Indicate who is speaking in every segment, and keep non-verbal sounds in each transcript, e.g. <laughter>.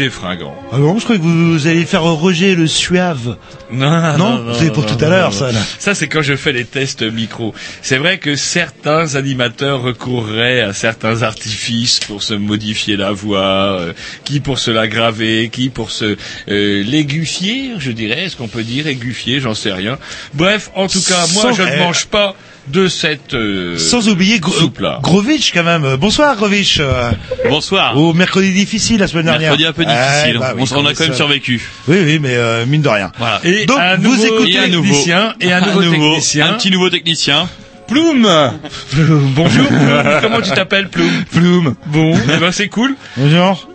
Speaker 1: Roger Fringant.
Speaker 2: Ah non, je crois que vous allez faire Roger le suave.
Speaker 1: Non,
Speaker 2: Non, c'est pour tout à l'heure, ça, là.
Speaker 1: Ça, c'est quand je fais les tests micro. C'est vrai que certains animateurs recourraient à certains artifices pour se modifier la voix, euh, qui pour se l'aggraver, qui pour se euh, l'aiguifier, je dirais. Est-ce qu'on peut dire aiguifier J'en sais rien. Bref, en tout cas, moi,
Speaker 2: Sans-
Speaker 1: je ne mange pas de cette euh,
Speaker 2: Sans oublier Gro-
Speaker 1: soupe-là.
Speaker 2: Grovitch, quand même. Bonsoir, Grovitch. euh,
Speaker 3: Bonsoir.
Speaker 2: Au mercredi difficile, la semaine dernière.
Speaker 3: Mercredi un peu
Speaker 2: Eh,
Speaker 3: difficile.
Speaker 2: bah oui,
Speaker 3: on, s'en a quand même survécu.
Speaker 2: Oui, oui, mais euh, mine de rien.
Speaker 3: Voilà.
Speaker 1: Et
Speaker 2: Donc,
Speaker 1: un
Speaker 2: vous
Speaker 1: nouveau
Speaker 2: écoutez-
Speaker 3: Et un nouveau.
Speaker 1: technicien et un nouveau, technicien.
Speaker 3: Un petit nouveau technicien.
Speaker 1: Plume. Bonjour Plume. Comment tu t'appelles Plume
Speaker 2: Plume.
Speaker 1: Bon, eh ben c'est cool.
Speaker 2: Bonjour.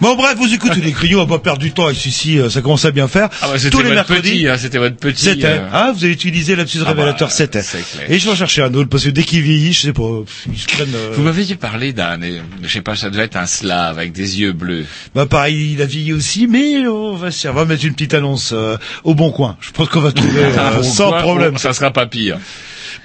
Speaker 2: Bon, bref, vous écoutez <laughs> les crayons, on va pas perdre du temps ici, ici, euh, ça commence à bien faire.
Speaker 1: Ah bah c'était
Speaker 2: Tous les
Speaker 1: votre
Speaker 2: mercredis.
Speaker 1: petit, hein, c'était votre petit.
Speaker 2: C'était.
Speaker 1: euh,
Speaker 2: Ah, vous avez utilisé l'absus
Speaker 1: Ah
Speaker 2: révélateur,
Speaker 1: bah,
Speaker 2: c'était. Et je vais en chercher un autre, parce que dès qu'il vieillit, je sais pas, ils se prennent... euh,
Speaker 1: Vous m'aviez parlé d'un, je sais pas, ça devait être un slave avec des yeux bleus.
Speaker 2: Bah pareil, il a vieilli aussi, mais on va, se- on va mettre une petite annonce euh, au bon coin. Je pense qu'on va <laughs> trouver euh,
Speaker 1: Bon,
Speaker 2: sans problème.
Speaker 1: ça sera pas pire.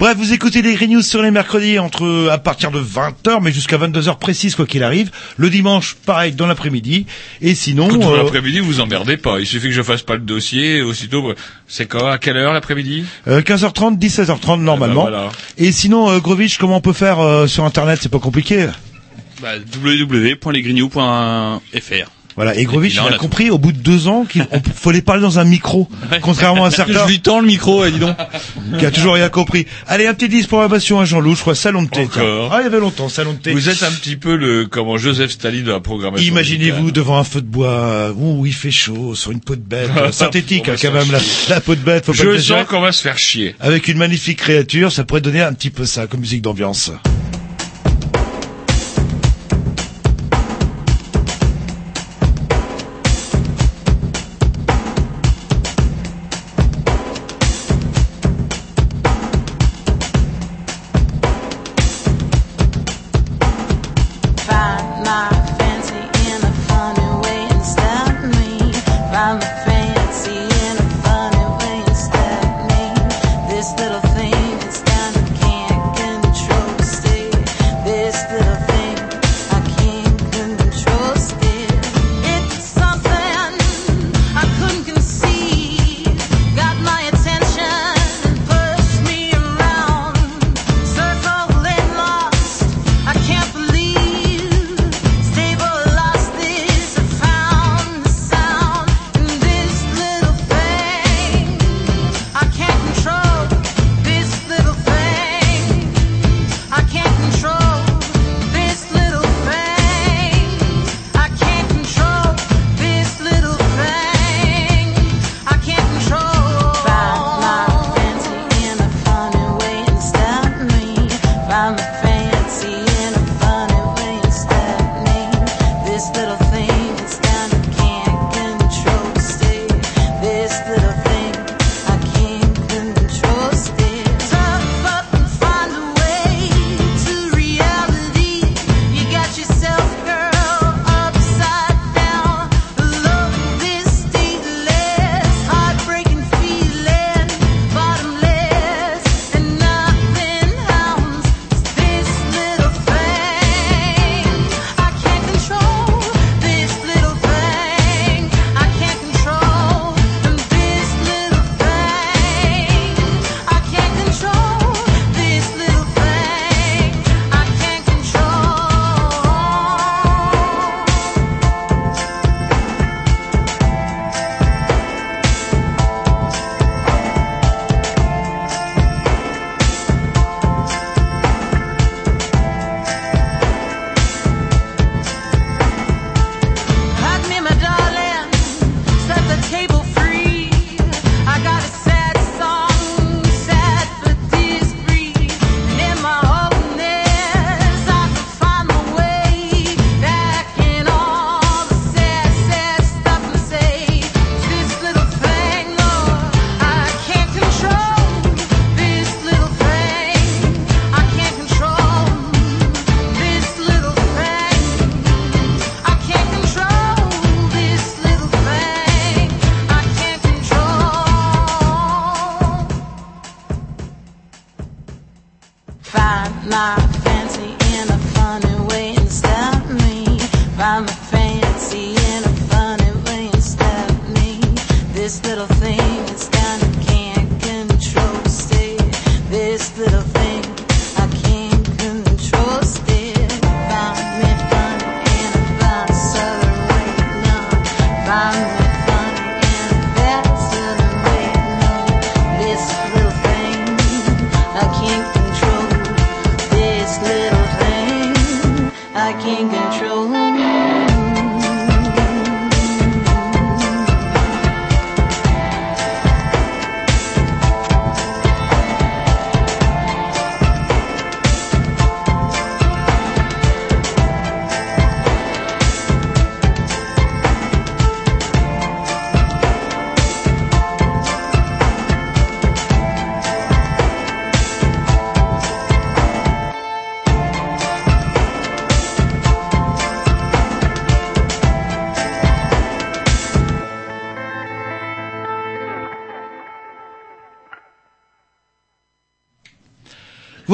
Speaker 2: Bref, vous écoutez les Green News sur les mercredis entre à partir de 20h, mais jusqu'à 22h précise quoi qu'il arrive. Le dimanche, pareil, dans l'après-midi. Et sinon,
Speaker 1: Quand
Speaker 2: euh,
Speaker 1: l'après-midi, vous emmerdez pas. Il suffit que je fasse pas le dossier, aussitôt. C'est quoi À quelle heure l'après-midi?
Speaker 2: euh, 15h30, 16h30 normalement.
Speaker 1: Eh ben voilà.
Speaker 2: Et sinon, euh, Grovitch, comment on peut faire euh, sur Internet? C'est pas compliqué.
Speaker 3: Bah, www.lesgrignoux.fr.
Speaker 2: Voilà. Et Grovitch, il a compris au bout de deux ans qu'il <laughs> fallait parler dans un micro, contrairement à certains
Speaker 3: Je lui tends le micro, dis donc.
Speaker 2: qui a toujours rien compris. Allez, un petit 10 pour à Jean-Loup, je crois, salon de thé. Ah, il y avait longtemps, salon de thé.
Speaker 1: Vous êtes un petit peu le comment Joseph Staline de la programmation.
Speaker 2: Imaginez-vous devant un feu de bois où il fait chaud, sur une peau de bête, euh, <laughs> synthétique hein, quand même, la, la peau de bête, faut pas
Speaker 1: Je sens qu'on va se faire chier.
Speaker 2: Avec une magnifique créature, ça pourrait donner un petit peu ça comme musique d'ambiance.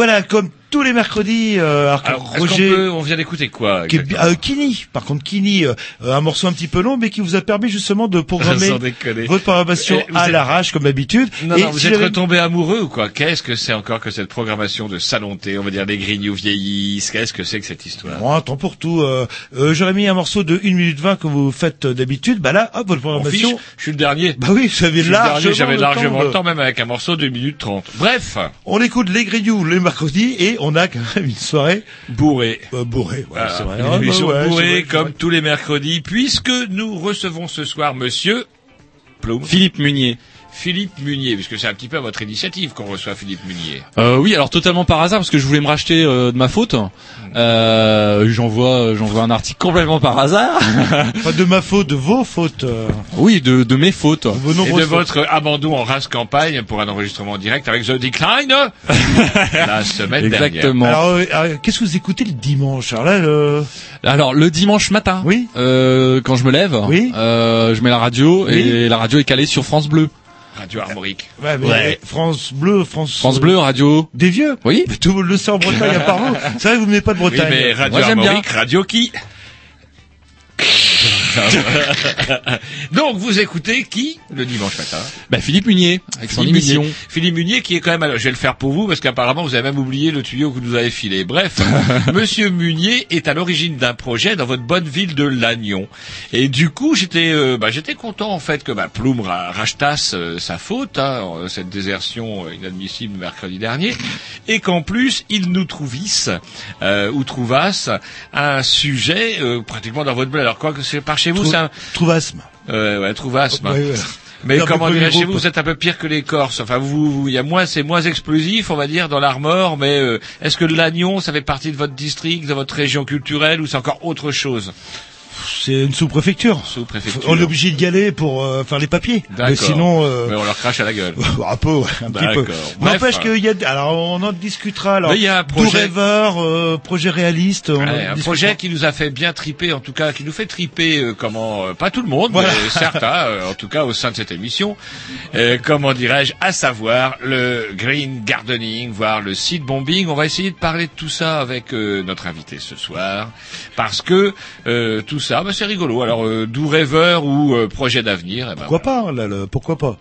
Speaker 2: Voilà, comme tous les mercredis, euh, alors
Speaker 1: Alors,
Speaker 2: Roger...
Speaker 1: peut, on vient d'écouter quoi
Speaker 2: qui euh, Kini, par contre Kini, euh, euh, un morceau un petit peu long, mais qui vous a permis justement de programmer votre programmation
Speaker 1: Eh, vous
Speaker 2: à
Speaker 1: êtes-
Speaker 2: l'arrache comme d'habitude.
Speaker 1: Non, non, vous
Speaker 2: si
Speaker 1: êtes retombé amoureux ou quoi Qu'est-ce que c'est encore que cette programmation de salonté On va dire les grignoux vieillissent. Qu'est-ce que c'est que cette histoire
Speaker 2: Bon, temps pour tout. Euh, euh, J'aurais mis un morceau de 1 minute 20 que vous faites euh, d'habitude. Bah là, hop, votre
Speaker 1: On fiche,
Speaker 2: programmation.
Speaker 1: je suis le dernier.
Speaker 2: Bah oui, vous avez largement,
Speaker 1: J'avais
Speaker 2: le
Speaker 1: largement le
Speaker 2: de-
Speaker 1: temps, même avec un morceau de 1 minute 30. Bref,
Speaker 2: On écoute les grignoux les mercredis et on a quand même une soirée
Speaker 1: bourré.
Speaker 2: euh, bourrée. Voilà,
Speaker 1: Voilà,
Speaker 2: c'est vrai.
Speaker 1: une
Speaker 2: Ah, bah
Speaker 1: émission
Speaker 2: ouais,
Speaker 1: bourrée comme
Speaker 2: vrai.
Speaker 1: tous les mercredis, puisque nous recevons ce soir Monsieur
Speaker 3: Philippe Munier.
Speaker 1: Philippe Munier, puisque c'est un petit peu à votre initiative qu'on reçoit Philippe Munier.
Speaker 3: Euh, oui, alors totalement par hasard parce que je voulais me racheter euh, de ma faute. Euh, j'envoie j'envoie un article complètement par hasard. <laughs>
Speaker 2: Pas de ma faute, de vos fautes. euh,
Speaker 3: oui, de, de mes fautes.
Speaker 2: vos
Speaker 1: Et de
Speaker 2: fautes.
Speaker 1: votre abandon en race campagne pour un enregistrement en direct avec The Decline <laughs> la semaine dernière.
Speaker 3: Exactement.
Speaker 2: Alors, euh, alors, qu'est-ce que vous écoutez le dimanche? Alors là, le...
Speaker 3: Alors le dimanche matin,
Speaker 2: Oui.
Speaker 3: euh, quand je me lève,
Speaker 2: Oui.
Speaker 3: euh, je mets la radio
Speaker 2: Oui.
Speaker 3: et la radio est calée sur France Bleu.
Speaker 1: Radio Armorique.
Speaker 2: Ouais, mais
Speaker 3: Ouais.
Speaker 2: France Bleu, France...
Speaker 3: France Bleu, radio.
Speaker 2: Des vieux
Speaker 3: Oui.
Speaker 2: Mais tout le monde le sait en Bretagne à part vous. C'est vrai que vous venez pas de
Speaker 1: Oui,
Speaker 2: Bretagne.
Speaker 1: mais Radio
Speaker 3: Moi, j'aime bien.
Speaker 1: Armorique, radio qui? <laughs> Donc vous écoutez qui le dimanche matin
Speaker 3: Bah Philippe Munier avec son
Speaker 1: Philippe
Speaker 3: émission.
Speaker 1: Munier. Philippe Munier qui est quand même, alors, je vais le faire pour vous parce qu'apparemment vous avez même oublié le tuyau que vous nous avez filé. Bref, <laughs> Monsieur Munier est à l'origine d'un projet dans votre bonne ville de Lannion. Et du coup j'étais, euh, bah, j'étais content en fait que bah, Ploum ra- rachetasse euh, sa faute, hein, euh, cette désertion euh, inadmissible mercredi dernier, et qu'en plus il nous trouvisse euh, ou trouvasse un sujet euh, pratiquement dans votre blé. Alors quoi que c'est par chez vous,
Speaker 2: Trou-
Speaker 1: c'est un
Speaker 2: Trouvasme.
Speaker 1: euh, ouais, trouvasme.
Speaker 2: Ouais, ouais.
Speaker 1: Mais comment dirais-je chez vous, vous êtes un peu pire que les Corses. Enfin, vous- il y a moins, c'est moins explosif, on va dire, dans l'armor. Mais euh, est-ce que l'Agnon, ça fait partie de votre district, de votre région culturelle, ou c'est encore autre chose?
Speaker 2: C'est une sous-préfecture.
Speaker 1: Sous-préfecture.
Speaker 2: On est obligé d'y aller pour euh, faire les papiers.
Speaker 1: D'accord.
Speaker 2: Mais sinon... Euh...
Speaker 1: Mais on leur crache à la gueule. <laughs>
Speaker 2: Un peu, ouais, un petit peu. N'empêche qu'il y a, alors on en discutera. Alors,
Speaker 1: Mais il y a un projet-
Speaker 2: rêveur, euh, projet réaliste. on en
Speaker 1: Ouais, un
Speaker 2: discutera.
Speaker 1: projet qui nous a fait bien triper, en tout cas, qui nous fait triper, euh, comment, euh, pas tout le monde,
Speaker 2: Voilà.
Speaker 1: mais <laughs> certains, euh, en tout cas au sein de cette émission, euh, comment dirais-je, à savoir le green gardening, voire le seed bombing. On va essayer de parler de tout ça avec euh, notre invité ce soir, parce que euh, tout ça, bah, c'est rigolo. Alors, euh, doux rêveur ou euh, projet d'avenir, eh ben,
Speaker 2: Pourquoi pas là, le- Pourquoi pas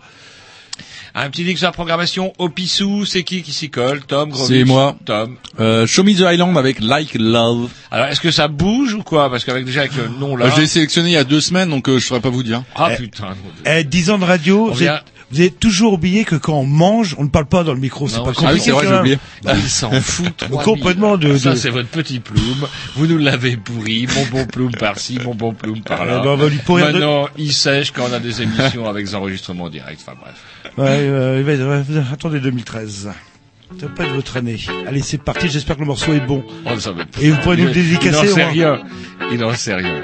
Speaker 1: un petit link sur la programmation. Au Pissou, c'est qui qui s'y colle? Tom, Grovitch
Speaker 3: C'est moi.
Speaker 1: Tom.
Speaker 3: Euh, Show Me the Island avec Like Love.
Speaker 1: Alors, est-ce que ça bouge ou quoi? Parce qu'avec déjà avec le nom là.
Speaker 3: Euh, je l'ai sélectionné il y a deux semaines donc euh, je saurais pas vous dire.
Speaker 1: Ah
Speaker 2: Eh,
Speaker 1: putain.
Speaker 2: Eh, 10 ans de radio,
Speaker 1: On vient-
Speaker 2: vous avez toujours oublié que quand on mange, on ne parle pas dans le micro. C'est pas
Speaker 1: c'est-
Speaker 3: Ah oui
Speaker 2: compliqué.
Speaker 3: c'est vrai j'ai oublié.
Speaker 1: Il s'en <laughs> fout. trois
Speaker 2: Complètement de-
Speaker 1: Ça,
Speaker 2: de-
Speaker 1: c'est votre petit plume. Vous nous l'avez pourri. Bonbon plume par-ci, bonbon plume par là.
Speaker 2: Eh ben, on va lui pourrir de-
Speaker 1: Maintenant, il sèche quand on a des émissions avec des enregistrements directs. Enfin, bref.
Speaker 2: Ouais, euh, attendez 2013. Ça pas être votre année. Allez, c'est parti. J'espère que le morceau est bon.
Speaker 1: Pas.
Speaker 2: Et vous pourrez nous le dédicacer,
Speaker 1: Il n'en sait rien. Il n'en sait rien.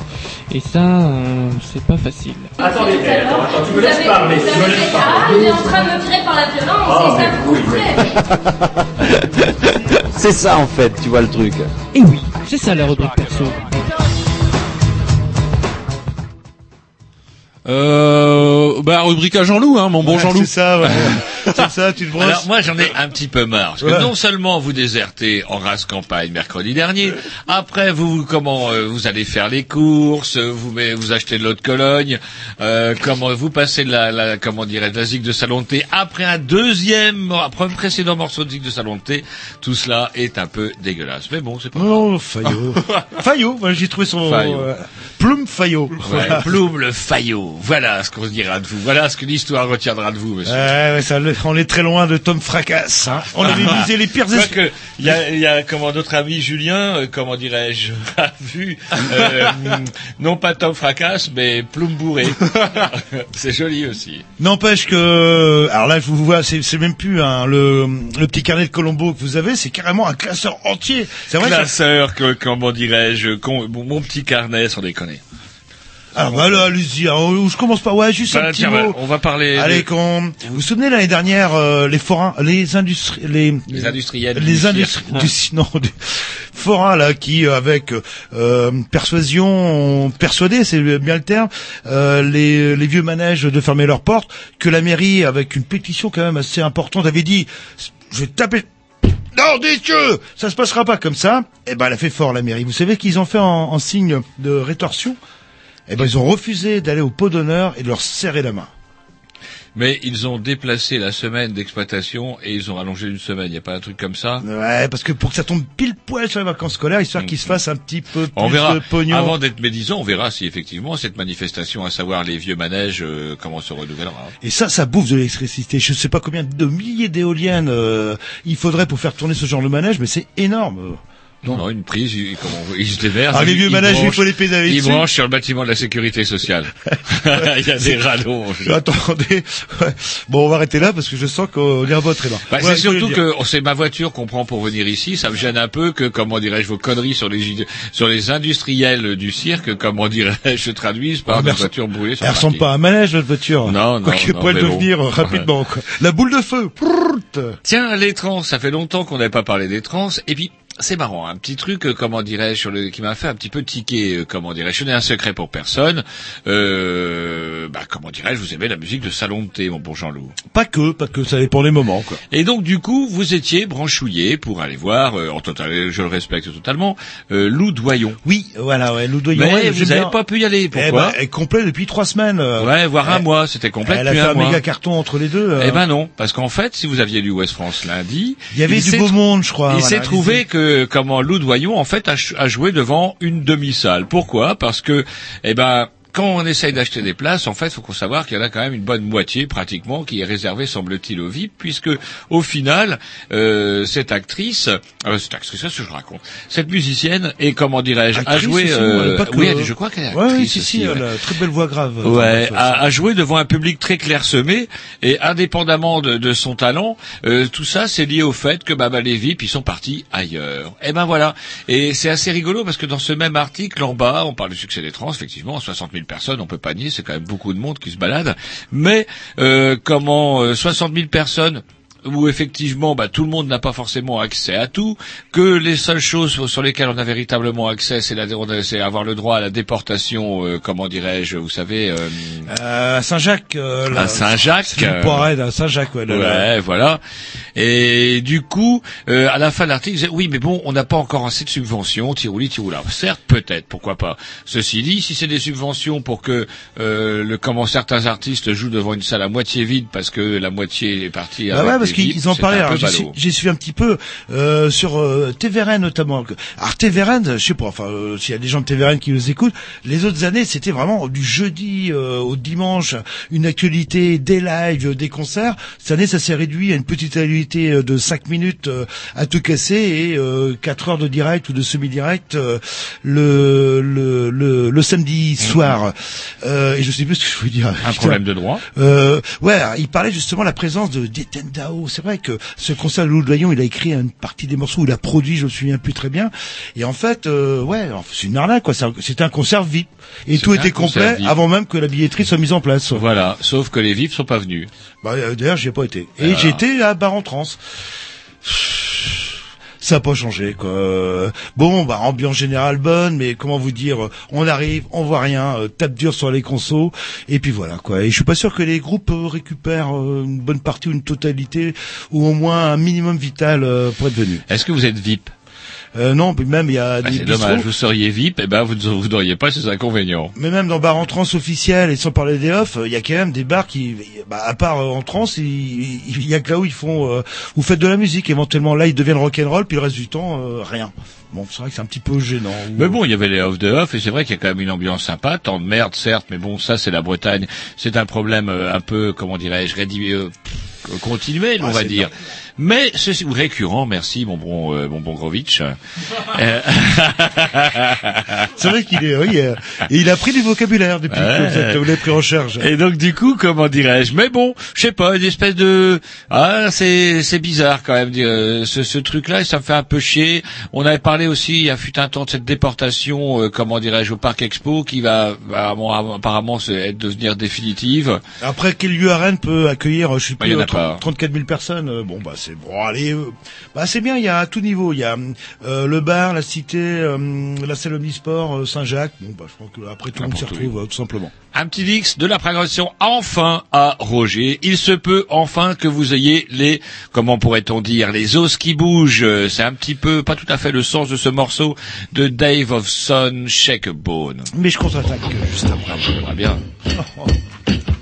Speaker 4: Et ça, euh, c'est pas facile.
Speaker 5: Attendez, attends, attends, tu me laisses parler, tu me laisses
Speaker 6: Ah,
Speaker 5: parler.
Speaker 6: il est en train de me tirer par la violence,
Speaker 5: Ah,
Speaker 6: c'est
Speaker 5: mais
Speaker 6: ça vous plaît.
Speaker 7: C'est ça en fait, tu vois le truc.
Speaker 4: Et oui, c'est ça la rubrique perso.
Speaker 3: Euh, bah rubrique à Jean-Loup, hein, mon bon
Speaker 2: Ouais,
Speaker 3: Jean-Loup.
Speaker 2: C'est ça, ouais. <laughs> c'est ça, tu te brosses.
Speaker 1: Alors moi j'en ai un petit peu marre parce que
Speaker 2: Ouais.
Speaker 1: non seulement vous désertez en race campagne mercredi dernier, après vous comment euh, vous allez faire les courses, vous met- vous achetez de l'eau de Cologne, euh, comment vous passez de la, la comment dirais de la zig de salon de thé après un deuxième après un précédent morceau de zig de salon de thé, tout cela est un peu dégueulasse. Mais bon c'est pas
Speaker 2: Non, Fayot. <laughs> Fayot, j'ai trouvé son
Speaker 1: Fayot.
Speaker 2: euh, plume Fayot.
Speaker 1: Ploum le faillot. Voilà ce qu'on se dira de vous. Voilà ce que l'histoire retiendra de vous, monsieur.
Speaker 2: Ouais, ouais, ça, le- on est très loin de Tom Fracasse. hein. On avait visé les pires esprits.
Speaker 1: Il y a, il y a comment notre ami Julien, euh, comment dirais-je, <laughs> a vu euh, non pas Tom Fracasse, mais Ploum bourré. <laughs> C'est joli aussi.
Speaker 2: N'empêche que, alors là, je vous vois, c'est c'est même plus un, le, le petit carnet de Colombo que vous avez, c'est carrément un classeur entier. C'est vrai.
Speaker 1: Classeur, que, comment dirais-je, con- mon, mon petit carnet, sans déconner.
Speaker 2: Alors bah, là, allez-y. Je commence pas. Ouais, juste
Speaker 1: Bah,
Speaker 2: un petit
Speaker 1: tiens,
Speaker 2: mot.
Speaker 1: bah, on va parler.
Speaker 2: Allez, quand vous vous souvenez l'année dernière, euh, les forains, les industries, les
Speaker 1: Les industriels du
Speaker 2: les du, <laughs> non, du forains là, qui euh, avec euh, persuasion, ont persuadé, c'est bien le terme, euh, les, les vieux manèges de fermer leurs portes, que la mairie, avec une pétition quand même assez importante, avait dit, je vais taper. Non, des dieux Ça se passera pas comme ça. Eh ben, elle a fait fort, la mairie. Vous savez qu'ils ont fait en, en signe de rétorsion Eh ben, ils ont refusé d'aller au pot d'honneur et de leur serrer la main.
Speaker 1: Mais ils ont déplacé la semaine d'exploitation et ils ont rallongé d'une semaine. Il n'y a pas un truc comme ça
Speaker 2: Ouais, parce que pour que ça tombe pile poil sur les vacances scolaires, histoire qu'ils se fassent un petit peu plus
Speaker 1: On verra.
Speaker 2: de pognon.
Speaker 1: Avant d'être médisant, on verra si effectivement cette manifestation, à savoir les vieux manèges, euh, comment se renouvellera.
Speaker 2: Et ça, ça bouffe de l'électricité. Je sais pas combien de milliers d'éoliennes euh, il faudrait pour faire tourner ce genre de manège, mais c'est énorme. Non.
Speaker 1: Non, une prise, ils, comment, ils se démerdent.
Speaker 2: Ah, les vieux
Speaker 1: ils
Speaker 2: manèges, il faut les pédaler
Speaker 1: Ils
Speaker 2: dessus.
Speaker 1: branchent sur le bâtiment de la sécurité sociale. <laughs> il y a des rallonges.
Speaker 2: Attendez. Bon, on va arrêter là parce que je sens qu'on est à votre aimant.
Speaker 1: Bah, c'est surtout que c'est ma voiture qu'on prend pour venir ici. Ça me gêne un peu que, comment dirais-je, vos conneries sur les sur les industriels du cirque, comment dirais-je, se traduisent par
Speaker 2: Ah,
Speaker 1: des
Speaker 2: elle
Speaker 1: voitures brûlées sur
Speaker 2: Elle
Speaker 1: le
Speaker 2: ressemble pas à un manège, votre voiture.
Speaker 1: Non, non,
Speaker 2: Quoi qu'il pourrait
Speaker 1: bon.
Speaker 2: devenir rapidement, quoi. La boule de feu.
Speaker 1: Tiens, les trans, ça fait longtemps qu'on n'avait pas parlé des trans. Et puis, c'est marrant, un petit truc, euh, comment dirais-je, sur le, qui m'a fait un petit peu tiquer, euh, comment dirais-je, je n'ai un secret pour personne. Euh, bah, comment dirais-je, vous aimez la musique de salon de thé, mon bon Jean-Loup.
Speaker 2: Pas que, pas que, ça dépend des moments, quoi.
Speaker 1: Et donc, du coup, vous étiez branchouillé pour aller voir, euh, en total, je le respecte totalement, euh, Lou Doyon.
Speaker 2: Oui, voilà, ouais, Lou Doyon.
Speaker 1: Mais
Speaker 2: ouais,
Speaker 1: vous n'avez pas pu y aller,
Speaker 2: Eh
Speaker 1: pourquoi
Speaker 2: ben, elle est complet depuis trois semaines.
Speaker 1: Ouais, voire un mois, c'était complet
Speaker 2: Elle a
Speaker 1: depuis
Speaker 2: fait
Speaker 1: un mois.
Speaker 2: méga carton entre les deux.
Speaker 1: Eh ben non, parce qu'en fait, si vous aviez lu West France lundi,
Speaker 2: il y avait du beau monde, je crois.
Speaker 1: Il
Speaker 2: voilà,
Speaker 1: s'est trouvé que comment Lou Doyon en fait a, a joué devant une demi-salle. Pourquoi? Parce que eh ben quand on essaye d'acheter des places, en fait, faut qu'on savoir qu'il y en a quand même une bonne moitié, pratiquement, qui est réservée, semble-t-il, au VIP, puisque au final, euh, cette actrice, euh, cette actrice, qu'est-ce que je raconte? Cette musicienne est, comment dirais-je, a joué. euh, oui, elle- je crois qu'elle est
Speaker 2: Ouais,
Speaker 1: actrice
Speaker 2: oui, si, si,
Speaker 1: aussi, ouais.
Speaker 2: elle a très belle voix grave.
Speaker 1: Ouais,
Speaker 2: Enfin,
Speaker 1: a, a joué devant un public très clairsemé et indépendamment de, de son talent, euh, tout ça c'est lié au fait que bah, bah, les VIP ils sont partis ailleurs. Et ben voilà. Et c'est assez rigolo parce que dans ce même article en bas, on parle du succès des trans, effectivement, 60 000 personnes, on peut pas nier, c'est quand même beaucoup de monde qui se balade. Mais euh, comment euh, 60 000 personnes où effectivement bah, tout le monde n'a pas forcément accès à tout, que les seules choses sur lesquelles on a véritablement accès, c'est la- c'est avoir le droit à la déportation, euh, comment dirais-je, vous savez, euh,
Speaker 2: Euh, à Saint-Jacques. euh,
Speaker 1: à Saint-Jacques.
Speaker 2: Une poirade à Saint-Jacques, ouais. là, là.
Speaker 1: Ouais, voilà. Et du coup, euh, à la fin de l'article, disait, oui, mais bon, on n'a pas encore assez de subventions, tirouli, tiroula. Certes, peut-être, pourquoi pas. Ceci dit, si c'est des subventions pour que euh, le comment certains artistes jouent devant une salle à moitié vide parce que la moitié est partie
Speaker 2: Bah
Speaker 1: avec
Speaker 2: ouais, parce qu'ils en parlaient. J'ai suivi un petit peu euh, sur euh, TVRN notamment. Alors TVRN, je sais pas. Enfin, euh, s'il y a des gens de TVRN qui nous écoutent, les autres années, c'était vraiment du jeudi euh, au dimanche, une actualité, des lives, des concerts. Cette année, ça s'est réduit à une petite actualité euh, de 5 minutes euh, à tout casser et euh, 4 heures de direct ou de semi-direct euh, le, le, le, le samedi soir. Euh, et je sais plus ce que je voulais dire.
Speaker 1: Un
Speaker 2: Putain.
Speaker 1: problème de droit.
Speaker 2: Euh, ouais, il parlait justement de la présence de d'Etienne Dao. C'est vrai que ce concert de Lou Doyon, il a écrit une partie des morceaux, il a produit, je me souviens plus très bien. Et en fait, euh, ouais, c'est une arnaque, quoi. C'est un- C'était un concert VIP. Et tout était complet
Speaker 1: VIP.
Speaker 2: avant même que la billetterie soit mise en place.
Speaker 1: Voilà, sauf que les vifs sont pas venus.
Speaker 2: Bah, euh, D'ailleurs, j'y ai pas été. Et j'étais à Bar en Trans. Ça n'a pas changé, quoi. Bon, bah, ambiance générale bonne, mais comment vous dire, euh, on arrive, on voit rien, euh, tape dur sur les consos, et puis voilà, quoi. Et je suis pas sûr que les groupes euh, récupèrent une bonne partie ou une totalité, ou au moins un minimum vital pour être.
Speaker 1: Est-ce que vous êtes VIP
Speaker 2: Euh, non, puis même il y a
Speaker 1: Bah,
Speaker 2: des
Speaker 1: C'est
Speaker 2: bistrots,
Speaker 1: dommage, vous seriez VIP, et ben vous vous n'auriez pas ces inconvénients.
Speaker 2: mais même dans bar en trans officiel et sans parler des off, il y a quand même des bars qui, bah, à part euh, en trans, il y a que là où ils font, euh, vous faites de la musique, éventuellement là ils deviennent rock'n'roll, puis le reste du temps euh, rien. Bon, c'est vrai que c'est un petit peu gênant.
Speaker 1: Mais bon, il y avait les off de off, et c'est vrai qu'il y a quand même une ambiance sympa, tant de merde, certes, mais bon, ça c'est la Bretagne, c'est un problème euh, un peu, comment dirais-je, rédi- euh, continuel, on
Speaker 2: Ah,
Speaker 1: va
Speaker 2: c'est
Speaker 1: dire. Mais c'est ou récurrent, merci mon bon euh, mon bon Grovitch. Euh, <laughs>
Speaker 2: C'est vrai qu'il est, oui, euh, et il a pris du vocabulaire depuis que vous, l'avez pris en charge.
Speaker 1: Et donc du coup, comment dirais-je? Mais bon, je sais pas, une espèce de ah c'est c'est bizarre quand même euh, ce, ce truc-là, et ça me fait un peu chier. On avait parlé aussi il y a fut un temps de cette déportation, euh, comment dirais-je, au parc Expo qui va, va, bon, apparemment se- être devenir définitive.
Speaker 2: Après, quel lieu à Rennes peut accueillir, je sais
Speaker 1: Bah, pas.
Speaker 2: 34 000 personnes Bon, bah c'est bon, allez, euh, bah c'est bien. Il y a à tout niveau. Il y a euh, le bar, la cité, euh, la salle omnisport, euh, Saint-Jacques. Bon, bah je crois que après tout le monde s'y retrouve, euh, tout simplement.
Speaker 1: Un petit X de la progression enfin à Roger. Il se peut enfin que vous ayez les, comment pourrait-on dire, les os qui bougent. C'est un petit peu, pas tout à fait le sens de ce morceau de Dave of Sun, Shake a Bone.
Speaker 2: Mais je contre-attaque juste après.
Speaker 1: J'aimerais bien.
Speaker 8: Thank <laughs>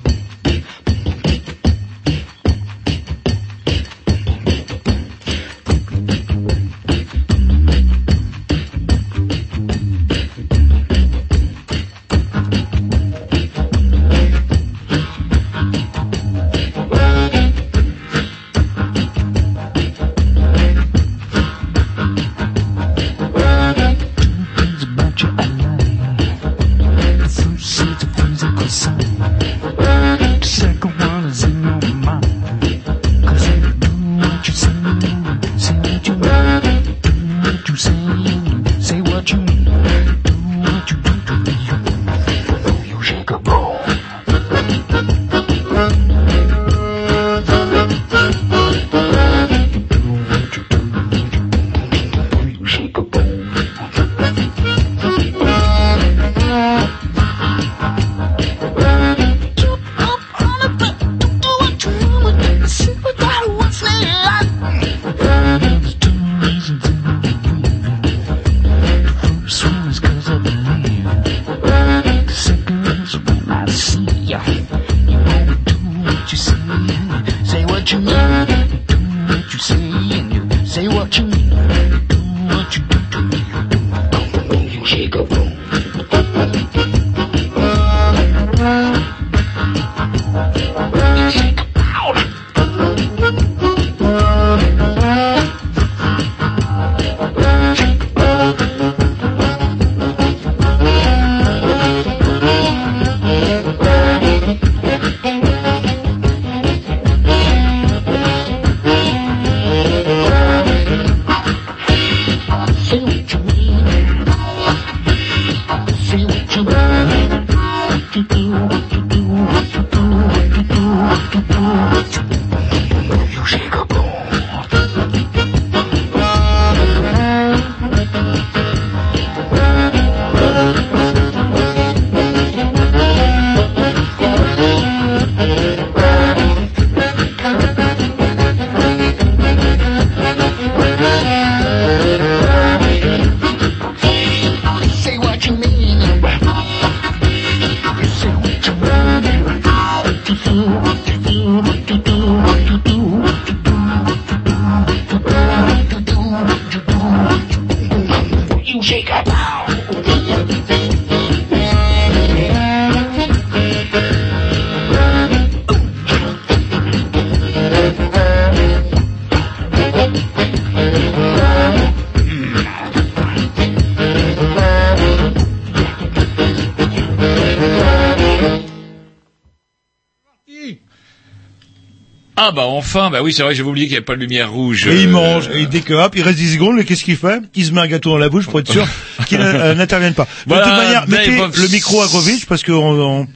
Speaker 1: Ah bah enfin, bah oui, c'est vrai, j'avais oublié qu'il n'y avait pas de lumière rouge.
Speaker 2: Et il
Speaker 1: euh,
Speaker 2: mange, et dès que hop, il reste 10 secondes, et qu'est-ce qu'il fait? Il se met un gâteau dans la bouche pour être sûr <laughs> qu'il euh, n'intervienne pas.
Speaker 1: Voilà,
Speaker 2: de toute manière, mettez le micro à Grovitch parce que on, on-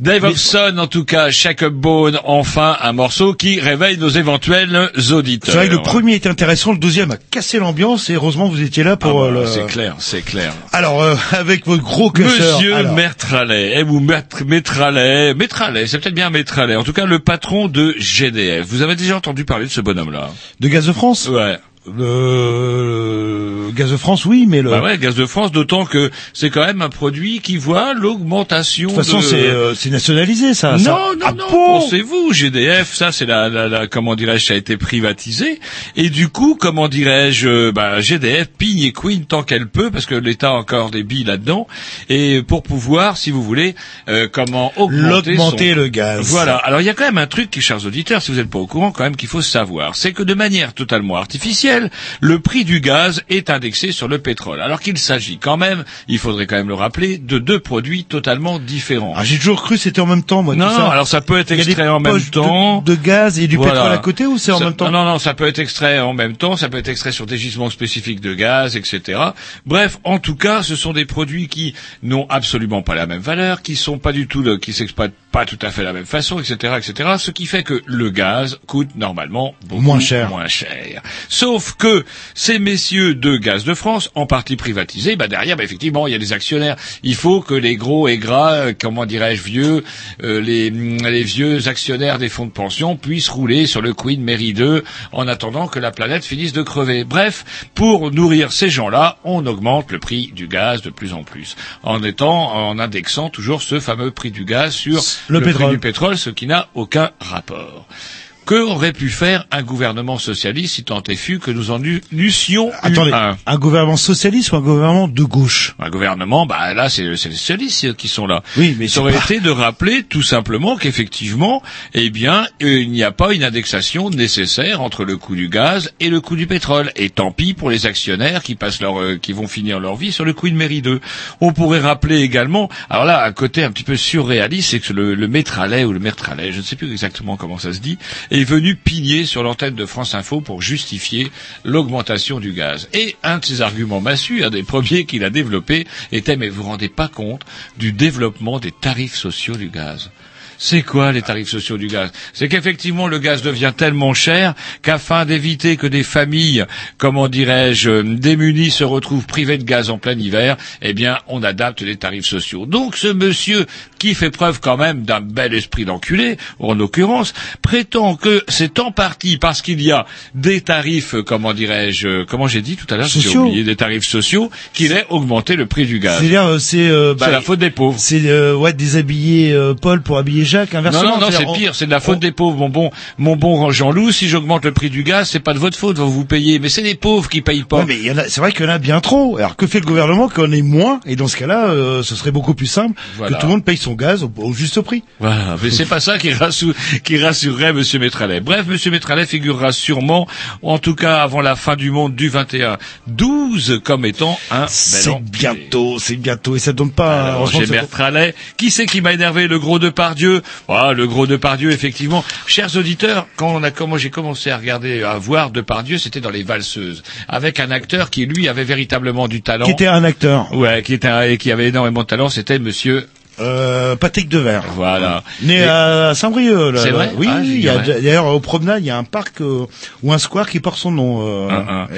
Speaker 1: Dave Hobson, en tout cas, Up Bone, enfin un morceau qui réveille nos éventuels auditeurs.
Speaker 2: c'est vrai que le premier était intéressant, le deuxième a cassé l'ambiance, et heureusement vous étiez là
Speaker 1: Ah
Speaker 2: pour
Speaker 1: bah,
Speaker 2: euh, le...
Speaker 1: C'est clair, c'est clair.
Speaker 2: Alors, euh, <laughs> avec votre gros casseur.
Speaker 1: Monsieur
Speaker 2: alors,
Speaker 1: Mertralet, eh, ou Métralet, Métralet, c'est peut-être bien Métralet, en tout cas le patron de GDF. Vous avez déjà entendu parler de ce bonhomme-là
Speaker 2: De Gaz de France?
Speaker 1: Ouais.
Speaker 2: Euh, Gaz de France, oui, mais le...
Speaker 1: Bah ouais, Gaz de France, d'autant que c'est quand même un produit qui voit l'augmentation
Speaker 2: de toute façon,
Speaker 1: de...
Speaker 2: c'est euh, c'est nationalisé, ça.
Speaker 1: Non,
Speaker 2: ça.
Speaker 1: non,
Speaker 2: Ah
Speaker 1: non,
Speaker 2: bon
Speaker 1: pensez-vous, GDF, ça c'est la, la, la- comment dirais-je, ça a été privatisé, et du coup, comment dirais-je, euh, bah, GDF pigne et queen tant qu'elle peut, parce que l'État a encore des billes là-dedans, et pour pouvoir, si vous voulez, euh, comment augmenter, son-
Speaker 2: le gaz.
Speaker 1: Voilà. Alors il y a quand même un truc, qui, chers auditeurs, si vous n'êtes pas au courant, quand même qu'il faut savoir, c'est que de manière totalement artificielle, le prix du gaz est indexé sur le pétrole. Alors qu'il s'agit quand même, il faudrait quand même le rappeler, de deux produits totalement différents.
Speaker 2: Ah, j'ai toujours cru que c'était en même temps, moi,
Speaker 1: Non,
Speaker 2: tout ça.
Speaker 1: alors ça peut être extrait en même
Speaker 2: de-
Speaker 1: temps.
Speaker 2: De, gaz et du
Speaker 1: Voilà.
Speaker 2: pétrole à côté ou c'est en
Speaker 1: Ça-
Speaker 2: même temps
Speaker 1: Non, non, non, ça peut être extrait en même temps, ça peut être extrait sur des gisements spécifiques de gaz, etc. Bref, en tout cas, ce sont des produits qui n'ont absolument pas la même valeur, qui sont pas du tout, le- qui s'exploitent pas tout à fait de la même façon, etc., etc. Ce qui fait que le gaz coûte normalement beaucoup
Speaker 2: Moins cher.
Speaker 1: moins cher. Sauf que ces messieurs de Gaz de France, en partie privatisés, bah derrière, bah effectivement, il y a des actionnaires. Il faut que les gros et gras, euh, comment dirais-je, vieux, euh, les, les vieux actionnaires des fonds de pension puissent rouler sur le Queen Mary 2 en attendant que la planète finisse de crever. Bref, pour nourrir ces gens-là, on augmente le prix du gaz de plus en plus, en étant, en indexant toujours ce fameux prix du gaz sur
Speaker 2: Le
Speaker 1: prix
Speaker 2: pétrole.
Speaker 1: du pétrole, ce qui n'a aucun rapport. Que aurait pu faire un gouvernement socialiste si tant est fut que nous en eus- eussions eu
Speaker 2: Attendez,
Speaker 1: un
Speaker 2: un gouvernement socialiste ou un gouvernement de gauche?
Speaker 1: Un gouvernement, bah là c'est les socialistes qui sont là.
Speaker 2: Oui, mais
Speaker 1: ça aurait
Speaker 2: pas-
Speaker 1: été de rappeler tout simplement qu'effectivement, eh bien, euh, il n'y a pas une indexation nécessaire entre le coût du gaz et le coût du pétrole. Et tant pis pour les actionnaires qui passent leur, euh, qui vont finir leur vie sur le coût de mairie 2. On pourrait rappeler également, alors là, un côté un petit peu surréaliste, c'est que le, le Métralet ou le Mertralet, je ne sais plus exactement comment ça se dit, est venu pigner sur l'antenne de France Info pour justifier l'augmentation du gaz. Et un de ses arguments massus, un des premiers qu'il a développé, était mais vous vous rendez pas compte du développement des tarifs sociaux du gaz. C'est quoi les tarifs sociaux du gaz? C'est qu'effectivement le gaz devient tellement cher qu'afin d'éviter que des familles, comment dirais-je, démunies se retrouvent privées de gaz en plein hiver, eh bien on adapte les tarifs sociaux. Donc ce monsieur qui fait preuve quand même d'un bel esprit d'enculé, en l'occurrence, prétend que c'est en partie parce qu'il y a des tarifs, euh, comment dirais-je, euh, comment j'ai dit tout à l'heure, j'ai oublié, des tarifs sociaux, qu'il ait augmenté le prix du gaz.
Speaker 2: C'est-à-dire, euh, c'est euh, bah,
Speaker 1: la faute des pauvres.
Speaker 2: c'est euh, ouais déshabiller euh, Paul pour habiller Jacques
Speaker 1: Non,
Speaker 2: inversement.
Speaker 1: non, non, c'est pire, c'est de la faute des pauvres. Mon bon, mon bon Jean-Loup, si j'augmente le prix du gaz, c'est pas de votre faute, vous vous payez. Mais c'est les pauvres qui payent pas.
Speaker 2: Ouais, mais c'est vrai qu'il y en a bien trop. Alors que fait le gouvernement qu'on ait moins Et dans ce cas-là, euh, ce serait beaucoup plus simple
Speaker 1: Voilà.
Speaker 2: que tout le monde paye son gaz au, au juste prix.
Speaker 1: Voilà, mais c'est pas ça qui, rassou- qui rassurerait Monsieur Métralet. Bref, Monsieur Métralet figurera sûrement, en tout cas avant la fin du monde du 21 12 comme étant un
Speaker 2: C'est bientôt, c'est bientôt, et ça donne pas.
Speaker 1: Alors, j'ai Bertralet. Qui c'est qui m'a énervé Le gros de Pardieu. Voilà, le gros de Pardieu, effectivement. Chers auditeurs, quand on a comment j'ai commencé à regarder, à voir de Pardieu, c'était dans les valseuses, avec un acteur qui lui avait véritablement du talent.
Speaker 2: Qui était un acteur.
Speaker 1: Ouais, qui était un- et qui avait énormément de talent, c'était Monsieur.
Speaker 2: Euh, Patrick Devers.
Speaker 1: Voilà.
Speaker 2: Né
Speaker 1: Et-
Speaker 2: à Saint-Brieuc. là,
Speaker 1: C'est vrai
Speaker 2: Oui,
Speaker 1: Ah, j'ignorais.
Speaker 2: d'ailleurs au promenade, il y a un parc euh, ou un square qui porte son nom. euh,
Speaker 1: Un, un.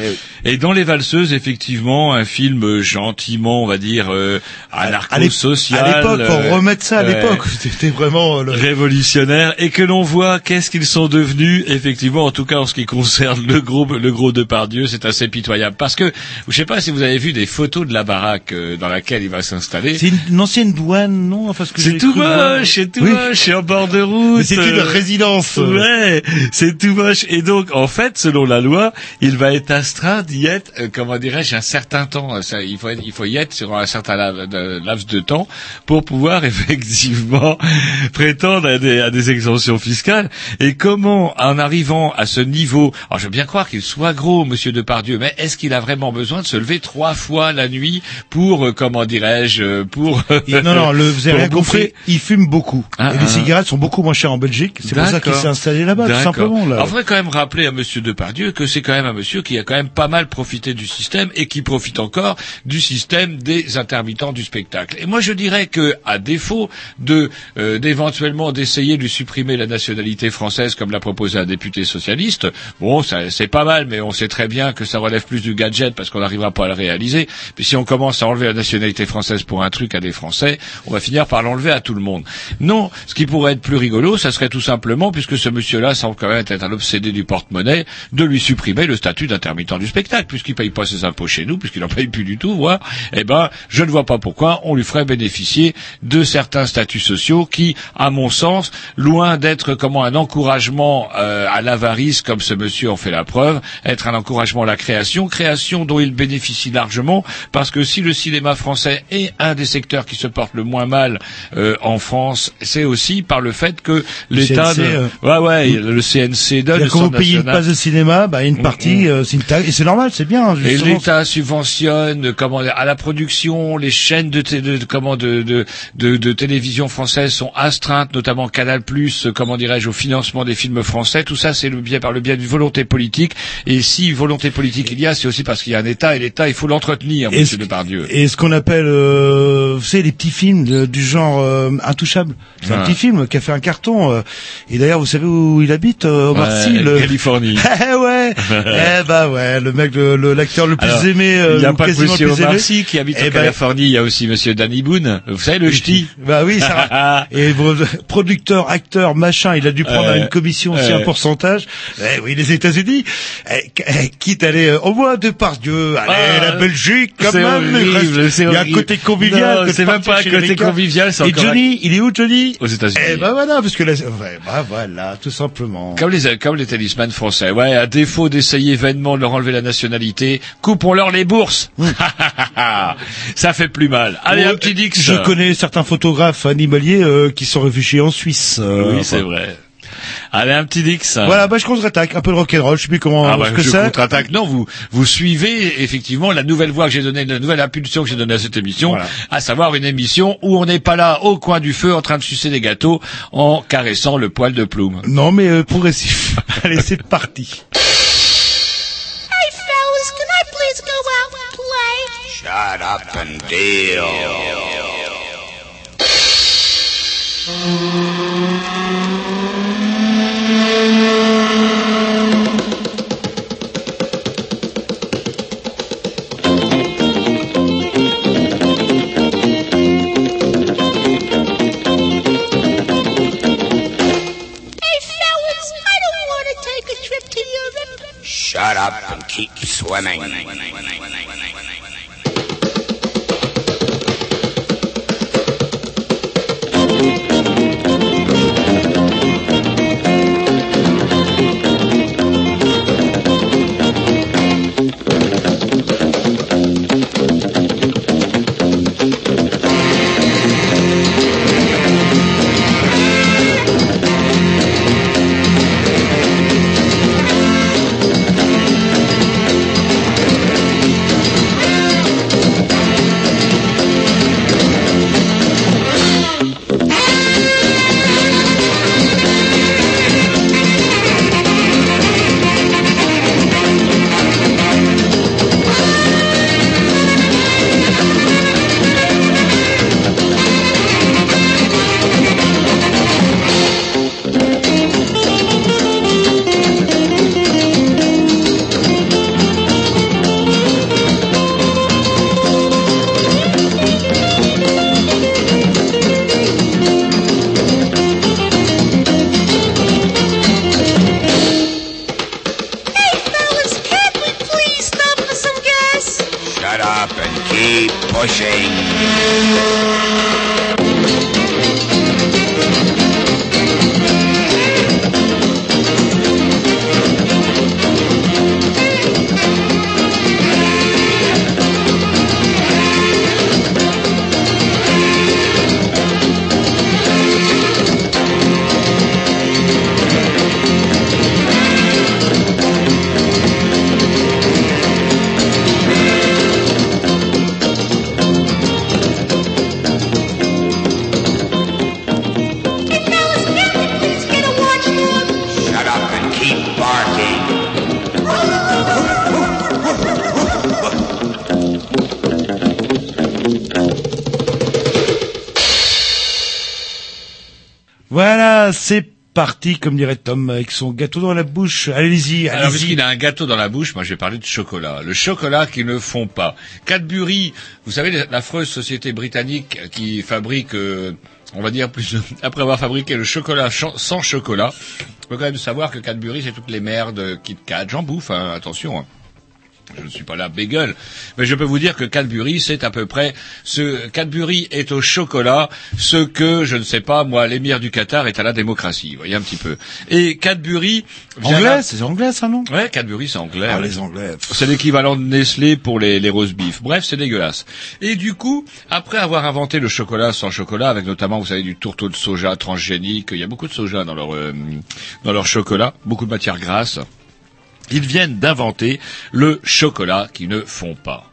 Speaker 2: et-
Speaker 1: Et dans Les Valseuses, effectivement, un film gentiment, on va dire, euh, anarcho-social.
Speaker 2: À l'époque, pour remettre ça à l'époque, <laughs> c'était vraiment le.
Speaker 1: révolutionnaire et que l'on voit qu'est-ce qu'ils sont devenus effectivement en tout cas en ce qui concerne le gros le gros de Pardieu c'est assez pitoyable parce que je sais pas si vous avez vu des photos de la baraque dans laquelle il va s'installer
Speaker 2: C'est une, une ancienne douane, non Enfin, ce que
Speaker 1: c'est tout moche, c'est tout
Speaker 2: Oui.
Speaker 1: moche, c'est en bord de route.
Speaker 2: C'est une
Speaker 1: euh,
Speaker 2: résidence.
Speaker 1: Ouais, c'est tout moche. Et donc, en fait, selon la loi, il va être astreint d'y être, euh, comment dirais-je, un certain temps. Ça, il faut être, il faut y être sur un certain laps de temps pour pouvoir <laughs> effectivement prétendre à des, à des exemptions fiscales. Et comment, en arrivant à ce niveau, alors je veux bien croire qu'il soit gros, Monsieur Depardieu, mais est-ce qu'il a vraiment besoin de se lever trois fois la nuit pour, euh, comment dirais-je, euh, pour
Speaker 2: non, non, <laughs> le, vous avez compris,
Speaker 1: bouffer
Speaker 2: il fume beaucoup.
Speaker 1: Ah,
Speaker 2: et
Speaker 1: ah,
Speaker 2: les cigarettes sont beaucoup moins chères en Belgique. C'est pour ça qu'il s'est installé là-bas, tout
Speaker 1: D'accord.
Speaker 2: simplement. Là.
Speaker 1: Alors, faudrait quand même rappeler à Monsieur Depardieu que c'est quand même un monsieur qui a quand même pas mal profité du système et qui profite encore du système des intermittents du spectacle. Et moi, je dirais que, à défaut de euh, d'éventuellement d'essayer de lui supprimer la nationalité française comme l'a proposé un député socialiste, bon, ça, c'est pas mal, mais on sait très bien que ça relève plus du gadget parce qu'on n'arrivera pas à le réaliser. Puis si on commence à enlever la nationalité française pour un truc à des Français, on va finir par l'enlever à tout le monde. Non, ce qui pourrait être plus rigolo, ça serait tout simplement, puisque ce monsieur-là semble quand même être un obsédé du porte-monnaie, de lui supprimer le statut d'intermittent du spectacle, puisqu'il paye pas ses impôts chez nous, puisqu'il n'en paye plus du tout, voire, eh ben, je ne vois pas pourquoi on lui ferait bénéficier de certains statuts sociaux qui, à mon sens, loin d'être comment un encouragement euh, à l'avarice, comme ce monsieur en fait la preuve, être un encouragement à la création, création dont il bénéficie largement, parce que si le cinéma français est un des secteurs qui se porte le moins mal euh, en France, c'est aussi par le fait que l'État,
Speaker 2: euh,
Speaker 1: ouais ouais, le CNC donne,
Speaker 2: quand vous payez une passe de cinéma, bah, une
Speaker 1: Mm,
Speaker 2: partie, euh, c'est une taxe. Et c'est normal, c'est bien.
Speaker 1: et l'État subventionne comment à la production, les chaînes de, té- de, de- comment de, de, de, de télévision française sont astreintes, notamment Canal+, euh, comment dirais-je, au financement des films français. Tout ça, c'est le biais par le biais d'une volonté politique. Et si volonté politique il y a, c'est aussi parce qu'il y a un État et l'État, il faut l'entretenir,
Speaker 2: Et
Speaker 1: Monsieur
Speaker 2: ce-
Speaker 1: Depardieu.
Speaker 2: Et ce qu'on appelle, euh, vous savez, les petits films de- du genre euh, Intouchable. C'est un petit film qui a fait un carton. euh, et d'ailleurs, vous savez où il habite, euh, Omar
Speaker 1: Ouais,
Speaker 2: Sy, le-
Speaker 1: Californie. <laughs>
Speaker 2: Eh ouais, <laughs> eh bah ouais, le mec, le- le- l'acteur le, plus
Speaker 1: Alors,
Speaker 2: aimé, euh,
Speaker 1: il n'y a pas que Monsieur Omar. Sy qui habite
Speaker 2: Eh
Speaker 1: en
Speaker 2: ben,
Speaker 1: Californie, il y a aussi Monsieur Danny Boone. Vous savez, le <laughs> ch'ti.
Speaker 2: Bah oui, ça, et producteur, acteur, machin, il a dû prendre
Speaker 1: Euh,
Speaker 2: une commission aussi
Speaker 1: euh.
Speaker 2: un pourcentage. Eh oui, les États-Unis, eh, eh, quitte à aller euh, au moins de par Dieu, allez
Speaker 1: Ah,
Speaker 2: la Belgique quand même. il
Speaker 1: horrible,
Speaker 2: y a un côté convivial.
Speaker 1: C'est même pas un côté
Speaker 2: Américains.
Speaker 1: Convivial, c'est
Speaker 2: Et
Speaker 1: encore
Speaker 2: Johnny, il est où Johnny?
Speaker 1: Aux États-Unis.
Speaker 2: Eh ben voilà, parce que là, ouais, bah voilà, tout simplement.
Speaker 1: Comme les, comme les talismans français. Ouais, à défaut d'essayer vainement de leur enlever la nationalité, coupons-leur les bourses. <laughs> Ça fait plus mal. Allez, un
Speaker 2: Ouais,
Speaker 1: petit Dix.
Speaker 2: Je connais certains photographes animaliers euh, qui sont réfugiés en Suisse. euh,
Speaker 1: Oui, c'est vrai. Allez, un petit Dix.
Speaker 2: Voilà, bah je contre-attaque, un peu de rock'n'roll, je sais plus comment
Speaker 1: Ah bah,
Speaker 2: ce que
Speaker 1: je
Speaker 2: c'est.
Speaker 1: contre-attaque. Non, vous vous suivez effectivement la nouvelle voix que j'ai donnée, la nouvelle impulsion que j'ai donnée à cette émission,
Speaker 2: Voilà.
Speaker 1: à savoir une émission où on n'est pas là au coin du feu en train de sucer des gâteaux en caressant le poil de plume.
Speaker 2: Non, mais euh, progressif. <laughs> Allez, c'est parti.
Speaker 9: Hey, fellas, can I please go out and play?
Speaker 10: Shut up and deal.
Speaker 11: Shut up and keep swimming.
Speaker 2: Parti, comme dirait Tom, avec son gâteau dans la bouche. Allez-y,
Speaker 1: Alors,
Speaker 2: allez-y.
Speaker 1: puisqu'il a un gâteau dans la bouche, moi je vais parler de chocolat. Le chocolat qui ne fond pas. Cadbury, vous savez, l'affreuse société britannique qui fabrique, euh, on va dire, plus <laughs> après avoir fabriqué le chocolat sans chocolat, il faut quand même savoir que Cadbury, c'est toutes les merdes Kit Kat. J'en bouffe, hein, attention. hein. Je ne suis pas là bagel, mais je peux vous dire que Cadbury, c'est à peu près ce Cadbury est au chocolat, ce que je ne sais pas moi, l'émir du Qatar est à la démocratie. Vous voyez un petit peu. Et Cadbury,
Speaker 2: Anglais,
Speaker 1: là-
Speaker 2: c'est anglais ça, non?
Speaker 1: Ouais, Cadbury, c'est anglais.
Speaker 2: Ah, les Anglais.
Speaker 1: C'est l'équivalent de Nestlé pour les, les roast beef. Bref, c'est dégueulasse. Et du coup, après avoir inventé le chocolat sans chocolat, avec notamment, vous savez, du tourteau de soja transgénique, il y a beaucoup de soja dans leur, euh, dans leur chocolat, beaucoup de matières grasses, ils viennent d'inventer le chocolat qui ne fond pas.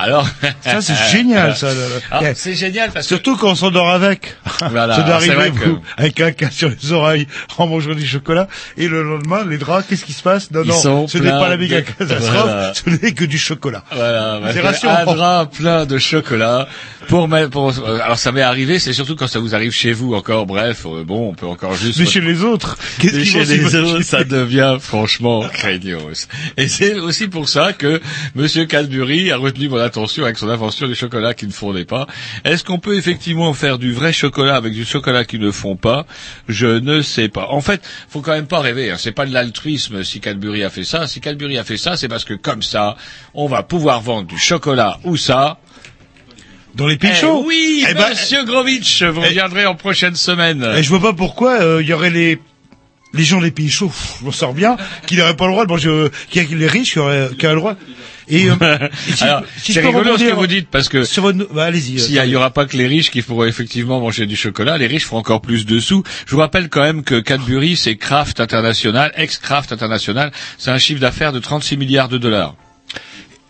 Speaker 1: Alors,
Speaker 2: Ça, c'est génial, ça.
Speaker 1: Ah, c'est génial parce
Speaker 2: Surtout quand on s'endort avec.
Speaker 1: Voilà,
Speaker 2: ça doit arriver,
Speaker 1: que-
Speaker 2: avec un cas sur les oreilles, en mangeant du chocolat, et le lendemain, les draps, qu'est-ce qui se passe? Non,
Speaker 1: Ils
Speaker 2: non, ce n'est pas la méga
Speaker 1: de-
Speaker 2: catastrophe, <laughs>
Speaker 1: Voilà.
Speaker 2: ce n'est que du chocolat.
Speaker 1: Voilà,
Speaker 2: C'est rassurant.
Speaker 1: un drap plein de chocolat pour pour, euh, alors ça m'est arrivé, c'est surtout quand ça vous arrive chez vous encore, bref, euh, bon, on peut encore juste...
Speaker 2: Mais chez les autres, qu'est-ce
Speaker 1: chez les autres, ça devient franchement craignos. Et c'est aussi pour ça que Monsieur Cadbury a retenu mon attention avec son invention du chocolat qui ne fondait pas. Est-ce qu'on peut effectivement faire du vrai chocolat avec du chocolat qui ne fond pas? Je ne sais pas. En fait, faut quand même pas rêver. Hein. C'est pas de l'altruisme si Cadbury a fait ça. Si Cadbury a fait ça, c'est parce que comme ça, on va pouvoir vendre du chocolat ou ça.
Speaker 2: Dans les pays
Speaker 1: Eh
Speaker 2: chauds
Speaker 1: oui,
Speaker 2: Eh ben,
Speaker 1: Monsieur Grovitch, vous reviendrez en prochaine semaine.
Speaker 2: Et je vois pas pourquoi euh, il y aurait les les gens des pays chauds, je m'en sors bien, qui n'auraient pas le droit de manger, euh, a les riches qui auraient, qui auraient le droit. Et, euh, <laughs> et si-
Speaker 1: Alors,
Speaker 2: si
Speaker 1: c'est
Speaker 2: je
Speaker 1: rigolo ce que vous dites parce que
Speaker 2: Sur votre... bah, allez-y.
Speaker 1: S'il y, a- il y aura pas que les riches qui pourront effectivement manger du chocolat, les riches feront encore plus de sous. Je vous rappelle quand même que Cadbury, c'est Kraft International, ex-Kraft International, c'est un chiffre d'affaires de 36 milliards de dollars.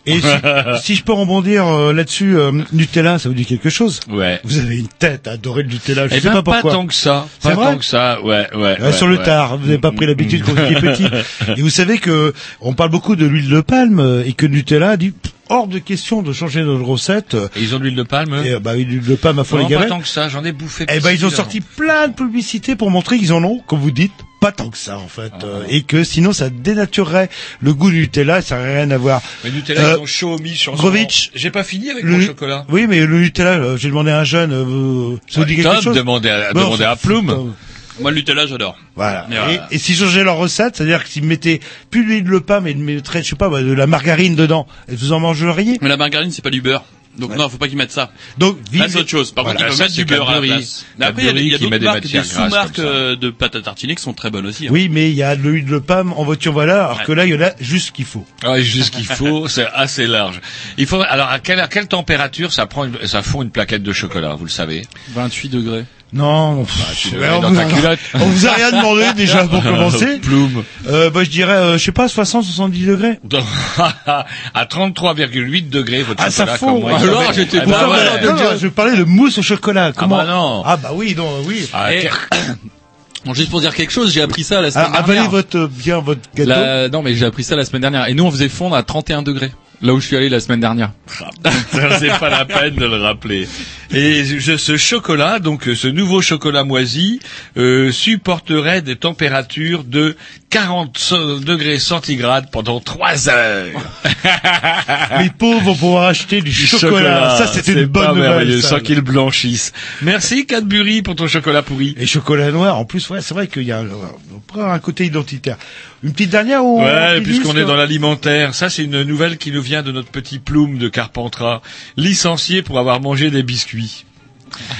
Speaker 2: Et si, <laughs> si je peux rebondir euh, là-dessus, euh, Nutella, ça vous dit quelque chose
Speaker 1: Ouais.
Speaker 2: Vous avez une tête à adorer le Nutella, je
Speaker 1: Eh
Speaker 2: sais
Speaker 1: ben,
Speaker 2: pas pourquoi.
Speaker 1: tant que ça,
Speaker 2: C'est
Speaker 1: pas
Speaker 2: vrai
Speaker 1: tant que ça, ouais, ouais.
Speaker 2: Ouais,
Speaker 1: ouais,
Speaker 2: sur le
Speaker 1: ouais.
Speaker 2: tard, vous n'avez pas pris l'habitude quand vous étiez petit. <laughs> Et vous savez que on parle beaucoup de l'huile de palme euh, et que Nutella a dit pff, hors de question de changer notre recette.
Speaker 1: Et ils ont de l'huile de palme
Speaker 2: Et, euh, bah, l'huile de palme à fond les
Speaker 1: pas
Speaker 2: gamins.
Speaker 1: tant que ça, j'en ai bouffé.
Speaker 2: Eh ben, ils ont sorti plein de publicités pour montrer qu'ils en ont, comme vous dites, pas tant que ça en fait,
Speaker 1: Ah.
Speaker 2: Euh, et que sinon ça dénaturerait le goût du Nutella, ça n'a rien à voir.
Speaker 1: Mais Nutella,
Speaker 2: Euh,
Speaker 1: ils ont chaud mis sur
Speaker 2: Grovitch,
Speaker 1: J'ai pas fini avec
Speaker 2: le-
Speaker 1: mon chocolat.
Speaker 2: Oui, mais le Nutella, euh, j'ai demandé à un jeune, euh, vous- ça vous dit quelque chose
Speaker 1: demandait à,
Speaker 2: Bon,
Speaker 1: demandait à Plume.
Speaker 3: Moi, le Nutella, j'adore.
Speaker 2: Voilà.
Speaker 3: Mais voilà.
Speaker 2: Et, et s'ils changeaient leur recette, c'est-à-dire que s'ils mettaient plus d'huile de palme et ils mettraient, je sais pas, moi, de la margarine dedans, et vous en mangeriez
Speaker 3: Mais la margarine, c'est pas du beurre. Donc non, faut pas qu'ils mettent ça.
Speaker 2: Donc, vive-
Speaker 3: c'est autre chose. Par
Speaker 2: Voilà.
Speaker 3: contre, ils peuvent mettre du beurre à la place. Mais après, il y a, a
Speaker 1: Cadbury qui met
Speaker 3: d'autres
Speaker 1: des
Speaker 3: marques, sous-marques euh, de pâte à tartiner qui sont très bonnes aussi. hein.
Speaker 2: Oui, mais il y a de l'huile de palme en voiture, voilà, alors
Speaker 3: Ouais.
Speaker 2: que là, il y en a juste ce qu'il faut.
Speaker 1: Ouais, juste ce qu'il faut, <laughs> c'est assez large. Il faudrait, alors à quelle, à quelle température ça prend, une- ça fond une plaquette de chocolat, vous le savez?
Speaker 3: 28 degrés.
Speaker 2: Non, pff, on,
Speaker 1: dans
Speaker 2: vous
Speaker 1: ta
Speaker 2: a,
Speaker 1: culotte.
Speaker 2: on vous a rien demandé <laughs> déjà pour commencer. <laughs>
Speaker 1: Plume.
Speaker 2: Euh, bah, je dirais, euh, je sais pas, 60, 70 degrés. <laughs>
Speaker 1: à 33,8 degrés, votre
Speaker 2: Ah, ça
Speaker 1: chocolat comme moi.
Speaker 3: Alors,
Speaker 1: met-
Speaker 3: j'étais
Speaker 1: Ah, bah ouais.
Speaker 2: non, non, je parlais de mousse au chocolat. Comment
Speaker 1: bah non.
Speaker 2: Ah bah oui, non, oui.
Speaker 1: Ah,
Speaker 3: Et-
Speaker 1: quel- <coughs>
Speaker 3: Bon, juste pour dire quelque chose, j'ai appris ça la semaine
Speaker 2: Alors, avalez
Speaker 3: dernière.
Speaker 2: votre, euh, bien votre gâteau.
Speaker 3: La- Non, mais j'ai appris ça la semaine dernière. Et nous, on faisait fondre à 31 degrés. Là où je suis allé la semaine dernière.
Speaker 1: Ça, c'est pas la peine de le rappeler. Et ce chocolat, donc ce nouveau chocolat moisi, euh, supporterait des températures de 40 so- degrés centigrades pendant 3 heures. <laughs>
Speaker 2: Les pauvres vont pouvoir acheter du
Speaker 1: Du
Speaker 2: chocolat. Ça, c'est une bonne nouvelle. ça.
Speaker 1: Sans qu'ils blanchissent. Merci Cadbury pour ton chocolat pourri.
Speaker 2: Et chocolat noir, en plus, ouais, c'est vrai qu'il y a prend un côté identitaire. Une petite dernière ou
Speaker 1: Ouais,
Speaker 2: on
Speaker 1: puisqu'on est dans l'alimentaire, ça c'est une nouvelle qui nous vient de notre petit Plume de Carpentras, licencié pour avoir mangé des biscuits.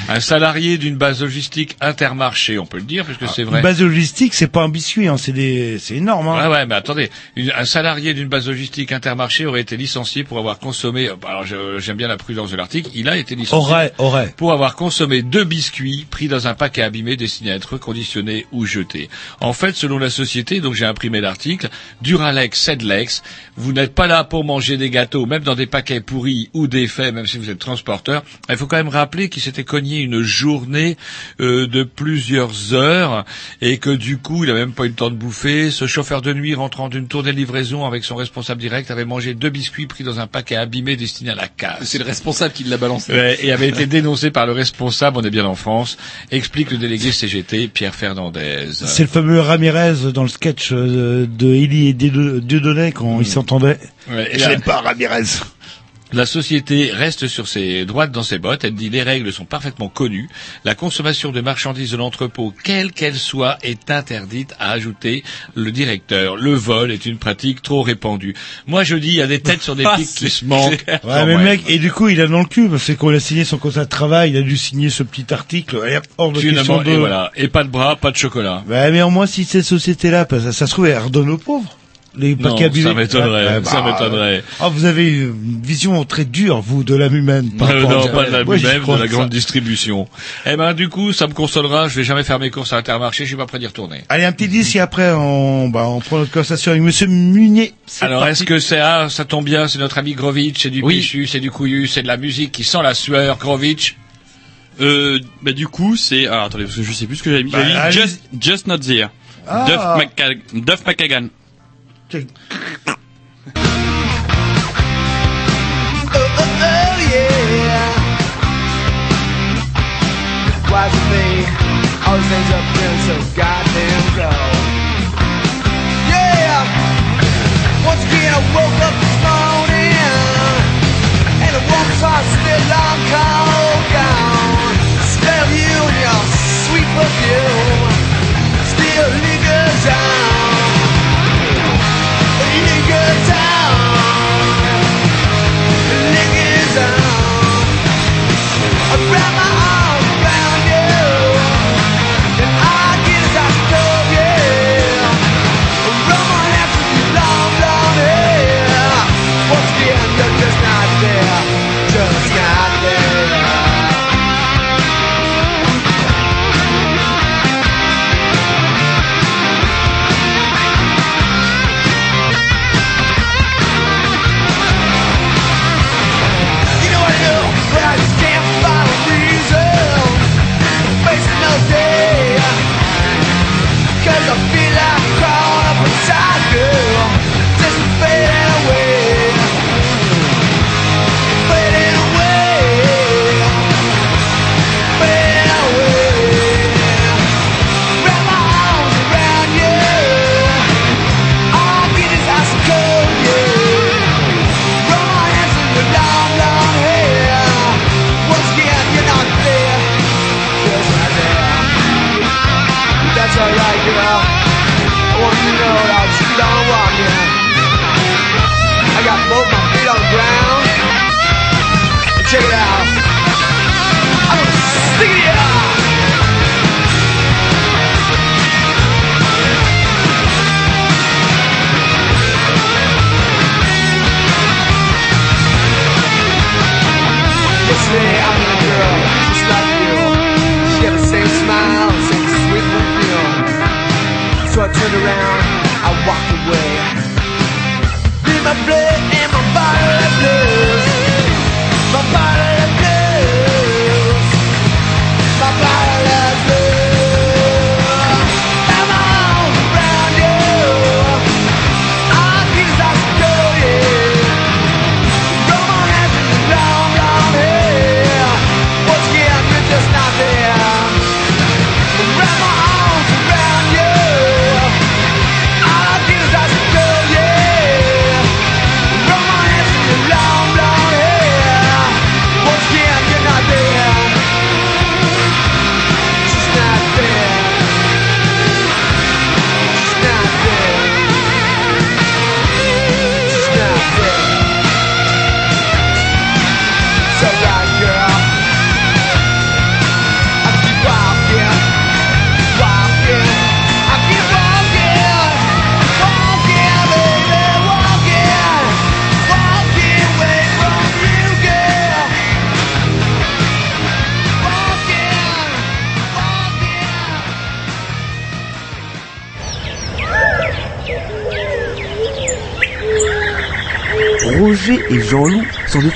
Speaker 1: Un salarié d'une base logistique intermarché, on peut le dire, puisque c'est vrai.
Speaker 2: Une base logistique, c'est pas un biscuit, hein, c'est des, c'est énorme. Hein.
Speaker 1: Ouais, ouais, mais attendez, une- un salarié d'une base logistique intermarché aurait été licencié pour avoir consommé, alors j'aime bien la prudence de l'article, il a été licencié
Speaker 2: Aurait, aurait.
Speaker 1: pour avoir consommé deux biscuits pris dans un paquet abîmé destiné à être reconditionnés ou jetés. En fait, selon la société, donc j'ai imprimé l'article, Duralex, Sedlex, vous n'êtes pas là pour manger des gâteaux, même dans des paquets pourris ou défaits, même si vous êtes transporteur. Il faut quand même rappeler qu'il s'était cogné une journée euh, de plusieurs heures et que du coup, il a même pas eu le temps de bouffer. Ce chauffeur de nuit rentrant d'une tournée de livraison avec son responsable direct avait mangé deux biscuits pris dans un paquet abîmé destiné à la casse.
Speaker 3: C'est le responsable qui l'a balancé.
Speaker 1: Ouais, et avait été dénoncé par le responsable, on est bien en France, explique le délégué CGT, Pierre Fernandez.
Speaker 2: C'est le fameux Ramirez dans le sketch euh, de Eli et Dieudonné quand ils s'entendaient.
Speaker 1: Ouais, et
Speaker 2: Je pas, Ramirez.
Speaker 1: La société reste sur ses droites dans ses bottes. Elle dit les règles sont parfaitement connues. La consommation de marchandises de l'entrepôt, quelle qu'elle soit, est interdite, a ajouté le directeur. Le vol est une pratique trop répandue. Moi, je dis, il y a des têtes sur des
Speaker 3: Ah,
Speaker 1: pics qui se manquent.
Speaker 2: Ouais,
Speaker 1: Quand
Speaker 2: mais
Speaker 1: même.
Speaker 2: mec, et du coup, il a dans le cul, parce il a signé son contrat de travail, il a dû signer ce petit article, et hop, hors de question
Speaker 1: et voilà. Et pas de bras, pas de chocolat.
Speaker 2: Ouais, mais au moins, si cette société-là, parce que ça se trouve, elle redonne aux pauvres. Les
Speaker 1: Non,
Speaker 2: paquets abîmés.
Speaker 1: ça m'étonnerait, ça m'étonnerait.
Speaker 2: Ah, vous avez une vision très dure, vous, de l'âme humaine. par
Speaker 1: Euh, non, pas de même,
Speaker 2: crois,
Speaker 1: de la
Speaker 2: ça.
Speaker 1: grande distribution. Eh ben, du coup, ça me consolera. Je vais jamais faire mes courses à Intermarché. Je suis pas prêt d'y retourner.
Speaker 2: Allez, un petit disque et après, on, bah, on prend notre conversation avec Monsieur Munier.
Speaker 1: Alors, est-ce que c'est, ah, ça tombe bien, c'est notre ami Grovitch, c'est du
Speaker 3: Oui.
Speaker 1: péchu, c'est du couillu, c'est de la musique qui sent la sueur, Grovitch.
Speaker 3: Euh, bah du coup, c'est... Alors attendez, parce que je sais plus ce que j'avais mis.
Speaker 2: Bah,
Speaker 3: J'avais mis
Speaker 2: allez.
Speaker 3: just, just Not There.
Speaker 2: Ah.
Speaker 3: Duff, Maca- Duff McKagan.
Speaker 2: Quel-
Speaker 12: Why is it me? Always ends up feeling so goddamn cold. Yeah! Once again I woke up this morning And the woman's heart still long cold gone Smell you and your sweet perfume Still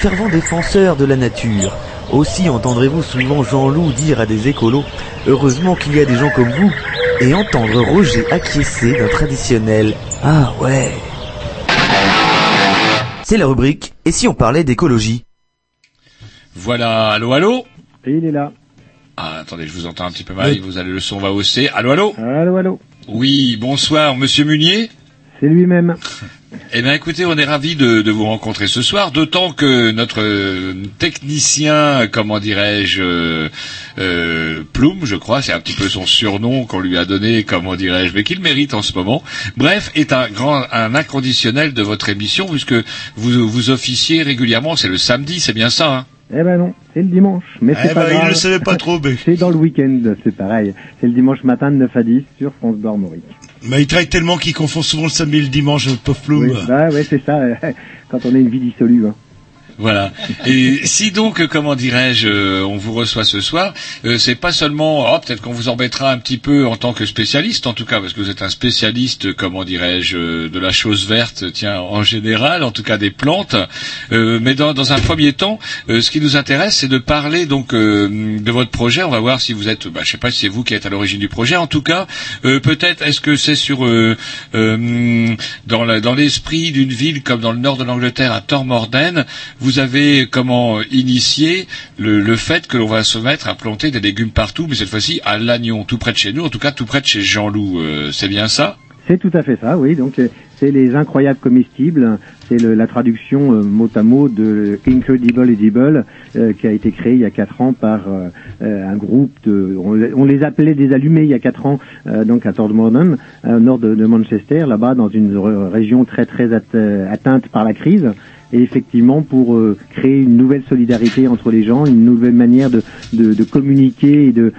Speaker 13: fervents défenseurs de la nature. Aussi entendrez-vous souvent Jean-Loup dire à des écolos Heureusement qu'il y a des gens comme vous et entendre Roger acquiescer d'un traditionnel Ah ouais. C'est la rubrique Et si on parlait d'écologie?
Speaker 1: Voilà, allô, allô?
Speaker 14: Et il est là.
Speaker 1: Ah, attendez, je vous entends un petit peu mal, vous allez, le son va hausser. Allô, allô?
Speaker 14: Allô, allô?
Speaker 1: Oui, bonsoir, monsieur Munier?
Speaker 14: C'est lui-même. <laughs>
Speaker 1: Eh bien, écoutez, on est ravis de, de vous rencontrer ce soir, d'autant que notre technicien, comment dirais-je, euh, euh, Plume, je crois, c'est un petit peu son surnom qu'on lui a donné, comment dirais-je, mais qu'il mérite en ce moment. Bref, est un grand, un inconditionnel de votre émission, puisque vous vous officiez régulièrement. C'est le samedi, c'est bien ça. Hein?
Speaker 14: Eh ben non, c'est le dimanche. Mais c'est
Speaker 2: Eh
Speaker 14: pas
Speaker 2: ben, il le savait pas trop, mais. <laughs>
Speaker 14: C'est dans le week-end, c'est pareil. C'est le dimanche matin de 9 à 10 sur France Bleu Armorique.
Speaker 2: Mais il travaille tellement qu'il confond souvent le samedi et le dimanche, le pauvre Ploum.
Speaker 14: Oui, bah ouais, c'est ça. <laughs> Quand on a une vie dissolue. Hein.
Speaker 1: Voilà. Et si donc, comment dirais-je, euh, on vous reçoit ce soir, euh, c'est pas seulement, oh, peut-être qu'on vous embêtera un petit peu en tant que spécialiste, en tout cas, parce que vous êtes un spécialiste, comment dirais-je, euh, de la chose verte, tiens, en général, en tout cas des plantes. Euh, mais dans, dans un premier temps, euh, ce qui nous intéresse, c'est de parler donc euh, de votre projet. On va voir si vous êtes, bah, je sais pas si c'est vous qui êtes à l'origine du projet. En tout cas, peut-être est-ce que c'est sur dans la- dans l'esprit d'une ville comme dans le nord de l'Angleterre, à Tormorden, vous avez comment initié le, fait que l'on va se mettre à planter des légumes partout, mais cette fois-ci à Lannion, tout près de chez nous, en tout cas tout près de chez Jean-Loup. Euh, c'est bien ça?
Speaker 14: C'est tout à fait ça, oui. Donc euh, c'est les incroyables comestibles. C'est la traduction euh, mot à mot de Incredible Edible euh, qui a été créé il y a quatre ans par un groupe de. On, les- appelait des allumés il y a quatre ans, donc à Todmorden, au nord de, Manchester, là-bas dans une région très très atte- atteinte par la crise. Et effectivement, pour euh, créer une nouvelle solidarité entre les gens, une nouvelle manière de, de, communiquer et de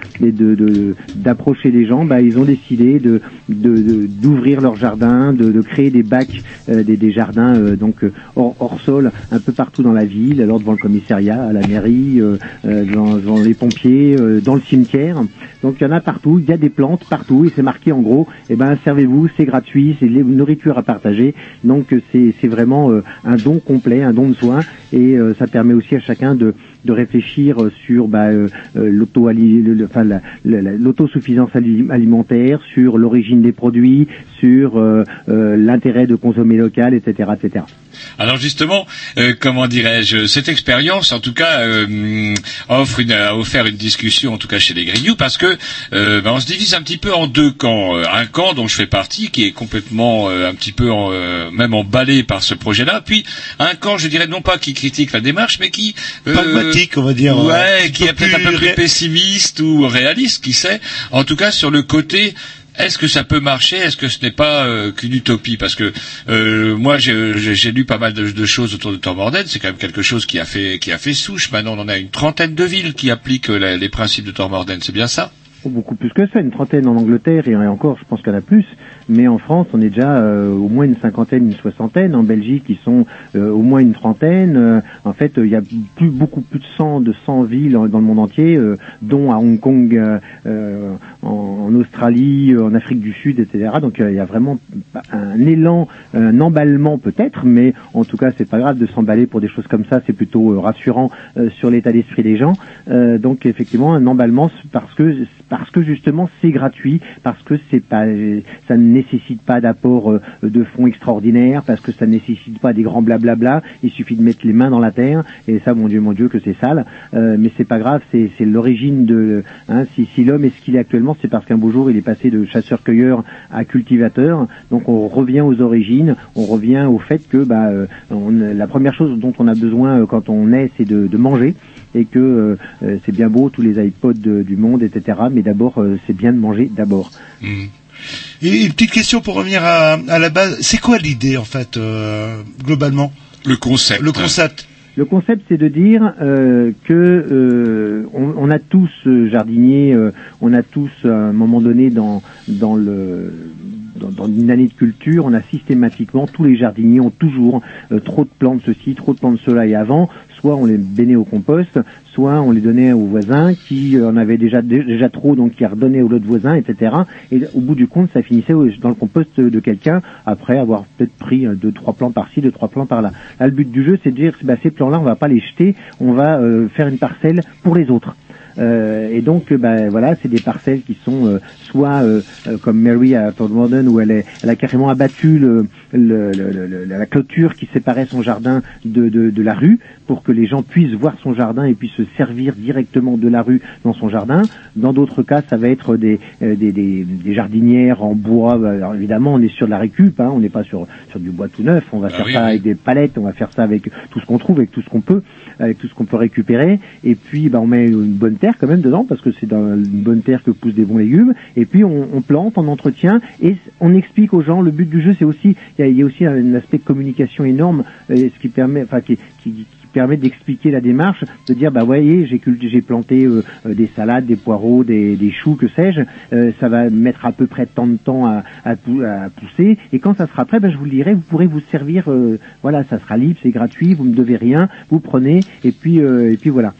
Speaker 14: d'approcher les gens, bah, ils ont décidé de d'ouvrir leur jardin, de, créer des bacs, euh, des, jardins euh, donc hors, sol, un peu partout dans la ville, alors devant le commissariat, à la mairie, devant, les pompiers, dans le cimetière. Donc il y en a partout, il y a des plantes partout et c'est marqué en gros, eh ben servez-vous, c'est gratuit, c'est nourriture à partager. Donc c'est vraiment euh, un don complet, un don de soin et euh, ça permet aussi à chacun de de réfléchir euh, sur bah, euh, l'autosuffisance ali- alimentaire, sur l'origine des produits, sur euh, euh, l'intérêt de consommer local, etc., etc.
Speaker 1: Alors justement, euh, comment dirais-je, cette expérience, en tout cas, euh, offre une, a offert une discussion, en tout cas chez les Grignoux, parce que euh, ben, on se divise un petit peu en deux camps. Un camp dont je fais partie, qui est complètement euh, un petit peu en, euh, même emballé par ce projet-là, puis un camp, je dirais non pas qui critique la démarche, mais qui euh,
Speaker 2: Pragmatique, on va dire,
Speaker 1: ouais, qui est peut-être un peu
Speaker 2: plus
Speaker 1: pessimiste ou réaliste, qui sait. En tout cas, sur le côté est-ce que ça peut marcher? Est-ce que ce n'est pas euh, qu'une utopie? Parce que euh, moi, j'ai lu pas mal de, choses autour de Tormorden. C'est quand même quelque chose qui a fait qui a fait souche. Maintenant, on en a une trentaine de villes qui appliquent euh, les principes de Tormorden. C'est bien ça?
Speaker 14: Beaucoup plus que ça, une trentaine en Angleterre et encore, je pense qu'il y en a plus. Mais en France, on est déjà euh, au moins une cinquantaine, une soixantaine. En Belgique, ils sont euh, au moins une trentaine. Euh, en fait, euh, il y a plus, beaucoup plus de 100, de 100 villes dans le monde entier, euh, dont à Hong Kong, euh, en, en Australie, en Afrique du Sud, etc. Donc il y a vraiment un élan, un emballement peut-être, mais en tout cas, c'est pas grave de s'emballer pour des choses comme ça. C'est plutôt rassurant sur l'état d'esprit des gens. Donc effectivement, un emballement parce que parce que justement c'est gratuit, parce que c'est pas, ça ne nécessite pas d'apport euh, de fonds extraordinaires, parce que ça ne nécessite pas des grands blablabla. Il suffit de mettre les mains dans la terre et ça, mon Dieu, mon Dieu, que c'est sale. Euh, mais c'est pas grave, c'est l'origine de. Hein, si si l'homme est ce qu'il est actuellement, c'est parce qu'un beau jour il est passé de chasseur-cueilleur à cultivateur. Donc on revient aux origines, on revient au fait que bah, euh, on- la première chose dont on a besoin euh, quand on est, c'est de, de manger et que euh, euh, c'est bien beau tous les iPods de- du monde, etc. Mais d'abord, euh, c'est bien de manger d'abord.
Speaker 2: Et une petite question pour revenir à, à la base. C'est quoi l'idée, en fait, euh, globalement?
Speaker 1: Le concept.
Speaker 2: Le concept.
Speaker 14: Le concept, c'est de dire euh, que euh, on, on a tous euh, jardiniers, euh, on a tous à un moment donné dans dans le dans, dans une année de culture, on a systématiquement tous les jardiniers ont toujours euh, trop de plantes ceci, trop de plantes cela et avant, soit on les baignait au compost, soit on les donnait aux voisins qui euh, en avaient déjà déjà trop, donc qui redonnaient aux autres voisins, etc. Et au bout du compte, ça finissait dans le compost de quelqu'un après avoir peut-être pris euh, deux trois plants par-ci, deux trois plants par-là. Là, le but du jeu, c'est de dire, bah, ces plants-là, on va pas les jeter, on va euh, faire une parcelle pour les autres. Euh, et donc, euh, bah, voilà, c'est des parcelles qui sont euh, soit comme Mary à Thornwarden où elle, est, elle a carrément abattu le, le- le- la clôture qui séparait son jardin de, de, de la rue pour que les gens puissent voir son jardin et puissent se servir directement de la rue dans son jardin. Dans d'autres cas, ça va être des, euh, des, des, des jardinières en bois. Alors évidemment, on est sur de la récup, hein, on n'est pas sur, sur du bois tout neuf. On va
Speaker 1: Ah
Speaker 14: faire
Speaker 1: oui,
Speaker 14: ça
Speaker 1: oui.
Speaker 14: avec des palettes, on va faire ça avec tout ce qu'on trouve, avec tout ce qu'on peut, avec tout ce qu'on peut récupérer. Et puis, bah, on met une bonne terre quand même dedans parce que c'est dans une bonne terre que poussent des bons légumes. Et puis, on, on plante, on entretient et on explique aux gens. Le but du jeu, c'est aussi, il y a, il y a aussi un aspect communication énorme, euh, ce qui permet, enfin, qui, qui, permet d'expliquer la démarche, de dire bah voyez j'ai planté euh, euh, des salades, des poireaux, des, choux, que sais-je, ça va mettre à peu près tant de temps à, à, pou- à pousser et quand ça sera prêt, ben, je vous le dirai, vous pourrez vous servir, voilà ça sera libre, c'est gratuit, vous me devez rien, vous prenez et puis et puis voilà.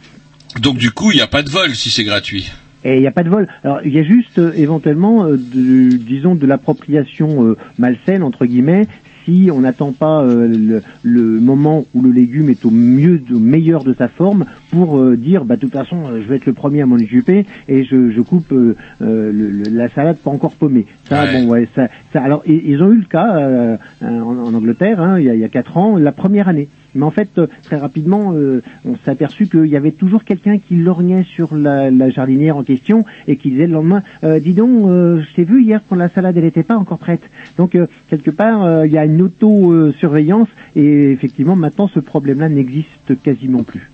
Speaker 1: Donc du coup, il n'y a pas de vol si c'est gratuit?
Speaker 14: Et il n'y a pas de vol. Alors il y a juste euh, éventuellement, euh, de- disons, de l'appropriation euh, malsaine entre guillemets. Si on n'attend pas euh, le, le moment où le légume est au mieux, au meilleur de sa forme, pour euh, dire, bah de toute façon, euh, je vais être le premier à m'en occuper et je, je coupe le- le- la salade pas encore paumée. Ça,
Speaker 1: Ouais.
Speaker 14: bon, ouais, ça, ça. Alors ils, ils ont eu le cas euh, en, en Angleterre, hein, il, y a, il y a quatre ans, la première année. Mais en fait, euh, très rapidement, euh, on s'est aperçu qu'il y avait toujours quelqu'un qui lorgnait sur la, jardinière en question et qui disait le lendemain, euh, dis donc, euh, je t'ai vu hier quand la salade elle n'était pas encore prête. Donc quelque part, il y a une auto-surveillance et effectivement maintenant ce problème-là n'existe quasiment plus.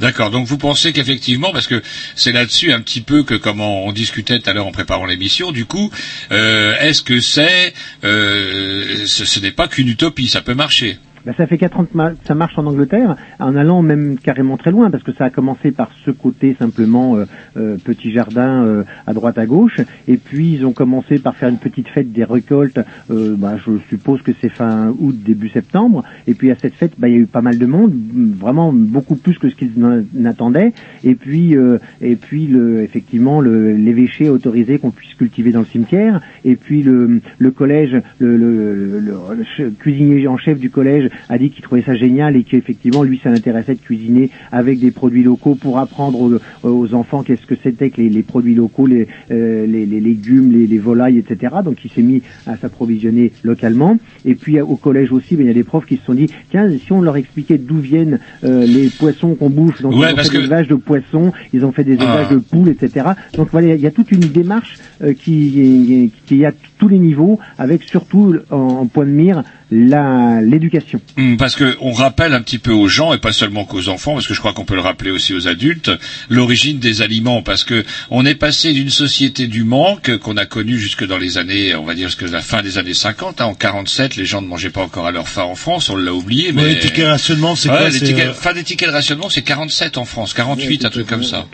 Speaker 1: D'accord. Donc vous pensez qu'effectivement, parce que c'est là-dessus un petit peu que comme on, discutait tout à l'heure en préparant l'émission, du coup, est-ce que c'est, ce, ce n'est pas qu'une utopie, ça peut marcher?
Speaker 14: Ben, ça fait quatre ans ça marche en Angleterre, en allant même carrément très loin, parce que ça a commencé par ce côté simplement euh, euh, petit jardin euh, à droite à gauche, et puis ils ont commencé par faire une petite fête des récoltes. euh, ben, je suppose que c'est fin août début septembre, et puis à cette fête, ben, il y a eu pas mal de monde, vraiment beaucoup plus que ce qu'ils en attendaient, et puis euh, et puis le, effectivement l'évêché a autorisé qu'on puisse cultiver dans le cimetière, et puis le, le collège, le, le, le- cuisinier en chef du collège a dit qu'il trouvait ça génial et qu'effectivement lui ça l'intéressait de cuisiner avec des produits locaux pour apprendre aux, aux enfants qu'est-ce que c'était que les, les produits locaux, les, euh, les, les légumes, les, les volailles, etc. Donc il s'est mis à s'approvisionner localement. Et puis au collège aussi, ben, il y a des profs qui se sont dit tiens si on leur expliquait d'où viennent euh, les poissons qu'on bouffe, donc
Speaker 1: Ouais,
Speaker 14: ils ont fait
Speaker 1: que-
Speaker 14: des élevages de poissons, ils ont fait des
Speaker 1: Ah.
Speaker 14: élevages de poules, etc. Donc voilà, il y a toute une démarche euh, qui, qui est à tous les niveaux, avec surtout en, en point de mire l'éducation.
Speaker 1: Hum, Parce que on rappelle un petit peu aux gens et pas seulement qu'aux enfants, parce que je crois qu'on peut le rappeler aussi aux adultes, l'origine des aliments, parce que on est passé d'une société du manque qu'on a connue jusque dans les années, on va dire jusque la fin des années 50. hein. en 47, les gens ne mangeaient pas encore à leur faim en France, on l'a oublié. Mais
Speaker 2: Ouais, les tickets rationnement, c'est
Speaker 1: Ouais,
Speaker 2: quoi
Speaker 1: les
Speaker 2: c'est,
Speaker 1: tickets-
Speaker 2: euh,
Speaker 1: Fin des tickets de rationnement, c'est 47 en France, 48, un truc comme ça.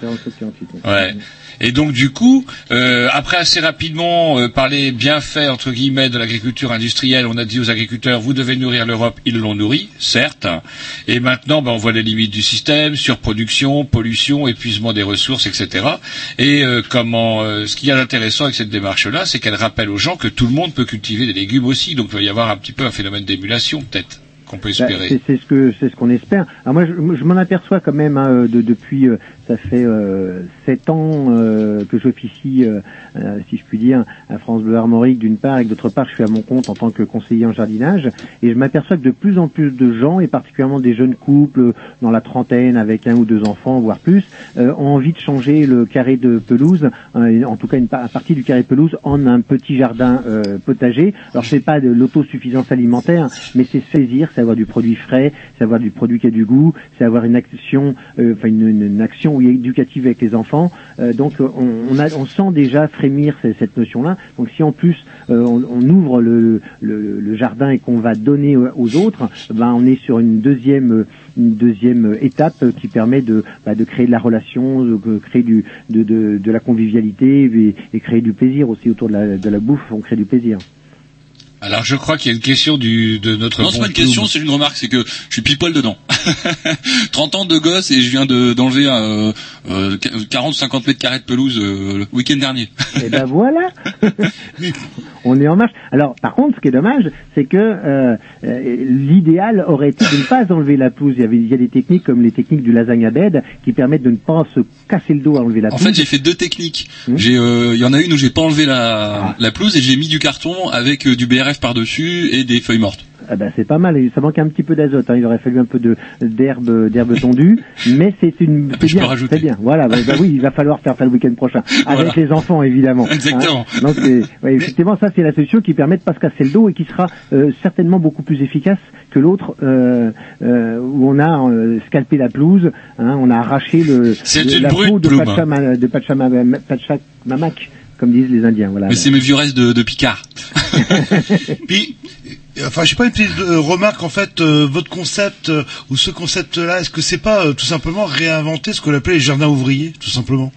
Speaker 1: Ouais. Et donc du coup, euh, après assez rapidement euh, parler bienfaits entre guillemets de l'agriculture industrielle, on a dit aux agriculteurs vous devez nourrir l'Europe, ils l'ont nourri, certes. Et maintenant, ben, on voit les limites du système, surproduction, pollution, épuisement des ressources, etc. Et euh, comment, euh, ce qu'il y a d'intéressant avec cette démarche-là, c'est qu'elle rappelle aux gens que tout le monde peut cultiver des légumes aussi. Donc il va y avoir un petit peu un phénomène d'émulation peut-être qu'on peut
Speaker 14: Bah,
Speaker 1: espérer.
Speaker 14: c'est c'est ce que c'est ce qu'on espère. Alors moi, je, je m'en aperçois quand même hein, de, depuis euh, ça fait euh, sept ans euh, que j'officie, euh, si je puis dire, à France Bleu Armorique d'une part et d'autre part, je suis à mon compte en tant que conseiller en jardinage. Et je m'aperçois que de plus en plus de gens, et particulièrement des jeunes couples dans la trentaine avec un ou deux enfants, voire plus, ont envie de changer le carré de pelouse, en tout cas une pa- partie du carré de pelouse, en un petit jardin potager. Alors c'est pas de l'autosuffisance alimentaire, mais c'est saisir, c'est avoir du produit frais, c'est avoir du produit qui a du goût, c'est avoir une action, enfin une action éducative avec les enfants. Euh, donc euh, on, sent déjà frémir ce- cette notion-là. Donc si en plus euh, on, ouvre le, jardin et qu'on va donner aux- autres, ben on est sur une deuxième une deuxième étape qui permet de, bah, créer de la relation, de, créer de, la convivialité et, créer du plaisir aussi autour de la bouffe. On crée du plaisir.
Speaker 1: Alors je crois qu'il y a une question du, de notre
Speaker 3: Non, c'est
Speaker 1: bon
Speaker 3: pas une question, c'est une remarque, c'est que je suis poil dedans. <laughs> 30 ans de gosse et je viens de d'enlever euh, euh, 40 50 mètres carrés de pelouse euh, le week-end dernier.
Speaker 14: Et ben voilà, <laughs> on est en marche. Alors par contre, ce qui est dommage, c'est que euh, euh, l'idéal aurait été de ne pas enlever la pelouse. Il y, avait, il y a des techniques comme les techniques du lasagne à bed qui permettent de ne pas se casser le dos à enlever la
Speaker 3: En
Speaker 14: pelouse.
Speaker 3: fait, j'ai fait deux techniques.
Speaker 14: Hmm.
Speaker 3: J'ai, euh, il y en a une où j'ai pas enlevé la, la pelouse et j'ai mis du carton avec euh, du BRF par dessus et des feuilles mortes.
Speaker 14: Ah ben, c'est pas mal. Ça manque un petit peu d'azote. hein. Il aurait fallu un peu de d'herbe, d'herbe tondue, <laughs> mais c'est une.
Speaker 3: Ah,
Speaker 14: c'est bien.
Speaker 3: rajouter.
Speaker 14: C'est bien. Voilà. Bah oui, il va falloir faire ça le week-end prochain <laughs> avec
Speaker 3: Voilà.
Speaker 14: les enfants, évidemment. <laughs>
Speaker 3: Exactement.
Speaker 14: Hein. Donc, c'est- ouais, effectivement, ça c'est la solution qui permet de pas se casser le dos et qui sera euh, certainement beaucoup plus efficace que l'autre euh, euh, où on a euh, scalpé la pelouse, hein, on a arraché le, la peau de
Speaker 3: Bloom.
Speaker 14: Comme disent les Indiens. Voilà.
Speaker 3: Mais c'est mes vieux restes de, de Picard. <laughs>
Speaker 2: Puis, euh, enfin, je sais pas une petite euh, remarque en fait, euh, votre concept euh, ou ce concept-là, est-ce que c'est pas euh, tout simplement réinventer ce qu'on appelait les jardins ouvriers, tout simplement?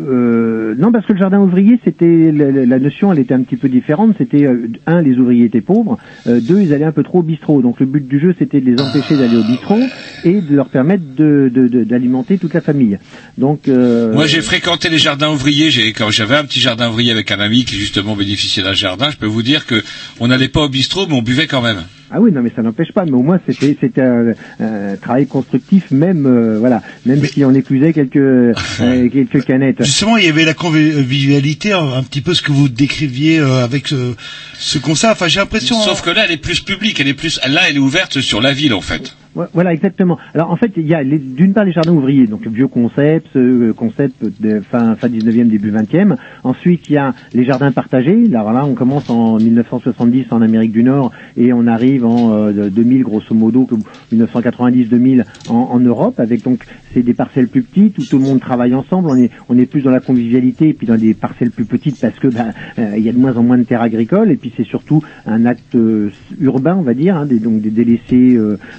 Speaker 14: Euh, non, parce que le jardin ouvrier, c'était la, notion, elle était un petit peu différente. C'était euh, un, les ouvriers étaient pauvres. euh, deux, ils allaient un peu trop au bistrot. Donc le but du jeu, c'était de les empêcher d'aller au bistrot et de leur permettre de- de- de- d'alimenter toute la famille. Donc
Speaker 1: Moi, j'ai fréquenté les jardins ouvriers. J'ai, quand j'avais un petit jardin ouvrier avec un ami qui justement bénéficiait d'un jardin, je peux vous dire que on n'allait pas au bistrot, mais on buvait quand même.
Speaker 14: Ah oui, non, mais ça n'empêche pas. Mais au moins, c'était c'était un, un travail constructif, même voilà, même si on éclusait quelques <laughs> quelques canettes.
Speaker 2: Justement, il y avait la convivialité, un, un petit peu ce que vous décriviez euh, avec euh, ce concept. Enfin, j'ai l'impression.
Speaker 1: Sauf que là, elle est plus publique. Elle est plus, là, elle est ouverte sur la ville en fait.
Speaker 14: Voilà, exactement. Alors en fait, il y a d'une part les jardins ouvriers, donc vieux concept, euh, concept de fin fin 19e début 20e. Ensuite, il y a les jardins partagés. Là, on commence en 1970 en Amérique du Nord et on arrive en euh, 2000 grosso modo, 1990-2000 en, Europe, avec donc c'est des parcelles plus petites où tout le monde travaille ensemble. On est plus dans la convivialité et puis dans des parcelles plus petites parce que ben, euh, il y a de moins en moins de terres agricoles et puis c'est surtout un acte euh, urbain, on va dire, hein, des, donc des délaissés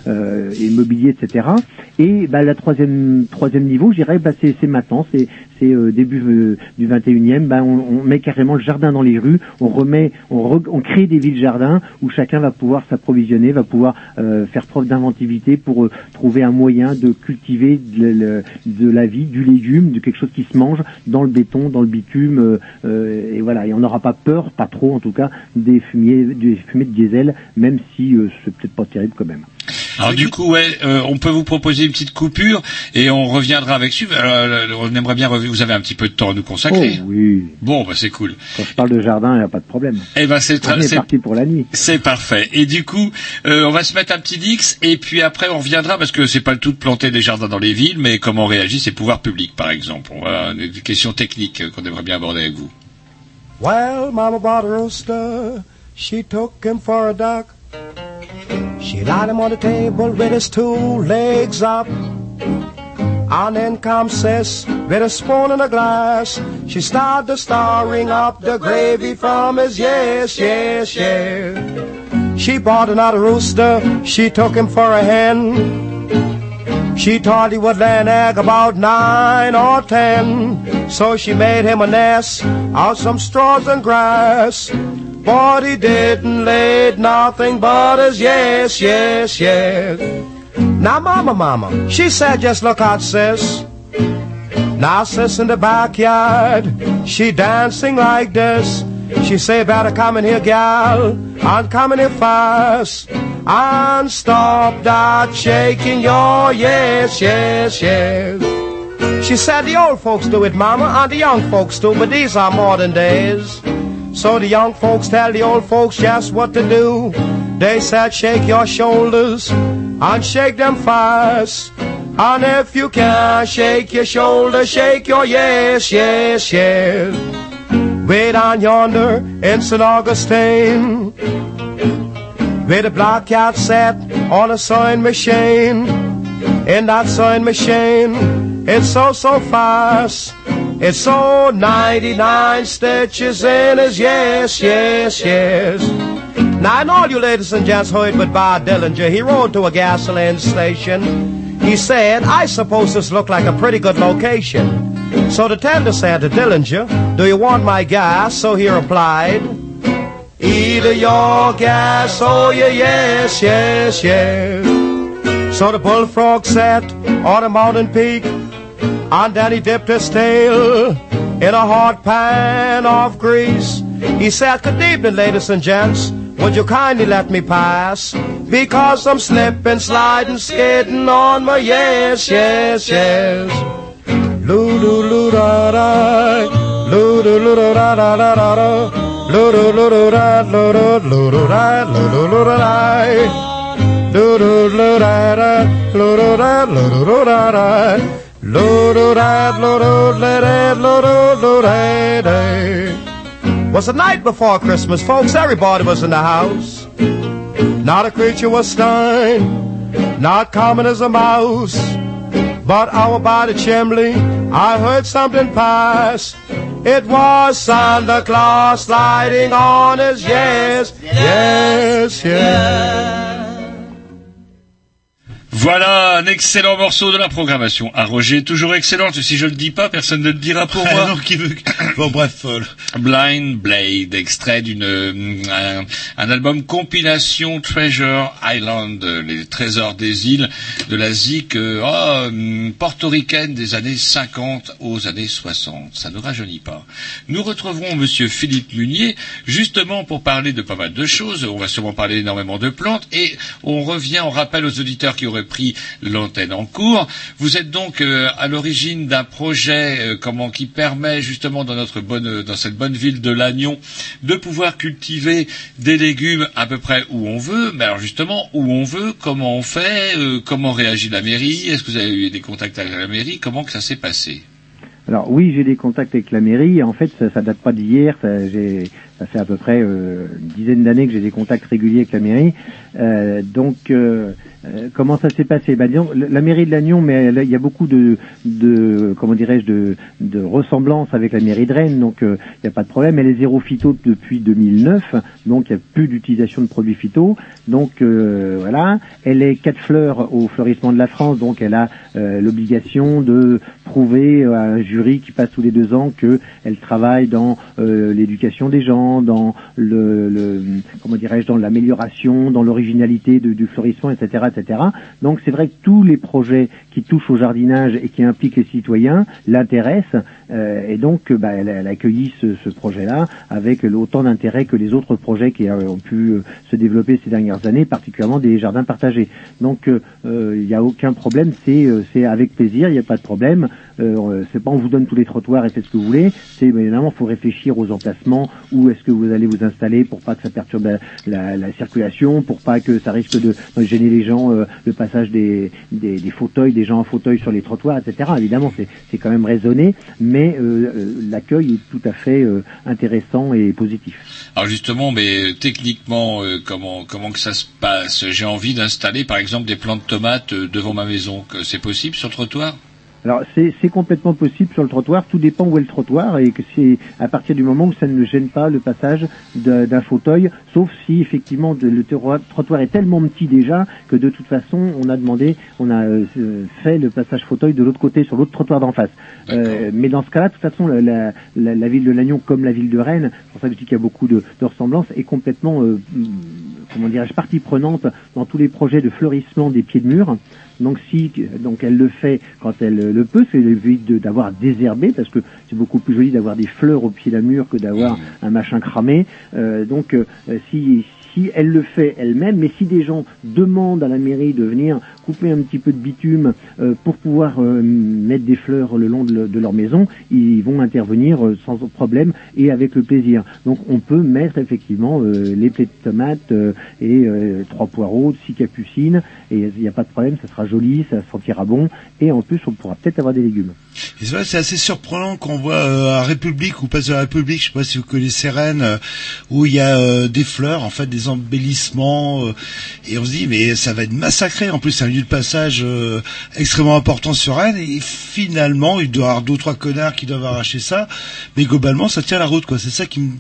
Speaker 14: euh, euh, immobiliers, etc. Et bah, la troisième troisième niveau, je dirais, bah, c'est maintenant, c'est c'est euh, début euh, du 21e, bah, on, on met carrément le jardin dans les rues, on remet, on, on crée des villes jardins où chacun va pouvoir s'approvisionner, va pouvoir faire preuve d'inventivité pour trouver un moyen de cultiver de, de la vie, du légume, de quelque chose qui se mange dans le béton, dans le bitume, et voilà. Et on n'aura pas peur, pas trop en tout cas, des fumiers, des fumées de diesel, même si c'est peut-être pas terrible quand même.
Speaker 1: Alors du coup, ouais, euh, on peut vous proposer une petite coupure et on reviendra avec suivre. Euh, on aimerait bien. rev- Vous avez un petit peu de temps à nous consacrer.
Speaker 14: Oh oui.
Speaker 1: Bon, bah c'est cool.
Speaker 14: Quand je parle de jardin, il n'y a pas de problème.
Speaker 1: Eh ben c'est
Speaker 14: On
Speaker 1: très,
Speaker 14: est
Speaker 1: c'est
Speaker 14: parti pour la nuit.
Speaker 1: C'est parfait. Et du coup, euh, on va se mettre un petit dix et puis après on reviendra parce que c'est pas le tout de planter des jardins dans les villes, mais comment réagissent les pouvoirs publics, par exemple? Voilà, des questions techniques euh, qu'on aimerait bien aborder avec vous.
Speaker 15: Well, Mama bought a rooster. She took him for a duck. She laid him on the table with his two legs up. And then comes Sis with a spoon and a glass. She started stirring up the gravy from his yes, yes, yes. She bought another rooster. She took him for a hen. She thought he would lay an egg about nine or ten. So she made him a nest out some straws and grass. But he didn't lay nothing but his yes, yes, yes. Now, mama, mama, she said, just look out, sis. Now, sis in the backyard, she dancing like this. She say, better come in here, gal, I'm coming here fast. And stop that shaking your yes, yes, yes. She said the old folks do it, mama, and the young folks do, but these are modern days. So the young folks tell the old folks just what to do. They said shake your shoulders and shake them fast. And if you can shake your shoulders, shake your yes, yes, yes. Way down yonder in St. Augustine, where the black cat sat on a sewing machine. In that sewing machine, it's so, so fast. It's so 99 stitches in his yes, yes, yes. Now, and all you ladies and gents heard but Bob Dillinger, he rode to a gasoline station. He said, I suppose this looked like a pretty good location. So the tender said to Dillinger, do you want my gas? So he replied, either your gas or your yes, yes, yes. So the bullfrog sat on a mountain peak, then he dipped his tail in a hot pan of grease. He said, Good evening, ladies and gents. Would you kindly let me pass? Because I'm slipping, sliding, skidding on my yes, yes, yes. Loo doo loo da da, loo doo loo da da da da da loo doo loo doo da, loo doo loo doo da, loo doo loo da da. Do do do da da, do do da, do do do da da, do do da, do do da da, do do do da da. Was the night before Christmas, folks. Everybody was in the house. Not a creature was stirring, not common as a mouse. But out by the chimney, I heard something pass. It was Santa Claus sliding on his yes, yes, yes.
Speaker 1: Voilà un excellent morceau de la programmation. À Roger, toujours excellente. Si je le dis pas, personne ne le dira pour <laughs> moi.
Speaker 2: non, qui veut... Bon, bref. euh,
Speaker 1: Blind Blade, extrait d'une euh, un, un album compilation Treasure Island, les trésors des îles de la zik euh, oh, hum, portoricaine des années 50 aux années 60. Ça ne rajeunit pas. Nous retrouverons Monsieur Philippe Munier justement pour parler de pas mal de choses. On va sûrement parler énormément de plantes et on revient, on rappelle aux auditeurs qui auraient pris l'antenne en cours. Vous êtes donc euh, à l'origine d'un projet euh, qui permet justement dans notre bonne dans cette bonne ville de Lannion de pouvoir cultiver des légumes à peu près où on veut. Mais alors justement où on veut, comment on fait, euh, comment réagit la mairie, est-ce que vous avez eu des contacts avec la mairie, comment que ça s'est passé?
Speaker 14: Alors oui, j'ai des contacts avec la mairie. En fait, ça, ça date pas d'hier. Ça, fait à peu près euh, une dizaine d'années que j'ai des contacts réguliers avec la mairie. Euh, donc, euh, euh, comment ça s'est passé? Bah, disons, la mairie de Lannion, mais il y a beaucoup de, de comment dirais-je, de, de ressemblances avec la mairie de Rennes. Donc, euh, il n'y a pas de problème. Elle est zéro phyto depuis 2009, donc il n'y a plus d'utilisation de produits phyto. Donc euh, voilà, elle est quatre fleurs au fleurissement de la France, donc elle a l'obligation de prouver à un jury qui passe tous les deux ans qu'elle travaille dans l'éducation des gens, dans le, comment dirais-je, dans l'amélioration, dans l'originalité du fleurissement, etc., Donc c'est vrai que tous les projets qui touchent au jardinage et qui impliquent les citoyens l'intéressent, euh, et donc euh, bah, elle, elle ce, projet-là avec autant d'intérêt que les autres projets qui euh, ont pu se développer ces dernières années, particulièrement des jardins partagés. Donc il n'y a aucun problème, c'est avec plaisir, il n'y a pas de problème. C'est pas on vous donne tous les trottoirs et faites ce que vous voulez. C'est évidemment faut réfléchir aux emplacements où est-ce que vous allez vous installer pour pas que ça perturbe la, la- la circulation, pour pas que ça risque de, gêner les gens, le passage des, des, des fauteuils, des gens en fauteuil sur les trottoirs, etc. Évidemment c'est quand même raisonné, mais euh, euh, l'accueil est tout à fait euh, intéressant et positif.
Speaker 1: Alors justement, mais techniquement, comment comment que ça se passe? J'ai envie d'installer, par exemple, des plants de tomates devant ma maison. C'est possible sur le trottoir?
Speaker 14: Alors c'est c'est complètement possible sur le trottoir, tout dépend où est le trottoir et que c'est à partir du moment où ça ne gêne pas le passage d'un fauteuil, sauf si effectivement de- le trottoir est tellement petit déjà que de toute façon on a demandé, on a euh, fait le passage fauteuil de l'autre côté sur l'autre trottoir d'en face. Euh, mais dans ce cas-là, de toute façon, la, la, la- la ville de Lannion, comme la ville de Rennes, c'est pour ça que je dis qu'il y a beaucoup de, de ressemblances, est complètement, euh, comment dirais-je, partie prenante dans tous les projets de fleurissement des pieds de mur. Donc si donc elle le fait quand elle le peut, c'est évite d'avoir désherbé parce que c'est beaucoup plus joli d'avoir des fleurs au pied d'un mur que d'avoir un machin cramé. Euh, donc euh, si si elle le fait elle-même, mais si des gens demandent à la mairie de venir couper un petit peu de bitume euh, pour pouvoir euh, mettre des fleurs le long de, le- de leur maison, ils vont intervenir euh, sans problème et avec le plaisir. Donc on peut mettre effectivement euh, les plaies de tomates euh, et euh, trois poireaux, six capucines, et il n'y a pas de problème, ça sera joli, ça sentira bon, et en plus on pourra peut-être avoir des légumes.
Speaker 2: C'est assez surprenant qu'on voit euh, à République ou Place de la République, je sais pas si vous connaissez Rennes, euh, où il y a euh, des fleurs, en fait, des embellissements, euh, et on se dit mais ça va être massacré. En plus, c'est un lieu de passage euh, extrêmement important sur Rennes, et finalement, il doit y avoir deux trois connards qui doivent arracher ça, mais globalement, ça tient la route, quoi. C'est ça qui me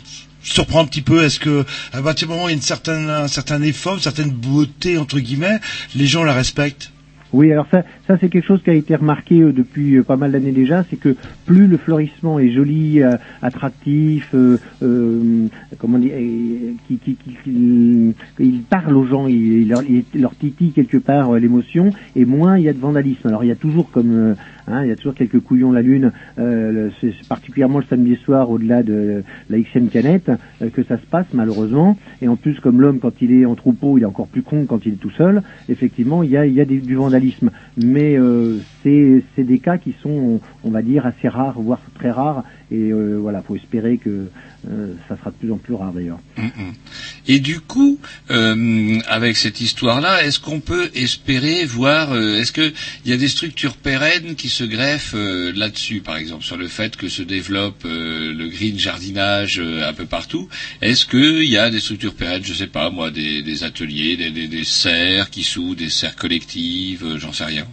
Speaker 2: surprend un petit peu. Est-ce que à partir du moment où il y a une certaine, un certain effort, une certaine beauté entre guillemets, les gens la respectent?
Speaker 14: Oui, alors ça, ça c'est quelque chose qui a été remarqué euh, depuis euh, pas mal d'années déjà, c'est que plus le fleurissement est joli, euh, attractif, comment dire, qui, il parle aux gens, il, leur, il leur titille quelque part l'émotion, et moins il y a de vandalisme. Alors il y a toujours comme hein, il y a toujours quelques couillons la lune, euh, c'est particulièrement le samedi soir au-delà de la XM canette euh, que ça se passe malheureusement. Et en plus comme l'homme quand il est en troupeau, il est encore plus con quand il est tout seul. Effectivement, il y a, il y a du vandalisme, mais euh, c'est des cas qui sont, on va dire, assez rares, voire très rares. Et euh, voilà, faut espérer que euh, ça sera de plus en plus rare d'ailleurs.
Speaker 1: Et du coup, euh, avec cette histoire-là, est-ce qu'on peut espérer voir, euh, est-ce que il y a des structures pérennes qui se greffent euh, là-dessus, par exemple, sur le fait que se développe euh, le green jardinage un peu partout? Est-ce qu'il y a des structures pérennes, je sais pas moi, des, des ateliers, des, des, serres qui s'ouvrent, des serres collectives, j'en sais rien.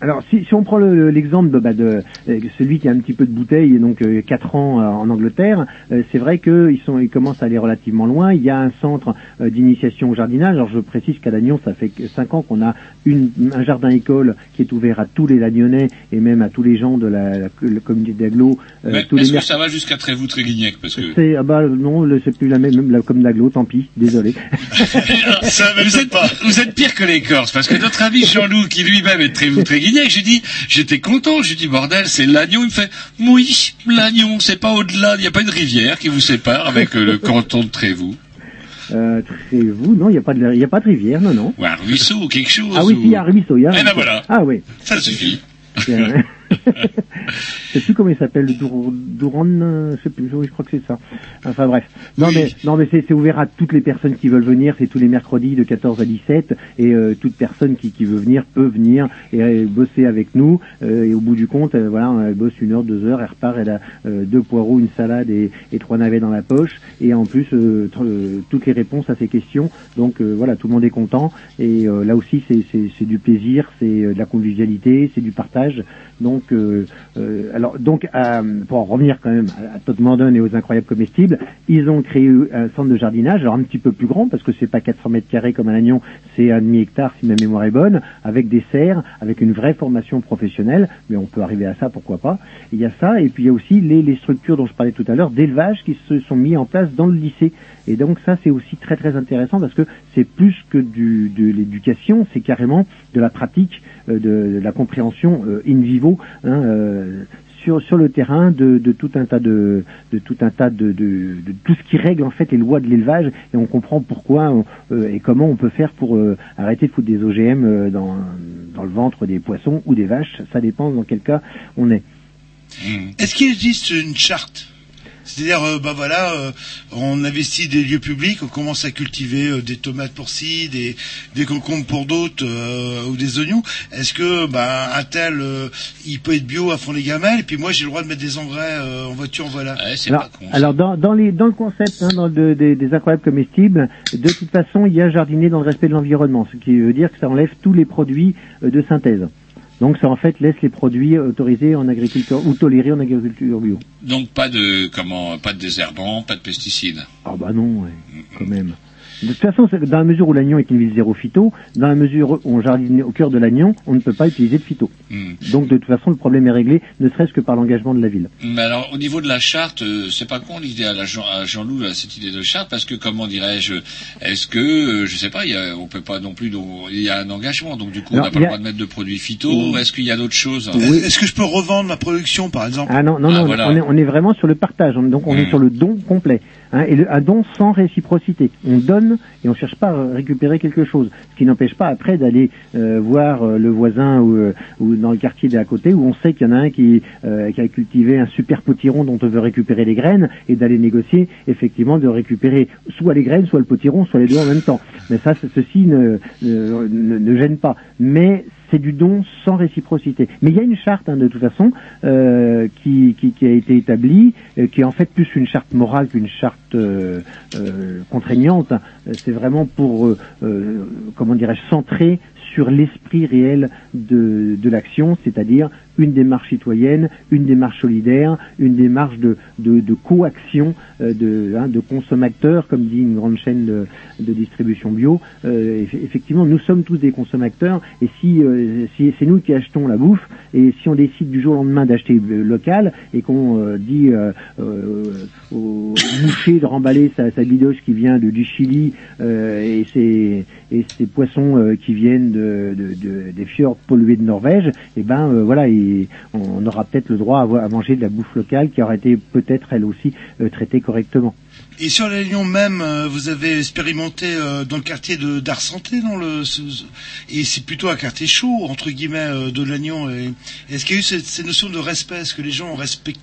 Speaker 14: Alors, si, si on prend le- le- l'exemple de, bah, de euh, celui qui a un petit peu de bouteille, et donc euh, 4 ans euh, en Angleterre, euh, c'est vrai qu'ils sont, ils commencent à aller relativement loin. Il y a un centre euh, d'initiation au jardinage. Alors, je précise qu'à Lannion, ça fait 5 ans qu'on a une, un jardin-école qui est ouvert à tous les Lagnonnais et même à tous les gens de la, la- la communauté d'Aglo.
Speaker 1: Mais
Speaker 14: tous les
Speaker 1: est-ce que ça va jusqu'à Trévoux-Tréguignac Parce que
Speaker 14: c'est, ah bah non, le- c'est plus la même, la, comme d'Aglo, tant pis, désolé. <laughs>
Speaker 1: vous, êtes, vous êtes pire que les Corses, parce que notre ami Jean-Loup, qui lui-même est de J'ai dit, j'étais content, j'ai dit, bordel, c'est l'Agnon, il me fait, oui, l'Agnon, c'est pas au-delà, il n'y a pas une rivière qui vous sépare avec euh, le <laughs> canton de Trévoux.
Speaker 14: Euh, Trévoux, non, il n'y a pas de, y a pas de rivière, non, non.
Speaker 1: Ou un ruisseau, ou quelque chose.
Speaker 14: Ah oui,
Speaker 1: ou-
Speaker 14: si, il y a un ruisseau, il y a un
Speaker 1: Eh ben voilà.
Speaker 14: Ah oui.
Speaker 1: Ça suffit. <laughs>
Speaker 14: Je sais plus comment il s'appelle, le Dour- Douran, euh, je sais plus, je crois que c'est ça. Enfin bref. Non mais non mais c'est ouvert à toutes les personnes qui veulent venir, c'est tous les mercredis de 14 à 17 et euh, toute personne qui, qui veut venir peut venir et euh, bosser avec nous. Euh, et au bout du compte, euh, voilà, elle bosse une heure, deux heures, elle repart, elle a euh, deux poireaux, une salade et, et trois navets dans la poche. Et en plus toutes les réponses à ces questions. Donc euh, voilà, tout le monde est content. Et euh, là aussi c'est du plaisir, c'est de la convivialité, c'est du partage. Donc euh, euh, alors donc pour en revenir quand même à, Todd et aux incroyables comestibles, ils ont créé un centre de jardinage, alors un petit peu plus grand parce que c'est pas 400 mètres carrés comme à Lannion, c'est un demi hectare si ma mémoire est bonne, avec des serres, avec une vraie formation professionnelle, mais on peut arriver à ça, pourquoi pas. Il y a ça et puis il y a aussi les, les structures dont je parlais tout à l'heure d'élevage qui se sont mis en place dans le lycée. Et donc ça c'est aussi très très intéressant parce que c'est plus que de l'éducation, c'est carrément de la pratique, euh, de, la compréhension euh, in vivo. hein, euh, sur, sur le terrain de, tout un tas de, tout un tas de, tout ce qui règle en fait les lois de l'élevage et on comprend pourquoi et comment on peut faire pour arrêter de foutre des OGM dans, dans le ventre des poissons ou des vaches ça dépend dans quel cas on est
Speaker 2: Est-ce qu'il existe une charte c'est-à-dire, euh, bah voilà, euh, on investit des lieux publics, on commence à cultiver euh, des tomates pour ci, des, des concombres pour d'autres, euh, ou des oignons. Est-ce que bah, un tel, euh, il peut être bio à fond les gamelles, et puis moi j'ai le droit de mettre des engrais euh, en voiture, voilà.
Speaker 14: alors, alors dans, dans, les, dans le concept hein, dans le- des, des incroyables comestibles, de toute façon, il y a jardiner dans le respect de l'environnement, ce qui veut dire que ça enlève tous les produits euh, de synthèse. Donc ça en fait laisse les produits autorisés en agriculture ou tolérés en agriculture bio.
Speaker 3: Donc pas de comment, pas de désherbant, pas de pesticides.
Speaker 14: Ah bah non, ouais, quand même. De toute façon, dans la mesure où l'agnon est une ville zéro phyto, dans la mesure où on jardine au cœur de l'agnon, on ne peut pas utiliser de phyto.
Speaker 3: Hmm.
Speaker 14: Donc de toute façon, le problème est réglé, ne serait-ce que par l'engagement de la ville.
Speaker 3: Mais alors, au niveau de la charte, euh, c'est pas con l'idée à, la Jean, à Jean-Loup, là, cette idée de charte, parce que comment dirais-je, est-ce que, euh, je sais pas, il y a, on peut pas non plus, donc, il y a un engagement, donc du coup,
Speaker 14: Alors,
Speaker 3: on n'a pas le droit de mettre de produits phyto. Est-ce qu'il y a d'autres choses
Speaker 2: Est-ce que je peux revendre ma production, par exemple
Speaker 14: Ah non, non, non,
Speaker 3: voilà.
Speaker 14: on, est, on est vraiment sur le partage, on- donc on est
Speaker 3: Hmm.
Speaker 14: sur le don complet. Hein, et le, un don sans réciprocité. On donne et on cherche pas à récupérer quelque chose. Ce qui n'empêche pas après d'aller euh, voir euh, le voisin ou, euh, ou dans le quartier d'à côté où on sait qu'il y en a un qui, euh, qui a cultivé un super potiron dont on veut récupérer les graines et d'aller négocier effectivement de récupérer soit les graines, soit le potiron, soit les deux en même temps. Mais ça, ceci ne, ne, ne- ne gêne pas. Mais c'est du don sans réciprocité. Mais il y a une charte hein, de toute façon euh, qui, a été établie, euh, qui est en fait plus une charte morale qu'une charte euh, contraignante. Euh, C'est vraiment pour, comment dirais-je, centrer sur l'esprit réel de l'action, c'est-à-dire une démarche citoyenne, une démarche solidaire, une démarche de, de, coaction euh, de, hein, de consommateurs, comme dit une grande chaîne de, distribution bio. Euh, eff- effectivement, nous sommes tous des consommateurs, et si, euh, si c'est nous qui achetons la bouffe, et si on décide du jour au lendemain d'acheter local, et qu'on dit au boucher de remballer sa, sa bidoche qui vient de, du Chili et ses et poissons qui viennent de, de, de- des fjords pollués de Norvège, et ben euh, voilà, et on aura peut-être le droit à, manger de la bouffe locale qui aura été peut-être elle aussi euh, traitée correctement.
Speaker 2: Et sur la Lyon même, euh, vous avez expérimenté euh, dans le quartier de d'Art Santé, dans le et c'est plutôt un quartier chaud entre guillemets de Lannion. Est-ce qu'il y a eu cette, cette notion de respect? Est-ce que les gens ont respecté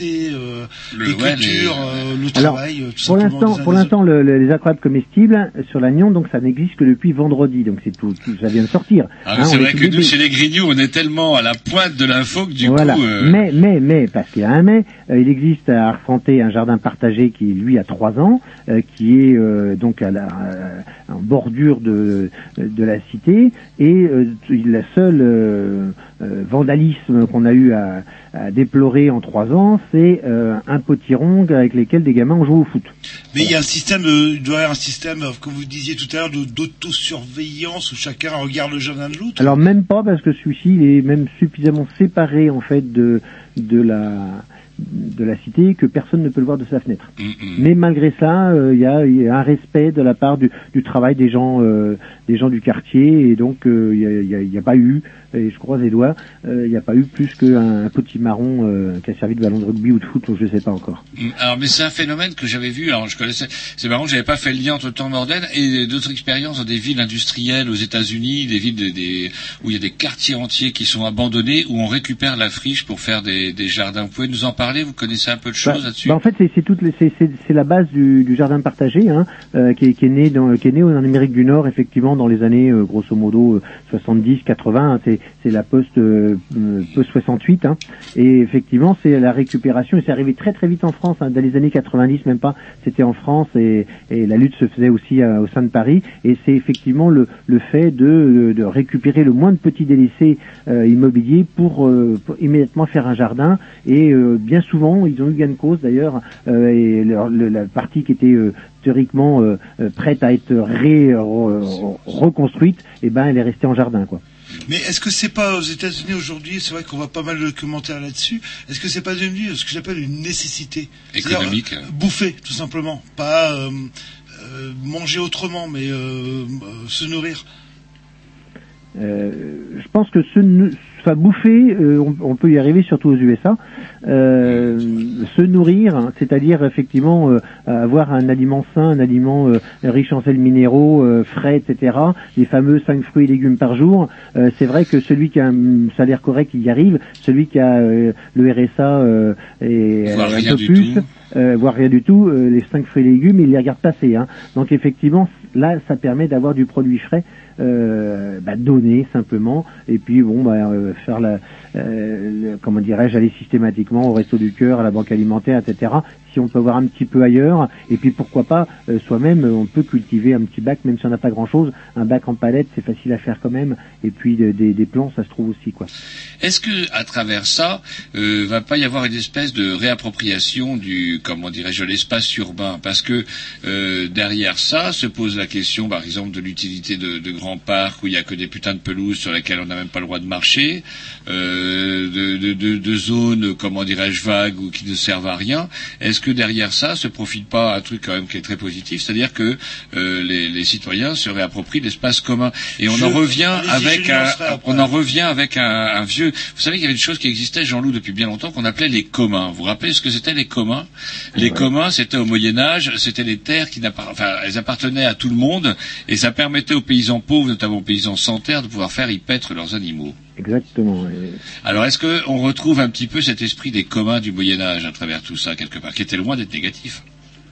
Speaker 2: euh, les
Speaker 3: ouais,
Speaker 2: cultures,
Speaker 3: les-
Speaker 2: euh, le
Speaker 14: Alors,
Speaker 2: travail, euh, tout
Speaker 14: pour l'instant, pour l'instant, le- le- les incroyables comestibles euh, sur l'agnon, donc ça n'existe que depuis vendredi, donc c'est tout, tout- ça vient de sortir.
Speaker 3: Ah,
Speaker 14: Hein,
Speaker 3: c'est
Speaker 14: on est
Speaker 3: vrai que nous, chez les Grignoux, on est tellement à la pointe de l'info que du
Speaker 14: voilà.
Speaker 3: coup, euh,
Speaker 14: Mais, mais, mais, parce qu'il y a un mais, euh, il existe à Argenté un jardin partagé qui, lui, a trois ans, euh, qui est euh, donc à la, euh, en bordure de, de la cité, et euh, la seule euh, euh, vandalisme qu'on a eu à, à déplorer en trois ans, c'est euh, un potiron avec lesquels des gamins ont joué au foot.
Speaker 2: Mais il y a un système, il doit y avoir un système, euh, comme vous disiez tout à l'heure, d'autosurveillance où chacun regarde le jardin de l'autre.
Speaker 14: Alors même pas parce que celui-ci il est même suffisamment séparé en fait de de la de la cité que personne ne peut le voir de sa fenêtre.
Speaker 3: mm, mm.
Speaker 14: Mais malgré ça, euh, il y, a, il y a un respect de la part du, du travail des gens euh, des gens du quartier et donc euh, il n'y a, pas eu et je croise les doigts, il n'y a pas eu plus qu'un un petit marron qui a servi de ballon de rugby ou de foot, je sais pas encore.
Speaker 3: Mm, Alors, mais c'est un phénomène que j'avais vu. Alors, je connaissais. C'est marrant, j'avais pas fait le lien entre le temps moderne et d'autres expériences dans des villes industrielles aux États-Unis, des villes des, des- où il y a des quartiers entiers qui sont abandonnés, où on récupère la friche pour faire des, des jardins. Vous pouvez nous en parler Vous connaissez un peu de choses
Speaker 14: Bah,
Speaker 3: là-dessus
Speaker 14: bah, en fait, c'est toute la base du, du jardin partagé, hein, euh, qui, est, qui est né dans, qui est né en Amérique du Nord, effectivement, dans les années euh, grosso modo 70-80. hein, c'est la post euh, euh, post 68, hein, et effectivement, c'est la récupération. Et c'est arrivé très très vite en France, dans les années 90, même pas. C'était en France et, et la lutte se faisait aussi euh, au sein de Paris. Et c'est effectivement le, le fait de, de récupérer le moins de petits délaissés euh, immobiliers pour, euh, pour immédiatement faire un jardin. Et euh, bien souvent, ils ont eu gain de cause d'ailleurs. euh, et leur- le- la partie qui était euh, théoriquement euh, prête à être ré- re- reconstruite, et ben elle est restée en jardin quoi.
Speaker 2: Mais est-ce que c'est pas aux États-Unis aujourd'hui, c'est vrai qu'on voit pas mal de commentaires là-dessus, est-ce que c'est pas devenu ce que j'appelle une nécessité?
Speaker 3: Économique.
Speaker 2: euh, Bouffer, tout simplement. Pas euh, euh, manger autrement, mais euh, euh, se nourrir.
Speaker 14: Euh, je pense que se, enfin, bouffer, euh, on, on peut y arriver surtout aux USA. Euh, se nourrir, hein, c'est-à-dire effectivement euh, avoir un aliment sain, un aliment riche en sels minéraux, frais, etc. Les fameux 5 fruits et légumes par jour. C'est vrai que celui qui a un salaire correct, il y arrive. Celui qui a le RSA et un peu plus,
Speaker 3: tout.
Speaker 14: euh, voire rien du tout, euh, les 5 fruits et légumes, il les regarde passer. Hein. Donc effectivement, là, ça permet d'avoir du produit frais euh, bah, donner simplement. Et puis bon bah, euh, faire la euh, comment dirais-je aller systématiquement au resto du cœur à la banque alimentaire etc si on peut avoir un petit peu ailleurs. Et puis pourquoi pas euh, soi-même, on peut cultiver un petit bac, même si on n'a pas grand-chose. Un bac en palette, c'est facile à faire quand même. Et puis de- des, des plants, ça se trouve aussi.
Speaker 1: Est-ce que à travers ça, euh, va pas y avoir une espèce de réappropriation du, comment dirais-je, l'espace urbain? Parce que euh, derrière ça se pose la question, par exemple, de l'utilité de, grands parcs où il y a que des putains de pelouses sur lesquelles on n'a même pas le droit de marcher, euh, de, zones, comment dirais-je, vagues ou qui ne servent à rien. Que derrière ça se profite pas un truc quand même qui est très positif, c'est-à-dire que euh, les, les citoyens se réapproprient l'espace commun et on
Speaker 2: Je-
Speaker 1: en revient avec un, on en revient avec un, un vieux. Vous savez qu'il y avait une chose qui existait, Jean-Loup, depuis bien longtemps, qu'on appelait les communs. Vous vous rappelez ce que c'était les communs? Les communs, c'était au Moyen Âge, c'était les terres qui enfin, elles appartenaient à tout le monde, et ça permettait aux paysans pauvres, notamment aux paysans sans terre, de pouvoir faire y paître leurs animaux.
Speaker 14: Exactement.
Speaker 1: Alors, est-ce qu'on retrouve un petit peu cet esprit des communs du Moyen Âge à travers tout ça quelque part, qui était loin d'être négatif?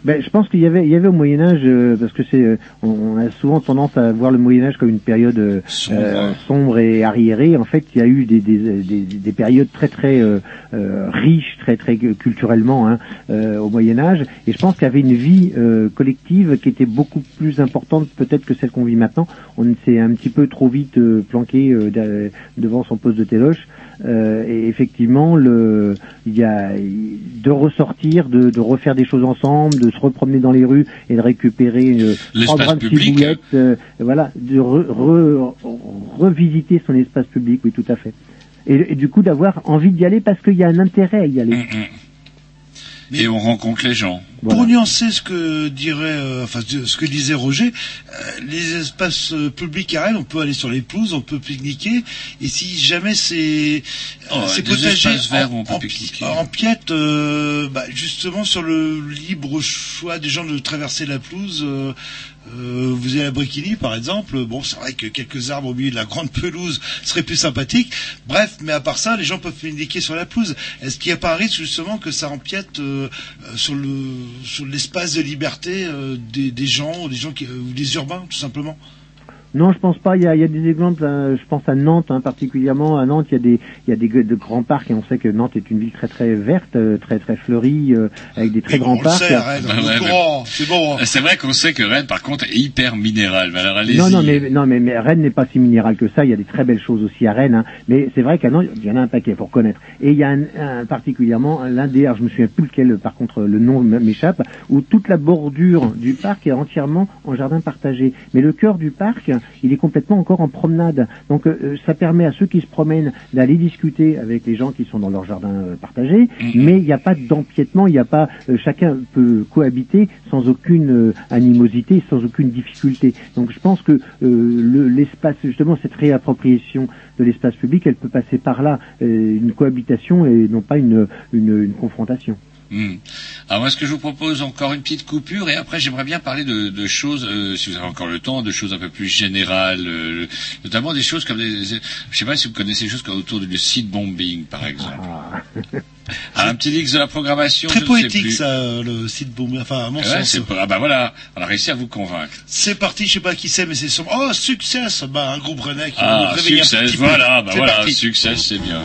Speaker 14: Ben, je pense qu'il y avait, il y avait au Moyen Âge, euh, parce que c'est, euh, on, on a souvent tendance à voir le Moyen Âge comme une période euh, euh, sombre et arriérée. En fait, il y a eu des, des, des, des périodes très très euh, euh, riches, très très culturellement hein, euh, au Moyen Âge. Et je pense qu'il y avait une vie euh, collective qui était beaucoup plus importante peut-être que celle qu'on vit maintenant. On s'est un petit peu trop vite euh, planqué euh, de- devant son poste de téloche. Euh, et effectivement, le, il y a de ressortir, de, de refaire des choses ensemble, de se repromener dans les rues et de récupérer euh,
Speaker 1: L'espace public.
Speaker 14: euh, voilà, de re- re- revisiter son espace public, oui, tout à fait. Et, et du coup, d'avoir envie d'y aller parce qu'il y a un intérêt à y aller.
Speaker 1: Et on rencontre les gens.
Speaker 2: Pour nuancer ce que dirait, euh, enfin ce que disait Roger, euh, les espaces euh, publics à Rennes, on peut aller sur les pelouses, on peut pique-niquer, et si jamais c'est
Speaker 1: Oh,
Speaker 2: euh, c'est
Speaker 1: espaces verts
Speaker 2: en,
Speaker 1: où on peut
Speaker 2: en-
Speaker 1: pique-niquer.
Speaker 2: en piète, euh, bah, justement sur le libre choix des gens de traverser la pelouse. Euh, vous allez à Brikini, par exemple. Bon, c'est vrai que quelques arbres au milieu de la grande pelouse seraient plus sympathiques. Bref, mais à part ça, les gens peuvent pique-niquer sur la pelouse. Est-ce qu'il n'y a pas un risque justement que ça empiète euh, sur le sur l'espace de liberté euh, des, des gens, ou des gens qui, ou des urbains, tout simplement?
Speaker 14: Non, je pense pas. Il y a, il y a des exemples. hein, je pense à Nantes, hein, particulièrement. À Nantes, il y a des, il y a des de grands parcs et on sait que Nantes est une ville très très verte, euh, très très fleurie, euh, avec des très
Speaker 1: Et
Speaker 14: grands
Speaker 1: on
Speaker 14: parcs.
Speaker 2: c'est bon.
Speaker 1: Euh, C'est vrai qu'on sait que Rennes, par contre, est hyper minéral. Mais alors, allez-y.
Speaker 14: Non, non, mais non, mais, mais Rennes n'est pas si minéral que ça. Il y a des très belles choses aussi à Rennes, hein. mais c'est vrai qu'à Nantes, il y en a un paquet pour connaître. Et il y a un, un- particulièrement l'un des, alors je me souviens plus lequel, par contre le nom m'échappe, où toute la bordure du parc est entièrement en jardin partagé. Mais le cœur du parc, il est complètement encore en promenade. Donc euh, ça permet à ceux qui se promènent d'aller discuter avec les gens qui sont dans leur jardin euh, partagé, mais il n'y a pas d'empiètement, il n'y a pas, euh, chacun peut cohabiter sans aucune euh, animosité, sans aucune difficulté. Donc je pense que euh, le- l'espace, justement, cette réappropriation de l'espace public, elle peut passer par là, euh, une cohabitation et non pas une, une, une confrontation.
Speaker 1: Hmm. Alors moi, ce que je vous propose encore une petite coupure et après j'aimerais bien parler de, de choses, euh, si vous avez encore le temps, de choses un peu plus générales, euh, notamment des choses comme des, je sais pas si vous connaissez des choses comme autour du seed bombing par exemple. Ah, un petit X de la programmation.
Speaker 2: Très
Speaker 1: je ne sais
Speaker 2: poétique
Speaker 1: plus.
Speaker 2: ça, le site boom. Enfin, à mon
Speaker 1: Ouais,
Speaker 2: sens.
Speaker 1: ah bah voilà, on a réussi à vous convaincre.
Speaker 2: C'est parti, je sais pas qui c'est, mais c'est son... Oh, succès Bah, un groupe rennais qui va
Speaker 1: Ah,
Speaker 2: nous réveiller un
Speaker 1: succès,
Speaker 2: petit peu.
Speaker 1: voilà, bah voilà,
Speaker 2: parti.
Speaker 1: succès, c'est bien.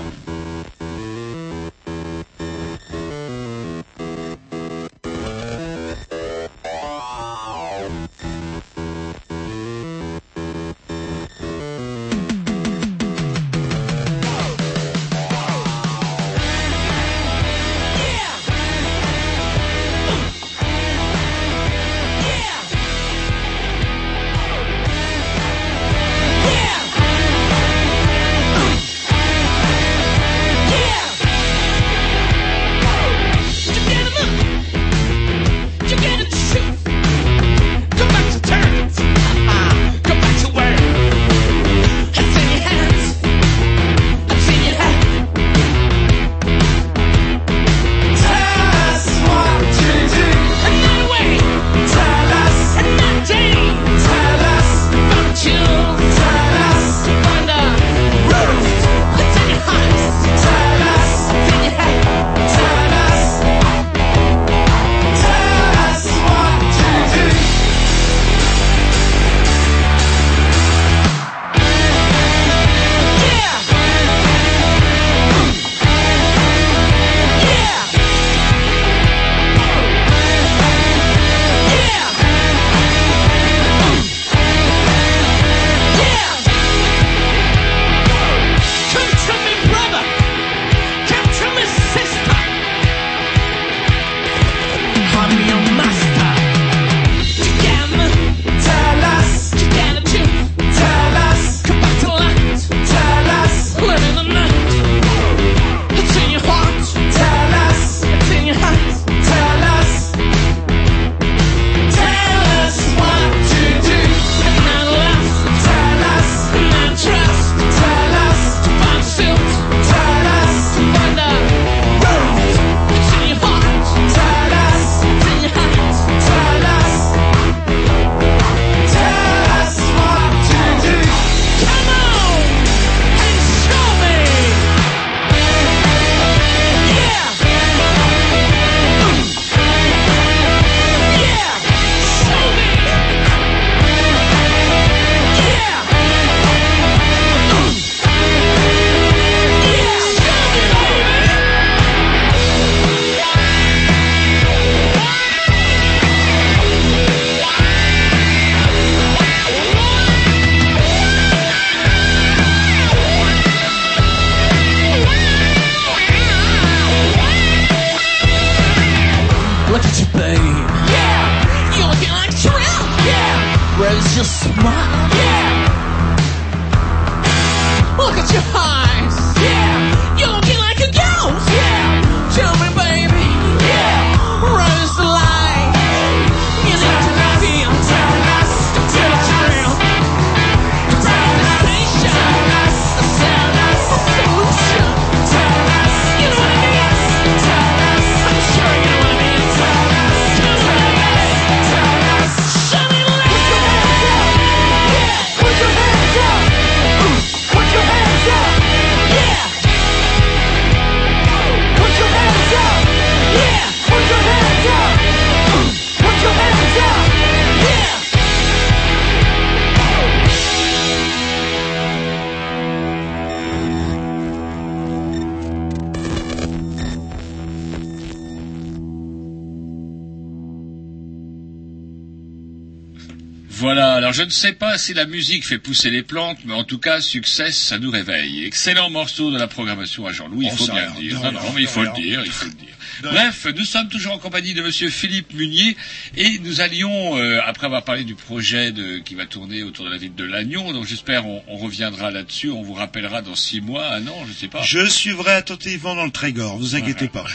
Speaker 1: Je ne sais pas si la musique fait pousser les plantes, mais en tout cas, succès, ça nous réveille. Excellent morceau de la programmation à Jean-Louis, il faut bien le dire. Non, non, mais il faut le dire, il faut le dire. Bref, nous sommes toujours en compagnie de Monsieur Philippe Munier et nous allions, euh, après avoir parlé du projet de, qui va tourner autour de la ville de Lannion, donc j'espère on, on reviendra là-dessus, on vous rappellera dans six mois, un an, je sais pas.
Speaker 2: Je suivrai attentivement dans le Trégor, vous inquiétez pas.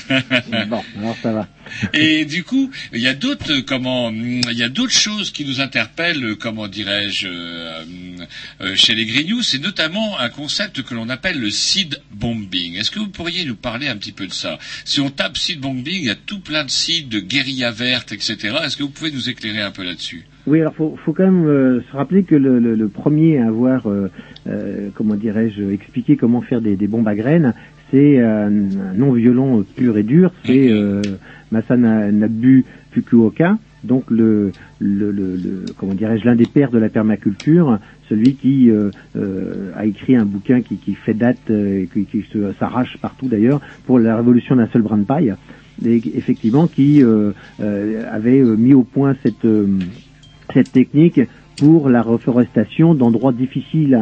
Speaker 14: Bon, alors ça va. <laughs>
Speaker 1: Et du coup, il y a d'autres comment, il y a d'autres choses qui nous interpellent, comment dirais-je, euh, chez les Grignoux, c'est notamment un concept que l'on appelle le seed bombing. Est-ce que vous pourriez nous parler un petit peu de ça? Si on tape seed bombing, il y a tout plein de sites de guérilla verte, etc. Est-ce que vous pouvez nous éclairer un peu là-dessus?
Speaker 14: Oui, alors faut, faut quand même euh, se rappeler que le, le- le premier à avoir, euh, euh, comment dirais-je, expliqué comment faire des, des bombes à graines, c'est euh, un non-violent pur et dur, c'est euh, Masanabu Fukuoka, donc le, le, le, comment dirais-je, l'un des pères de la permaculture, celui qui euh, euh, a écrit un bouquin qui, fait date, euh, et qui, s'arrache partout d'ailleurs, pour la révolution d'un seul brin de paille, et effectivement qui avait mis au point cette technique pour la reforestation d'endroits difficiles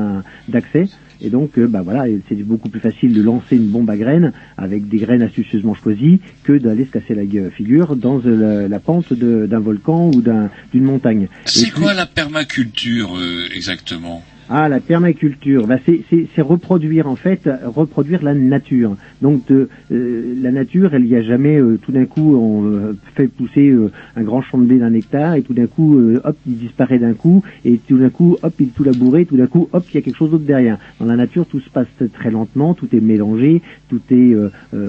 Speaker 14: d'accès. Et donc, euh, bah voilà, c'est beaucoup plus facile de lancer une bombe à graines avec des graines astucieusement choisies que d'aller se casser la figure dans euh, la, la pente d'un volcan ou d'un- d'une montagne.
Speaker 1: C'est
Speaker 14: puis-
Speaker 1: quoi la permaculture euh, exactement?
Speaker 14: Ah, la permaculture, bah, c'est- reproduire en fait, reproduire la nature. Donc euh, la nature, elle y a jamais euh, tout d'un coup on euh, fait pousser un grand champ de blé d'un hectare et tout d'un coup hop il disparaît d'un coup et tout d'un coup hop il est tout labouré, tout d'un coup hop il y a quelque chose d'autre derrière. Dans la nature tout se passe très lentement, tout est mélangé, tout est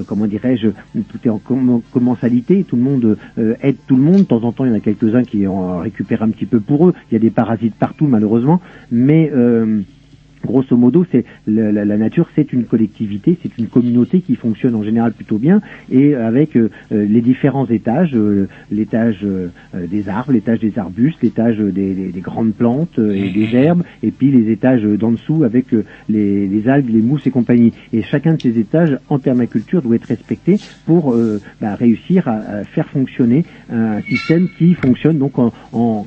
Speaker 14: comment dirais-je, tout est en comm- commensalité, tout le monde aide tout le monde. De temps en temps il y en a quelques-uns qui en récupèrent un petit peu pour eux. Il y a des parasites partout malheureusement, mais Grosso modo, c'est la, nature, c'est une collectivité, c'est une communauté qui fonctionne en général plutôt bien, et avec euh, euh, les différents étages, euh, l'étage euh, euh, des arbres, l'étage des arbustes, l'étage des, des- des grandes plantes euh, et des herbes, et puis les étages euh, d'en dessous avec euh, les, algues, les mousses et compagnie. Et chacun de ces étages en permaculture doit être respecté pour euh, bah, réussir à, faire fonctionner un système qui fonctionne donc en,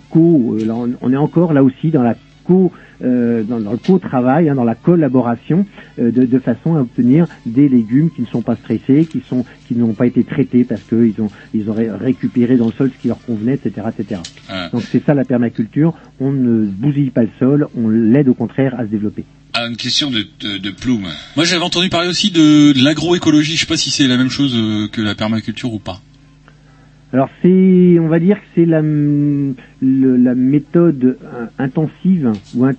Speaker 14: co. euh, on est encore là aussi dans la co euh, dans, dans le co-travail, hein, dans la collaboration, euh, de, de façon à obtenir des légumes qui ne sont pas stressés, qui sont qui n'ont pas été traités parce qu'ils ont ils auraient récupéré dans le sol ce qui leur convenait, etc., etc.
Speaker 1: Ah.
Speaker 14: Donc c'est ça la permaculture. On ne bousille pas le sol, on l'aide au contraire à se développer.
Speaker 1: Ah, une question de, de, de plume.
Speaker 16: Moi, j'avais entendu parler aussi de, de l'agroécologie. Je sais pas si c'est la même chose euh, que la permaculture ou pas.
Speaker 14: Alors c'est, on va dire que c'est la, méthode euh, intensive ou int-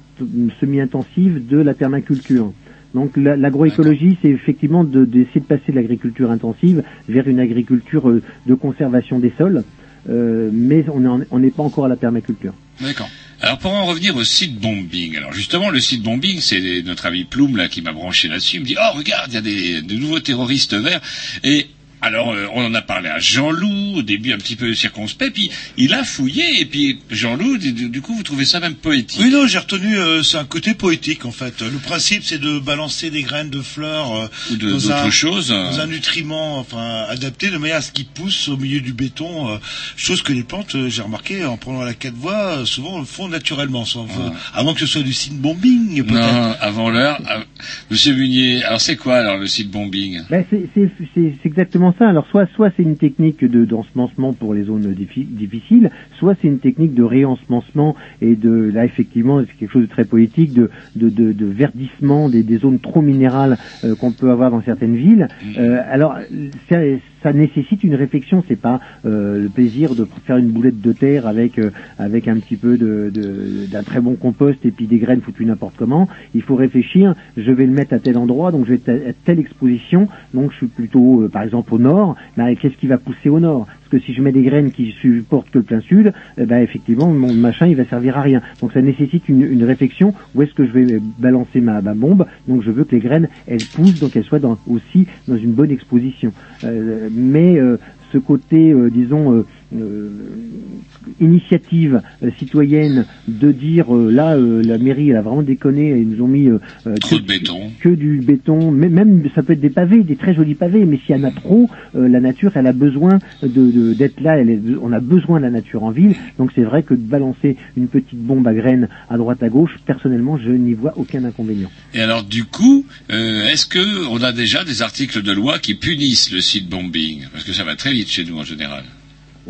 Speaker 14: semi-intensive de la permaculture. Donc la- l'agroécologie, c'est effectivement de- d'essayer de, passer de l'agriculture intensive vers une agriculture euh, de conservation des sols, euh, mais on n'est pas encore à la permaculture.
Speaker 1: D'accord. Alors pour en revenir au site bombing, alors justement le site bombing, c'est notre ami Ploum là qui m'a branché là-dessus, il me dit oh regarde il y a des, de nouveaux terroristes verts et alors euh, on en a parlé à Jean-Loup au début un petit peu circonspect, puis il a fouillé et puis Jean-Loup du, du coup vous trouvez ça même poétique.
Speaker 2: Oui, non, j'ai retenu, euh, c'est un côté poétique en fait. Le principe, c'est de balancer des graines de fleurs euh,
Speaker 1: Ou de-
Speaker 2: dans,
Speaker 1: d'autres
Speaker 2: un,
Speaker 1: choses.
Speaker 2: dans un nutriment enfin, adapté de manière à ce qu'ils poussent au milieu du béton. euh, chose que les plantes, euh, j'ai remarqué, en prenant la quatre voies, euh, souvent le font naturellement, sans, avant que ce soit du signe bombing peut-être.
Speaker 1: Non, avant l'heure. Ah, Monsieur Munier, alors c'est quoi alors le site bombing?
Speaker 14: Ben, c'est- c'est c'est- c'est exactement ça. Alors soit soit c'est une technique de d'ensemencement pour les zones diffi- difficiles, soit c'est une technique de réensemencement et de là effectivement c'est quelque chose de très poétique de de, verdissement des, des zones trop minérales euh, qu'on peut avoir dans certaines villes. Euh, alors ça, nécessite une réflexion. C'est pas euh, le plaisir de faire une boulette de terre avec euh, avec un petit peu de d'un très bon compost et puis des graines foutues n'importe comment. Il faut réfléchir. Je vais le mettre à tel endroit, donc je vais être à telle exposition. Donc je suis plutôt, euh, par exemple, au nord. Ben, qu'est-ce qui va pousser au nord? Que si je mets des graines qui supportent que le plein sud, eh ben effectivement mon machin il va servir à rien. Donc ça nécessite une, réflexion. Où est-ce que je vais balancer ma, bombe? Donc je veux que les graines elles poussent, donc elles soient aussi dans une bonne exposition. Euh, mais euh, ce côté, euh, disons, euh, euh, initiative euh, citoyenne de dire euh, là euh, la mairie elle a vraiment déconné ils nous ont mis euh, euh, que,
Speaker 3: de béton.
Speaker 14: que du béton mais même ça peut être des pavés des très jolis pavés mais s'il y en a trop euh, la nature elle a besoin de- d'être là elle est- on a besoin de la nature en ville donc c'est vrai que de balancer une petite bombe à graines à droite à gauche personnellement je n'y vois aucun inconvénient
Speaker 3: Et alors, du coup, euh, est-ce que on a déjà des articles de loi qui punissent le site bombing? Parce que ça va très vite chez nous en général.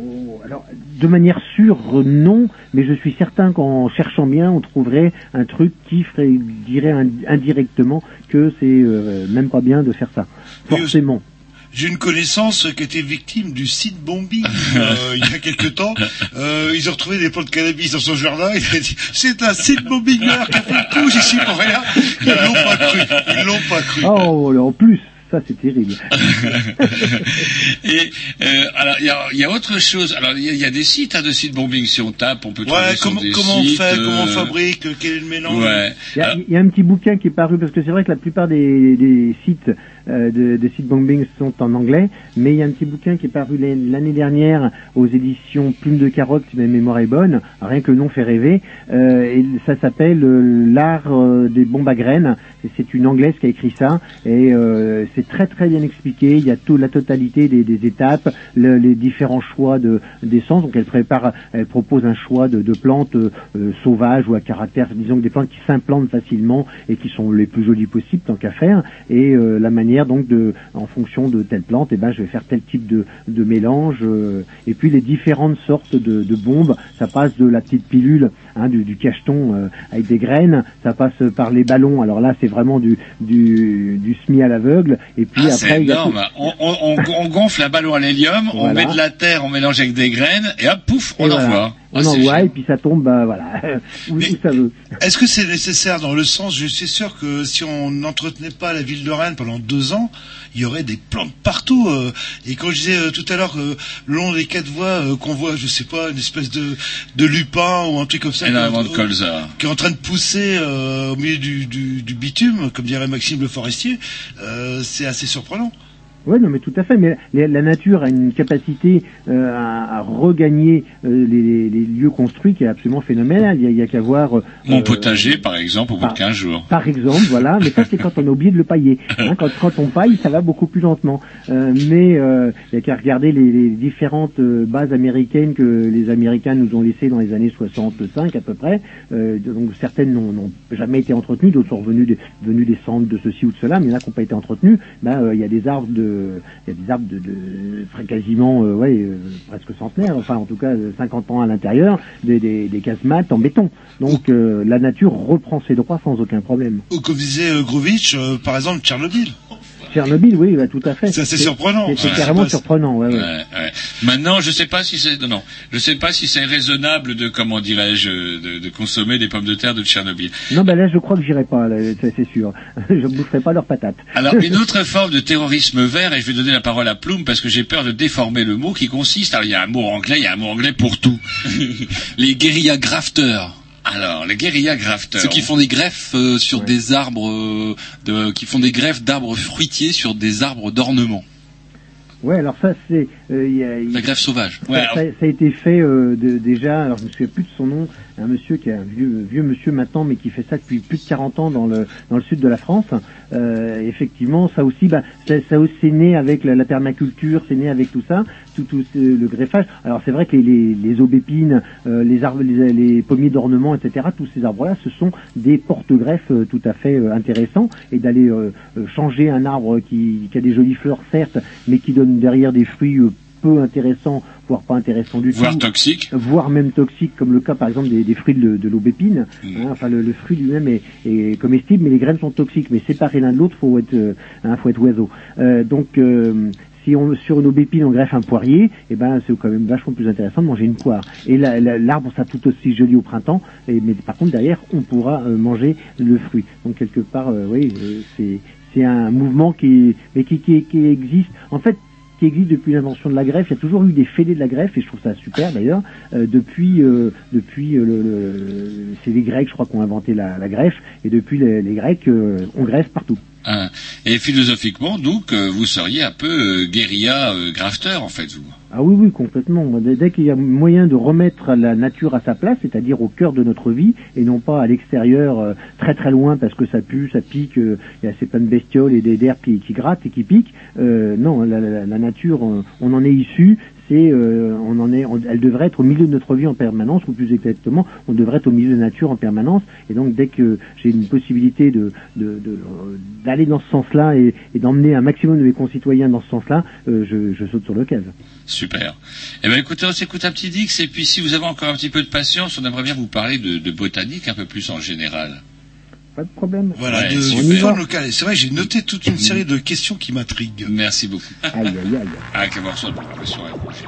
Speaker 14: Oh, alors, de manière sûre, non, mais je suis certain qu'en cherchant bien, on trouverait un truc qui ferait, dirait ind- indirectement que c'est euh, même pas bien de faire ça. Forcément.
Speaker 2: J'ai une connaissance qui était victime du site bombing euh, <laughs> il y a quelque temps. Euh, ils ont retrouvé des plantes de cannabis dans son jardin. Il a dit c'est un site bombinger qui a fait le coup, j'y suis pour rien. Ils l'ont pas cru. Ils l'ont pas cru.
Speaker 14: Oh, alors, en plus, ça c'est terrible. <laughs>
Speaker 3: Et euh, alors, il y a, il y a autre chose. Alors, il y, a- y des sites, hein, de sites bombing. Si on tape, on peut trouver
Speaker 2: Ouais, comment,
Speaker 3: des
Speaker 2: comment on
Speaker 3: sites,
Speaker 2: fait, comment on
Speaker 3: euh,
Speaker 2: fabrique, quel est le mélange
Speaker 3: Ouais.
Speaker 14: Il y, a, il y a un petit bouquin qui est paru parce que c'est vrai que la plupart des, des sites euh, de, de sites bombing sont en anglais, mais il y a un petit bouquin qui est paru l'an- l'année dernière aux éditions Plume de Carotte, si ma mémoire est bonne, rien que le nom fait rêver, euh, et ça s'appelle euh, L'art euh, des bombes à graines, c'est une anglaise qui a écrit ça, et euh, c'est très très bien expliqué, il y a toute la totalité des, étapes, le- les différents choix de d'essence, donc elle prépare, elle propose un choix de, plantes euh, euh, sauvages ou à caractère, disons que des plantes qui s'implantent facilement et qui sont les plus jolies possibles tant qu'à faire, et euh, la manière donc de, en fonction de telle plante, et ben je vais faire tel type de, de mélange, euh, et puis les différentes sortes de, de bombes, ça passe de la petite pilule, hein, du, du cacheton euh, avec des graines, ça passe par les ballons, alors là c'est vraiment du, du, du semi à l'aveugle, et puis
Speaker 3: Ah,
Speaker 14: après
Speaker 3: énorme.
Speaker 14: tout-
Speaker 3: On, on, on, on gonfle un ballon à l'hélium, on met de la terre, on mélange avec des graines, et hop, pouf, on
Speaker 14: et voilà.
Speaker 3: envoie.
Speaker 14: On
Speaker 3: Ah,
Speaker 14: envoie et puis ça tombe, bah voilà, <laughs> où, où ça veut.
Speaker 2: Est-ce que c'est nécessaire dans le sens, je suis sûr que si on n'entretenait pas la ville de Rennes pendant deux ans, il y aurait des plantes partout. euh, et quand je disais euh, tout à l'heure le long des quatre voies euh, qu'on voit, je sais pas, une espèce de, de lupin ou un truc comme ça, qui est en-
Speaker 3: Énormément de colza.
Speaker 2: qui est en train de pousser euh, au milieu du, du, du bitume, comme dirait Maxime Le Forestier, euh, c'est assez surprenant.
Speaker 14: Oui, non, mais tout à fait. Mais la, la nature a une capacité euh, à, à regagner euh, les, les- les lieux construits qui est absolument phénoménale. Il y a, a qu'à voir. euh,
Speaker 3: Mon potager, par exemple, au bout de
Speaker 14: par-
Speaker 3: 15 jours.
Speaker 14: Par exemple, voilà. Mais ça, c'est quand on a oublié de le pailler. Hein, <laughs> quand, quand on paille, ça va beaucoup plus lentement. Euh, mais euh, il y a qu'à regarder les, les différentes euh, bases américaines que les Américains nous ont laissées dans les années 65 à peu près. Euh, donc certaines n'ont n'ont jamais été entretenues, d'autres sont revenues des, venues des centres de ceci ou de cela, mais il y en a qui n'ont pas été entretenues. Ben, il y a des arbres de, il y a des arbres de, de quasiment, euh, ouais, euh, presque centenaires, enfin en tout cas euh, 50 ans à l'intérieur, des, casemates en béton. Donc euh, la nature reprend ses droits sans aucun problème.
Speaker 2: Ou comme euh, Grovitch, euh, par exemple, Tchernobyl.
Speaker 14: Tchernobyl, oui, bah, tout à fait.
Speaker 2: C'est assez surprenant.
Speaker 14: C'est c'est
Speaker 3: Ouais,
Speaker 14: carrément
Speaker 3: c'est
Speaker 14: surprenant, ouais, ouais.
Speaker 3: Maintenant, je sais pas si c'est non, je sais pas si c'est raisonnable de comment dirais-je de, de consommer des pommes de terre de Tchernobyl.
Speaker 14: Non, bah là, je crois que j'irai pas, ça, c'est sûr. <laughs> je boufferai pas leurs patates.
Speaker 3: Alors, une <laughs> autre forme de terrorisme vert, et je vais donner la parole à Plume parce que j'ai peur de déformer le mot qui consiste, alors il y a un mot anglais, il y a un mot anglais pour tout. <laughs>
Speaker 16: Les guérillas grafteurs.
Speaker 3: Alors, les guérillas grafteurs.
Speaker 16: Ceux qui font des greffes euh, sur des arbres, euh, de, qui font des greffes d'arbres fruitiers sur des arbres d'ornement.
Speaker 14: Ouais, alors ça, c'est... euh, y a-
Speaker 16: La greffe sauvage.
Speaker 14: Ça, ça- ça a été fait euh, de- déjà, alors je me souviens plus de son nom, un monsieur qui est un vieux, monsieur maintenant, mais qui fait ça depuis plus de 40 ans dans le, dans le sud de la France. Euh, effectivement, ça aussi, bah, ça, c'est né avec la, permaculture, c'est né avec tout ça, tout, tout euh, le greffage. Alors c'est vrai que les, les, les aubépines, euh, les arbres, les, pommiers d'ornement, etc., tous ces arbres-là, ce sont des porte-greffes tout à fait intéressants. Et d'aller changer un arbre qui, a des jolies fleurs, certes, mais qui donne derrière des fruits peu intéressants, voire pas intéressants du
Speaker 3: Voire
Speaker 14: tout.
Speaker 3: toxiques.
Speaker 14: Voire même toxiques, comme le cas par exemple des, des fruits de, de l'aubépine.
Speaker 3: Mm.
Speaker 14: Hein, enfin, le, le fruit lui-même est, est comestible, mais les graines sont toxiques. Mais séparés l'un de l'autre, faut être, euh, hein, faut être oiseau. Euh, donc, euh, si on sur une aubépine on greffe un poirier, eh ben c'est quand même vachement plus intéressant de manger une poire. Et la- la- l'arbre sera tout aussi joli au printemps, et, mais par contre derrière on pourra euh, manger le fruit. Donc quelque part, euh, oui, euh, c'est c'est un mouvement qui mais qui, qui, qui existe. En fait, qui existe depuis l'invention de la greffe. Il y a toujours eu des fêlés de la greffe et je trouve ça super d'ailleurs. Euh, depuis, euh, euh, le, le- c'est les Grecs, je crois, qui ont inventé la, greffe et depuis les, les Grecs, on greffe partout.
Speaker 3: Hein. Et philosophiquement, donc, euh, vous seriez un peu euh, guérilla euh, grafter, en fait, vous.
Speaker 14: Ah oui, oui, complètement. Dès, qu'il y a moyen de remettre la nature à sa place, c'est-à-dire au cœur de notre vie, et non pas à l'extérieur, euh, très très loin, parce que ça pue, ça pique, il y a ces plein de bestioles et des derpes qui, grattent et qui piquent. Non, la, la- nature, on en est issu. Euh, elle devrait être au milieu de notre vie en permanence, ou plus exactement, on devrait être au milieu de la nature en permanence. Et donc, dès que j'ai une possibilité euh, d'aller dans ce sens-là et, d'emmener un maximum de mes concitoyens dans ce sens-là, euh, je, saute sur l'occasion.
Speaker 3: Super. Eh ben, écoutez, on s'écoute un petit Dix, et puis si vous avez encore un petit peu de patience, on aimerait bien vous parler de, de botanique un peu plus en général.
Speaker 14: Pas de problème.
Speaker 2: Voilà,
Speaker 3: Ouais,
Speaker 2: de, local. C'est vrai, j'ai noté toute une série de questions qui m'intriguent.
Speaker 3: Merci beaucoup.
Speaker 14: Aïe, aïe, aïe. <laughs>
Speaker 3: Ah, quel morceau de préparation à la prochaine.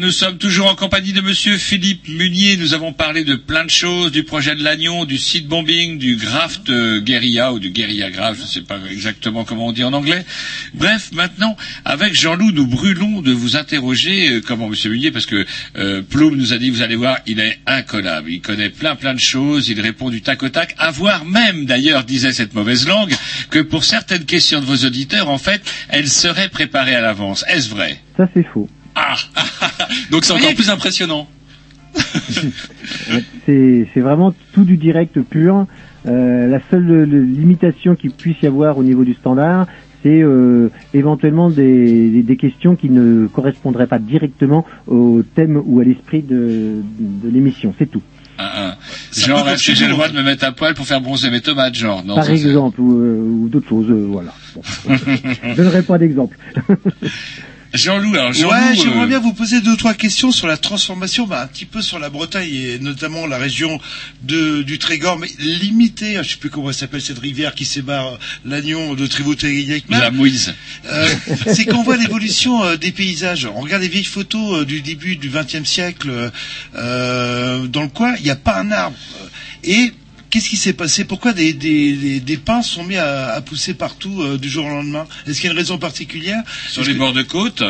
Speaker 3: Nous sommes toujours en compagnie de Monsieur Philippe Munier. Nous avons parlé de plein de choses, du projet de l'Agnon, du seed bombing, du graft euh, guérilla ou du guérilla grave, je ne sais pas exactement comment on dit en anglais. Bref, maintenant, avec Jean-Loup, nous brûlons de vous interroger, euh, comment Monsieur Munier, parce que euh, Ploum nous a dit, vous allez voir, il est incollable. Il connaît plein plein de choses, il répond du tac au tac, à voir même, d'ailleurs, disait cette mauvaise langue, que pour certaines questions de vos auditeurs, en fait, elles seraient préparées à l'avance. Est-ce vrai?
Speaker 14: Ça, c'est faux.
Speaker 3: Ah <laughs>
Speaker 16: Donc c'est encore plus impressionnant. <laughs>
Speaker 14: C'est vraiment tout du direct pur. Euh, la seule limitation qu'il puisse y avoir au niveau du standard, c'est euh, éventuellement des, des, des questions qui ne correspondraient pas directement au thème ou à l'esprit de, de l'émission. C'est tout.
Speaker 3: Ah, ah. Genre, est-ce que j'ai le droit de me mettre à poil pour faire bronzer mes tomates, genre? Non,
Speaker 14: Par exemple, ou, euh, ou d'autres choses. euh, voilà. Bon. <laughs> Je donnerai pas d'exemple.
Speaker 3: Jean-Loup, alors Jean-Loup...
Speaker 2: Ouais, j'aimerais
Speaker 3: euh,
Speaker 2: bien vous poser deux ou trois questions sur la transformation, bah, un petit peu sur la Bretagne et notamment la région de, du Trégor, mais limitée, je sais plus comment elle s'appelle cette rivière qui sépare l'Agnon de Trivauté
Speaker 3: La Mouise.
Speaker 2: Euh, c'est qu'on voit l'évolution euh, des paysages. On regarde les vieilles photos euh, du début du XXe siècle euh, dans le coin, il n'y a pas un arbre. Et qu'est-ce qui s'est passé? Pourquoi des, des, des, des pins sont mis à, à pousser partout euh, du jour au lendemain? Est-ce qu'il y a une raison particulière?
Speaker 3: Sur les bords de côte?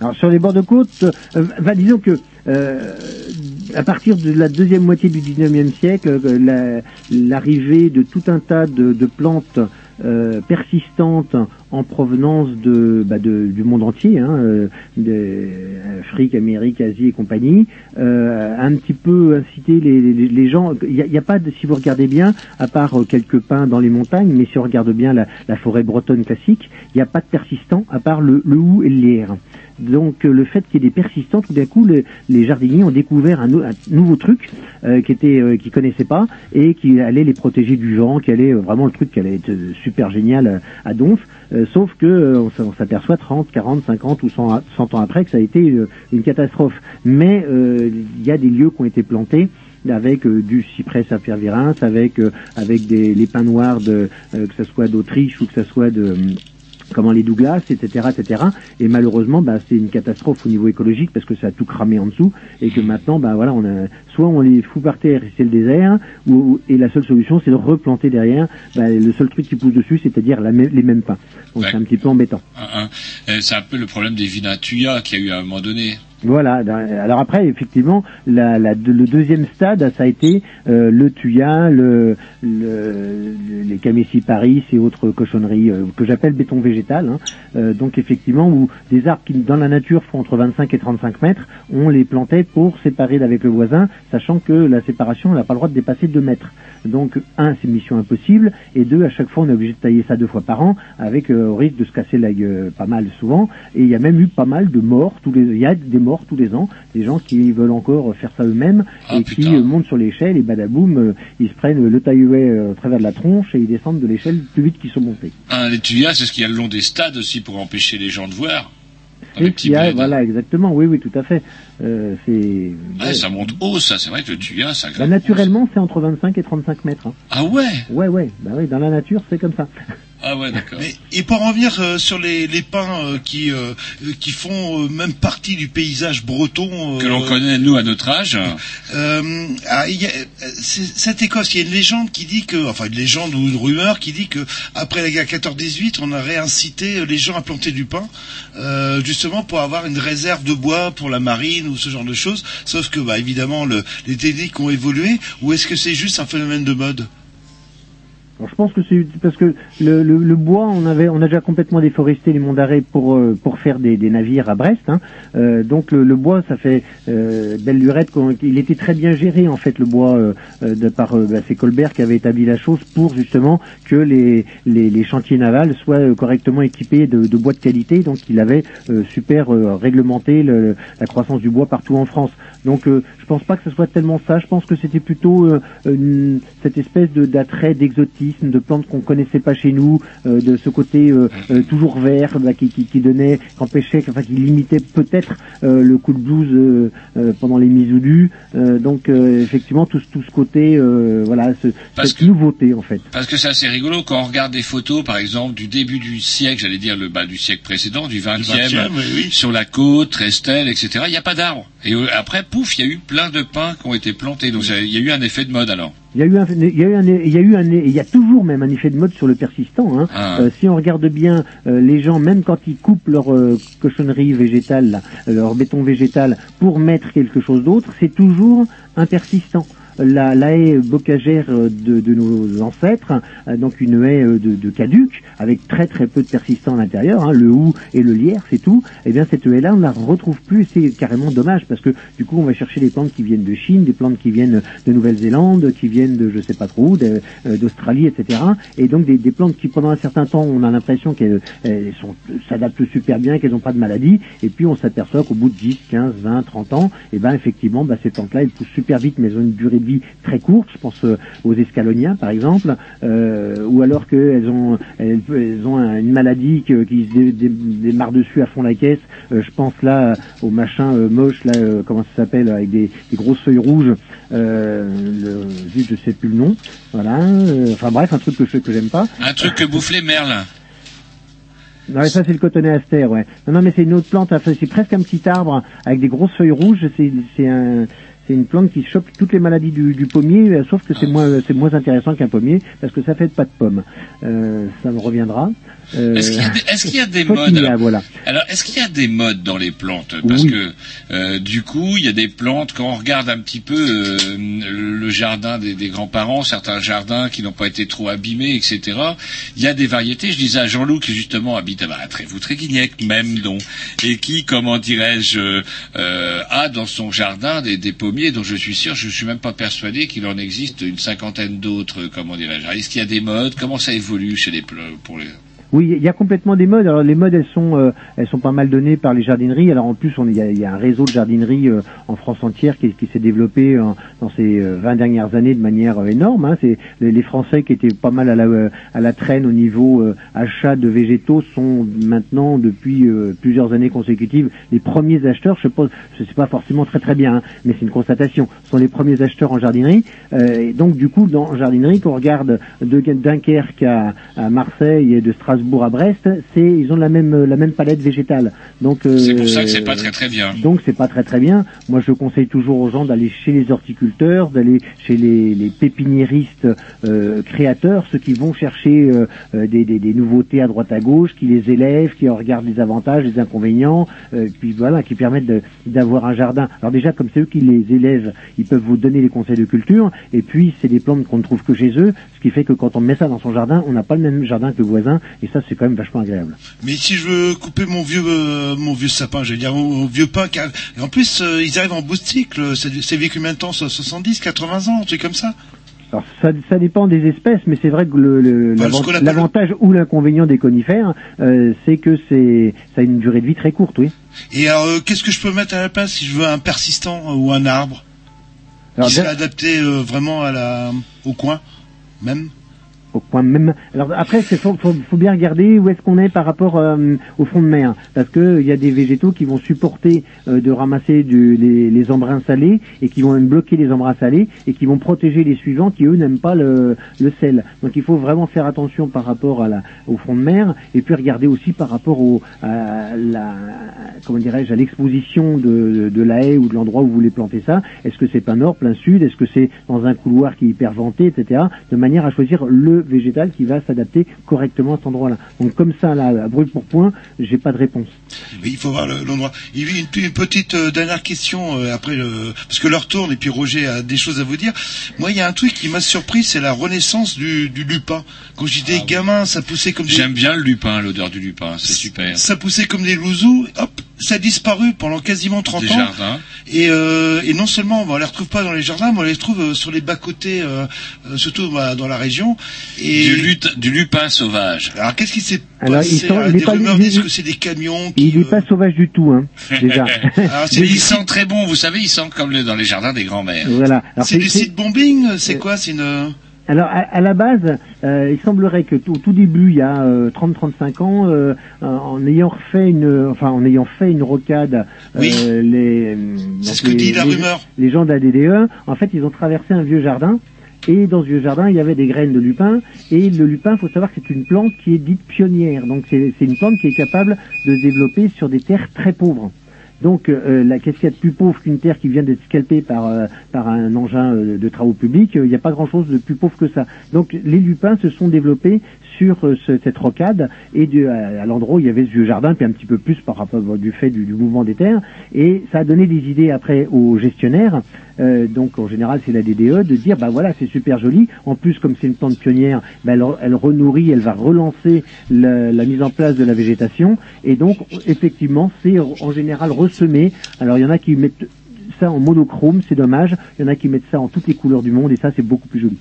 Speaker 14: Alors sur les bords de côte, euh, bah, disons que euh, à partir de la deuxième moitié du 19e siècle, euh, la- l'arrivée de tout un tas de, de plantes euh, persistantes en provenance de, bah, du monde entier, hein, euh, de- Afrique, Amérique, Asie et compagnie, euh, un petit peu incité les, gens. Il n'y a, pas, de, si vous regardez bien, à part euh, quelques pins dans les montagnes, mais si on regarde bien la, la forêt bretonne classique, il n'y a pas de persistant à part le, le hou et le lierre. Donc euh, le fait qu'il y ait des persistants, tout d'un coup, le- les jardiniers ont découvert un, un nouveau truc euh, qui était euh, qu'ils connaissaient pas et qui allait les protéger du vent, qui allait euh, vraiment le truc qui allait être euh, super génial à Donf. Sauf que on on s'aperçoit 30, 40, 50 ou 100, a- 100 ans après que ça a été une catastrophe. Mais il y a des lieux qui ont été plantés avec euh, du cyprès sapphire avec euh, avec des les pins noirs de euh, que ce soit d'Autriche ou que ce soit de comment les Douglas, etc., etc. Et malheureusement, bah, c'est une catastrophe au niveau écologique parce que ça a tout cramé en dessous et que maintenant, bah voilà, on a soit on les fout par terre et c'est le désert, ou, et la seule solution c'est de replanter derrière bah, le seul truc qui pousse dessus, c'est-à-dire les mêmes pins. Donc c'est un petit peu embêtant.
Speaker 3: Euh, C'est un peu le problème des vinatuya qu'il y a eu à un moment donné.
Speaker 14: Voilà. Alors après, effectivement, le deuxième stade, ça a été euh, le tuya, le, le- les camécies Paris et autres cochonneries euh, que j'appelle béton végétal. hein. Euh, donc effectivement, où des arbres qui dans la nature font entre 25 et 35 mètres, on les plantait pour séparer avec le voisin, sachant que la séparation n'a pas le droit de dépasser 2 mètres. Donc un, c'est mission impossible, et deux, à chaque fois, on est obligé de tailler ça deux fois par an, avec au risque de se casser la gueule pas mal souvent. Et il y a même eu pas mal de morts tous les, il y a des morts tous les ans, des gens qui veulent encore faire ça eux-mêmes et qui euh, montent sur l'échelle et badaboum, euh, ils se prennent le taillouet euh, au travers de la tronche et ils descendent de l'échelle plus vite qu'ils sont montés.
Speaker 3: Un, les tuyas, c'est ce qu'il y a le long des stades aussi pour empêcher les gens de voir.
Speaker 14: Et qui a,
Speaker 3: bleds.
Speaker 14: voilà, exactement, oui, oui, tout à fait. Euh, c'est
Speaker 3: Ouais, ça monte haut, ça. C'est vrai que le tuya, ça
Speaker 14: Bah,
Speaker 3: grimpe.
Speaker 14: naturellement, c'est entre 25 et 35 mètres. hein.
Speaker 3: Ah ouais?
Speaker 14: Ouais, ouais, bah oui, dans la nature, c'est comme ça.
Speaker 3: Ah ouais, d'accord.
Speaker 2: Et pour en revenir euh, sur les, les pins euh, qui, euh, qui font euh, même partie du paysage breton. euh,
Speaker 3: Que l'on connaît, nous, à notre âge.
Speaker 2: Euh, ah, y a, cette Écosse, il y a une légende qui dit que, enfin une légende ou une rumeur qui dit que après la guerre 14-18, on a réincité les gens à planter du pain, euh, justement pour avoir une réserve de bois pour la marine ou ce genre de choses. Sauf que, bah, évidemment, le, les techniques ont évolué. Ou est-ce que c'est juste un phénomène de mode?
Speaker 14: Je pense que c'est parce que le, le, le bois, on avait, on a déjà complètement déforesté les monts d'arrêt pour euh, pour faire des, des navires à Brest. Hein. Euh, donc le, le bois, ça fait euh, belle lurette. Il était très bien géré en fait le bois euh, euh, de par bah, c'est Colbert qui avait établi la chose pour justement que les les, les chantiers navals soient correctement équipés de, de bois de qualité. Donc il avait super réglementé le- la croissance du bois partout en France. Donc pense pas que ce soit tellement ça. Je pense que c'était plutôt euh, une- cette espèce de d'attrait, d'exotisme, de plantes qu'on connaissait pas chez nous, euh, de ce côté euh, euh, toujours vert bah, qui, qui, qui donnait, qui empêchait, enfin qui limitait peut-être euh, le coup de blues euh, euh, pendant les misoudus. Euh, donc euh, effectivement tout, ce- tout ce côté, euh, voilà, ce,
Speaker 3: Parce
Speaker 14: cette nouveauté en fait.
Speaker 3: Parce que c'est assez rigolo quand on regarde des photos, par exemple, du début du siècle, j'allais dire le bas du siècle précédent, du 20e,
Speaker 2: 20e, oui, oui.
Speaker 3: sur la côte, Restel, etc. Il n'y a pas d'arbres. Et euh, après, pouf, il y a eu plein de pins qui ont été plantés. Donc il y a eu un effet de mode alors.
Speaker 14: Il y a eu un, il y a eu un, il y a eu un, il y a toujours même un effet de mode sur le persistant. Hein.
Speaker 3: Ah.
Speaker 14: Euh, si on regarde bien, euh, les gens, même quand ils coupent leur euh, cochonnerie végétale, là, leur béton végétal, pour mettre quelque chose d'autre, c'est toujours un persistant. La, la haie bocagère de, de nos ancêtres, euh, donc une haie euh, de, de caduc, avec très très peu de persistants à l'intérieur, hein, le hou et le lierre, c'est tout. Et bien cette haie-là, on ne la retrouve plus. C'est carrément dommage parce que du coup, on va chercher des plantes qui viennent de Chine, des plantes qui viennent de Nouvelle-Zélande, qui viennent de je sais pas trop où, euh, d'Australie, etc. Et donc des, des plantes qui pendant un certain temps, on a l'impression qu'elles s'adaptent super bien, qu'elles n'ont pas de maladie. Et puis on s'aperçoit qu'au bout de 10, 15, 20, 30 ans, et ben effectivement, bah, ces plantes-là, elles poussent super vite, mais elles ont une durée de vie très courte. Je pense euh, aux escaloniens, par exemple, euh, ou alors qu'elles ont elles, elles ont un- une maladie que- qui se dé- dé- démarre dessus à fond la caisse. Euh, je pense là au machin moche, là, comment ça s'appelle, avec des, des grosses feuilles rouges. Le, zut, je sais plus le nom. Voilà. enfin bref, un truc que je que j'aime pas.
Speaker 3: Un truc que boufflait Merlin.
Speaker 14: Non, mais ça c'est le cotonnet aster, ouais. Non, non, mais c'est une autre plante. enfin, c'est presque un petit arbre avec des grosses feuilles rouges. C'est, c'est un, c'est une plante qui chope toutes les maladies du, du pommier, euh, sauf que c'est moins, c'est moins intéressant qu'un pommier parce que ça fait pas de pommes. Euh, ça me reviendra. Euh,
Speaker 3: Est-ce qu'il y a des, est-ce qu'il y a des modes
Speaker 14: qu'il y a, voilà.
Speaker 3: Alors, est-ce qu'il y a des modes dans les plantes? Parce
Speaker 14: Oui.
Speaker 3: que euh, du coup, il y a des plantes quand on regarde un petit peu euh, le jardin des, des grands-parents, certains jardins qui n'ont pas été trop abîmés, etc. Il y a des variétés. Je disais à Jean-Loup qui justement habite à Trévoux, Tréguignec, même donc, et qui, comment dirais-je, euh, a dans son jardin des, des pommiers dont je suis sûr, je suis même pas persuadé qu'il en existe une cinquantaine d'autres. Comment dirais-je Est-ce qu'il y a des modes? Comment ça évolue chez les pour les
Speaker 14: Oui, il y a complètement des modes. Alors les modes, elles sont, euh, elles sont pas mal données par les jardineries. Alors en plus, il, y a, un réseau de jardineries euh, en France entière qui, s'est développé euh, dans ces euh, 20 dernières années de manière énorme. Hein. C'est les, Français qui étaient pas mal à la, traîne au niveau achat de végétaux sont maintenant depuis plusieurs années consécutives les premiers acheteurs. Je pense, je sais pas forcément très très bien, hein, mais c'est une constatation. Sont les premiers acheteurs en jardinerie. Donc du coup, dans jardinerie, qu'on regarde de Dunkerque à, à Marseille et de Strasbourg à Brest, c'est ils ont la même la même palette végétale. Donc euh,
Speaker 3: C'est pour ça que c'est pas très très bien.
Speaker 14: donc c'est pas très très bien. Moi je conseille toujours aux gens d'aller chez les horticulteurs, d'aller chez les, les pépiniéristes euh, créateurs, ceux qui vont chercher euh, des, des, des nouveautés à droite à gauche, qui les élèvent, qui regardent les avantages, les inconvénients, puis voilà, qui permettent d'avoir un jardin. Alors déjà comme c'est eux qui les élèvent, ils peuvent vous donner les conseils de culture, et puis c'est des plantes qu'on ne trouve que chez eux, ce qui fait que quand on met ça dans son jardin, on n'a pas le même jardin que le voisin, et ça c'est quand même vachement agréable.
Speaker 2: Mais si je veux couper mon vieux euh, mon vieux sapin, j'allais dire mon, mon vieux pin, car- et en plus euh, ils arrivent en cycle, c'est vécu combien de temps ça 70, 80 ans, un truc comme ça?
Speaker 14: Alors ça, ça dépend des espèces, mais c'est vrai que le- le-
Speaker 2: Enfin,
Speaker 14: l'avantage ou l'inconvénient des conifères, euh, c'est que c'est ça a une durée de vie très courte, oui.
Speaker 2: Et alors, euh, qu'est-ce que je peux mettre à la place si je veux un persistant ou un arbre?
Speaker 14: Alors,
Speaker 2: qui serait adapté euh, vraiment à la au coin même?
Speaker 14: Même. Alors après, il faut, bien regarder où est-ce qu'on est par rapport euh, au fond de mer, parce que il y a des végétaux qui vont supporter euh, de ramasser les, embruns salés et qui vont même bloquer les embruns salés et qui vont protéger les suivants qui eux n'aiment pas le, sel. Donc il faut vraiment faire attention par rapport au fond de mer et puis regarder aussi par rapport au, à la, comment dirais-je, à l'exposition de, de, de la haie ou de l'endroit où vous voulez planter ça. Est-ce que c'est plein nord, plein sud? Est-ce que c'est dans un couloir qui est hyper venté, etc. De manière à choisir le végétal qui va s'adapter correctement à cet endroit-là. Donc comme ça, là, à brûle pour point, j'ai pas de réponse.
Speaker 2: Mais il faut voir le- l'endroit. Il y a une, une petite euh, dernière question euh, après, le- parce que l'heure tourne et puis Roger a des choses à vous dire. Moi, il y a un truc qui m'a surpris, c'est la renaissance du, du lupin. Quand j'étais gamin, ça poussait comme des,
Speaker 3: J'aime bien le lupin, l'odeur du lupin, c'est super.
Speaker 2: ça poussait comme des louzous. Hop, ça a disparu pendant quasiment 30
Speaker 3: Des
Speaker 2: ans.
Speaker 3: jardins.
Speaker 2: Et, euh, et non seulement bah, on les retrouve pas dans les jardins, mais on les trouve euh, sur les bas côtés, euh, euh, surtout bah, dans la région. Et
Speaker 3: Du, lut- du lupin sauvage.
Speaker 2: alors qu'est-ce qui s'est
Speaker 14: Alors, ils
Speaker 2: passé
Speaker 14: sont-
Speaker 2: Euh,
Speaker 14: il est
Speaker 2: Des
Speaker 14: pas-
Speaker 2: rumeurs disent que c'est des camions. Qui,
Speaker 14: Il n'est pas sauvage du tout, hein, déjà.
Speaker 2: Alors, <laughs> <laughs> c'est des
Speaker 3: il sent très bon, vous savez, il sent comme le- dans les jardins des grands-mères.
Speaker 14: voilà.
Speaker 2: C'est du site bombing C'est quoi? C'est une.
Speaker 14: Alors à, à la base, euh, il semblerait que tout, au tout début, il y a euh, 30-35 ans, euh, en ayant refait une, enfin en ayant fait une rocade, euh,
Speaker 2: Oui.
Speaker 14: les,
Speaker 2: C'est
Speaker 14: donc
Speaker 2: ce que
Speaker 14: les-
Speaker 2: dit la
Speaker 14: les-
Speaker 2: rumeur.
Speaker 14: les gens de la DDE, en fait, ils ont traversé un vieux jardin. Et dans ce vieux jardin, il y avait des graines de lupin. Et le lupin, il faut savoir que c'est une plante qui est dite pionnière. Donc c'est c'est une plante qui est capable de se développer sur des terres très pauvres. Donc, euh, la qu'est-ce qu'il y a de plus pauvre qu'une terre qui vient d'être scalpée par euh, par un engin euh, de travaux publics Il n'y a pas grand-chose de plus pauvre que ça. Donc, les lupins se sont développés sur euh, ce- cette rocade et à, l'endroit où il y avait ce vieux jardin, puis un petit peu plus par rapport du fait du, mouvement des terres. Et ça a donné des idées après aux gestionnaires. euh, donc, en général, c'est la DDE de dire, bah voilà, c'est super joli. En plus, comme c'est une plante pionnière, bah, elle, elle renourrit, elle va relancer la, la mise en place de la végétation. Et donc, effectivement, c'est en général ressemé. Alors, il y en a qui mettent ça en monochrome, c'est dommage. Il y en a qui mettent ça en toutes les couleurs du monde, et ça, c'est beaucoup plus joli.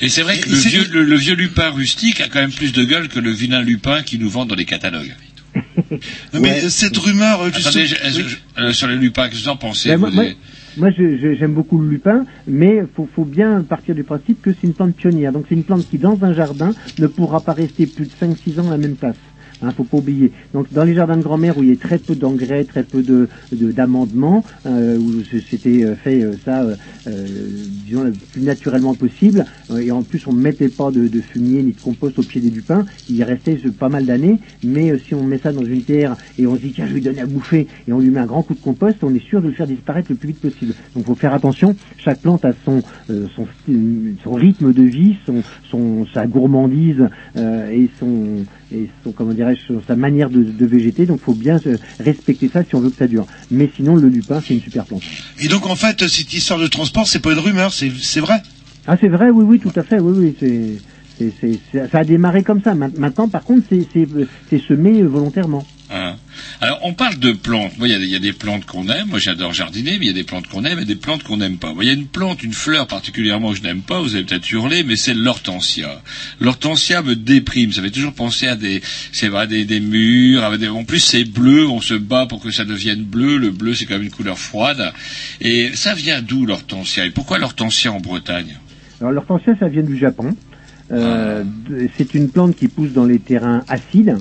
Speaker 3: Et c'est vrai que le vieux, le, le vieux lupin rustique a quand même plus de gueule que le vilain lupin qui nous vendent dans les catalogues.
Speaker 2: Non, <laughs> mais cette rumeur, euh,
Speaker 3: Attendez,
Speaker 2: justement-
Speaker 3: je- je- euh, sur les lupins, qu'est-ce que vous en pensez
Speaker 14: Ben,
Speaker 3: vous,
Speaker 14: moi, j'aime beaucoup le lupin, mais faut, faut bien partir du principe que c'est une plante pionnière. Donc c'est une plante qui, dans un jardin, ne pourra pas rester plus de 5-6 ans à la même place. Hein, faut pas oublier. Donc dans les jardins de grand-mère où il y a très peu d'engrais, très peu de de- d'amendements, euh, où c'était euh, fait euh, ça, euh, euh, disons le plus naturellement possible, euh, et en plus on mettait pas de, de fumier ni de compost au pied des lupins, il restait pas mal d'années. Mais si on met ça dans une terre et on se dit tiens je vais lui donner à bouffer et on lui met un grand coup de compost, on est sûr de le faire disparaître le plus vite possible. Donc faut faire attention. Chaque plante a son son, son rythme de vie, son, son sa gourmandise et son et son comment dirais-je sa manière de, de végéter. Donc faut bien euh, respecter ça si on veut que ça dure. Mais sinon le lupin c'est une super plante.
Speaker 2: Et donc en fait, cette histoire de transport, c'est pas une rumeur, c'est vrai?
Speaker 14: Ah c'est vrai, oui oui tout à fait, oui oui c'est c'est- ça a démarré comme ça. Ma- Maintenant, par contre, c'est, c'est, c'est semé euh, volontairement.
Speaker 1: Hein. Alors, on parle de plantes. Moi, il y a- il y, a des plantes qu'on aime. Moi, j'adore jardiner, mais il y a des plantes qu'on aime et des plantes qu'on n'aime pas. Il y a une plante, une fleur particulièrement que je n'aime pas. Vous avez peut-être hurlé, mais c'est l'hortensia. L'hortensia me déprime. Ça fait toujours penser à des, c'est vrai, des, des murs. des- en plus, c'est bleu. On se bat pour que ça devienne bleu. Le bleu, c'est quand même une couleur froide. Et ça vient d'où l'hortensia? Et pourquoi l'hortensia en Bretagne?
Speaker 14: Alors l'hortensia, ça vient du Japon. Euh, de- c'est une plante qui pousse dans les terrains acides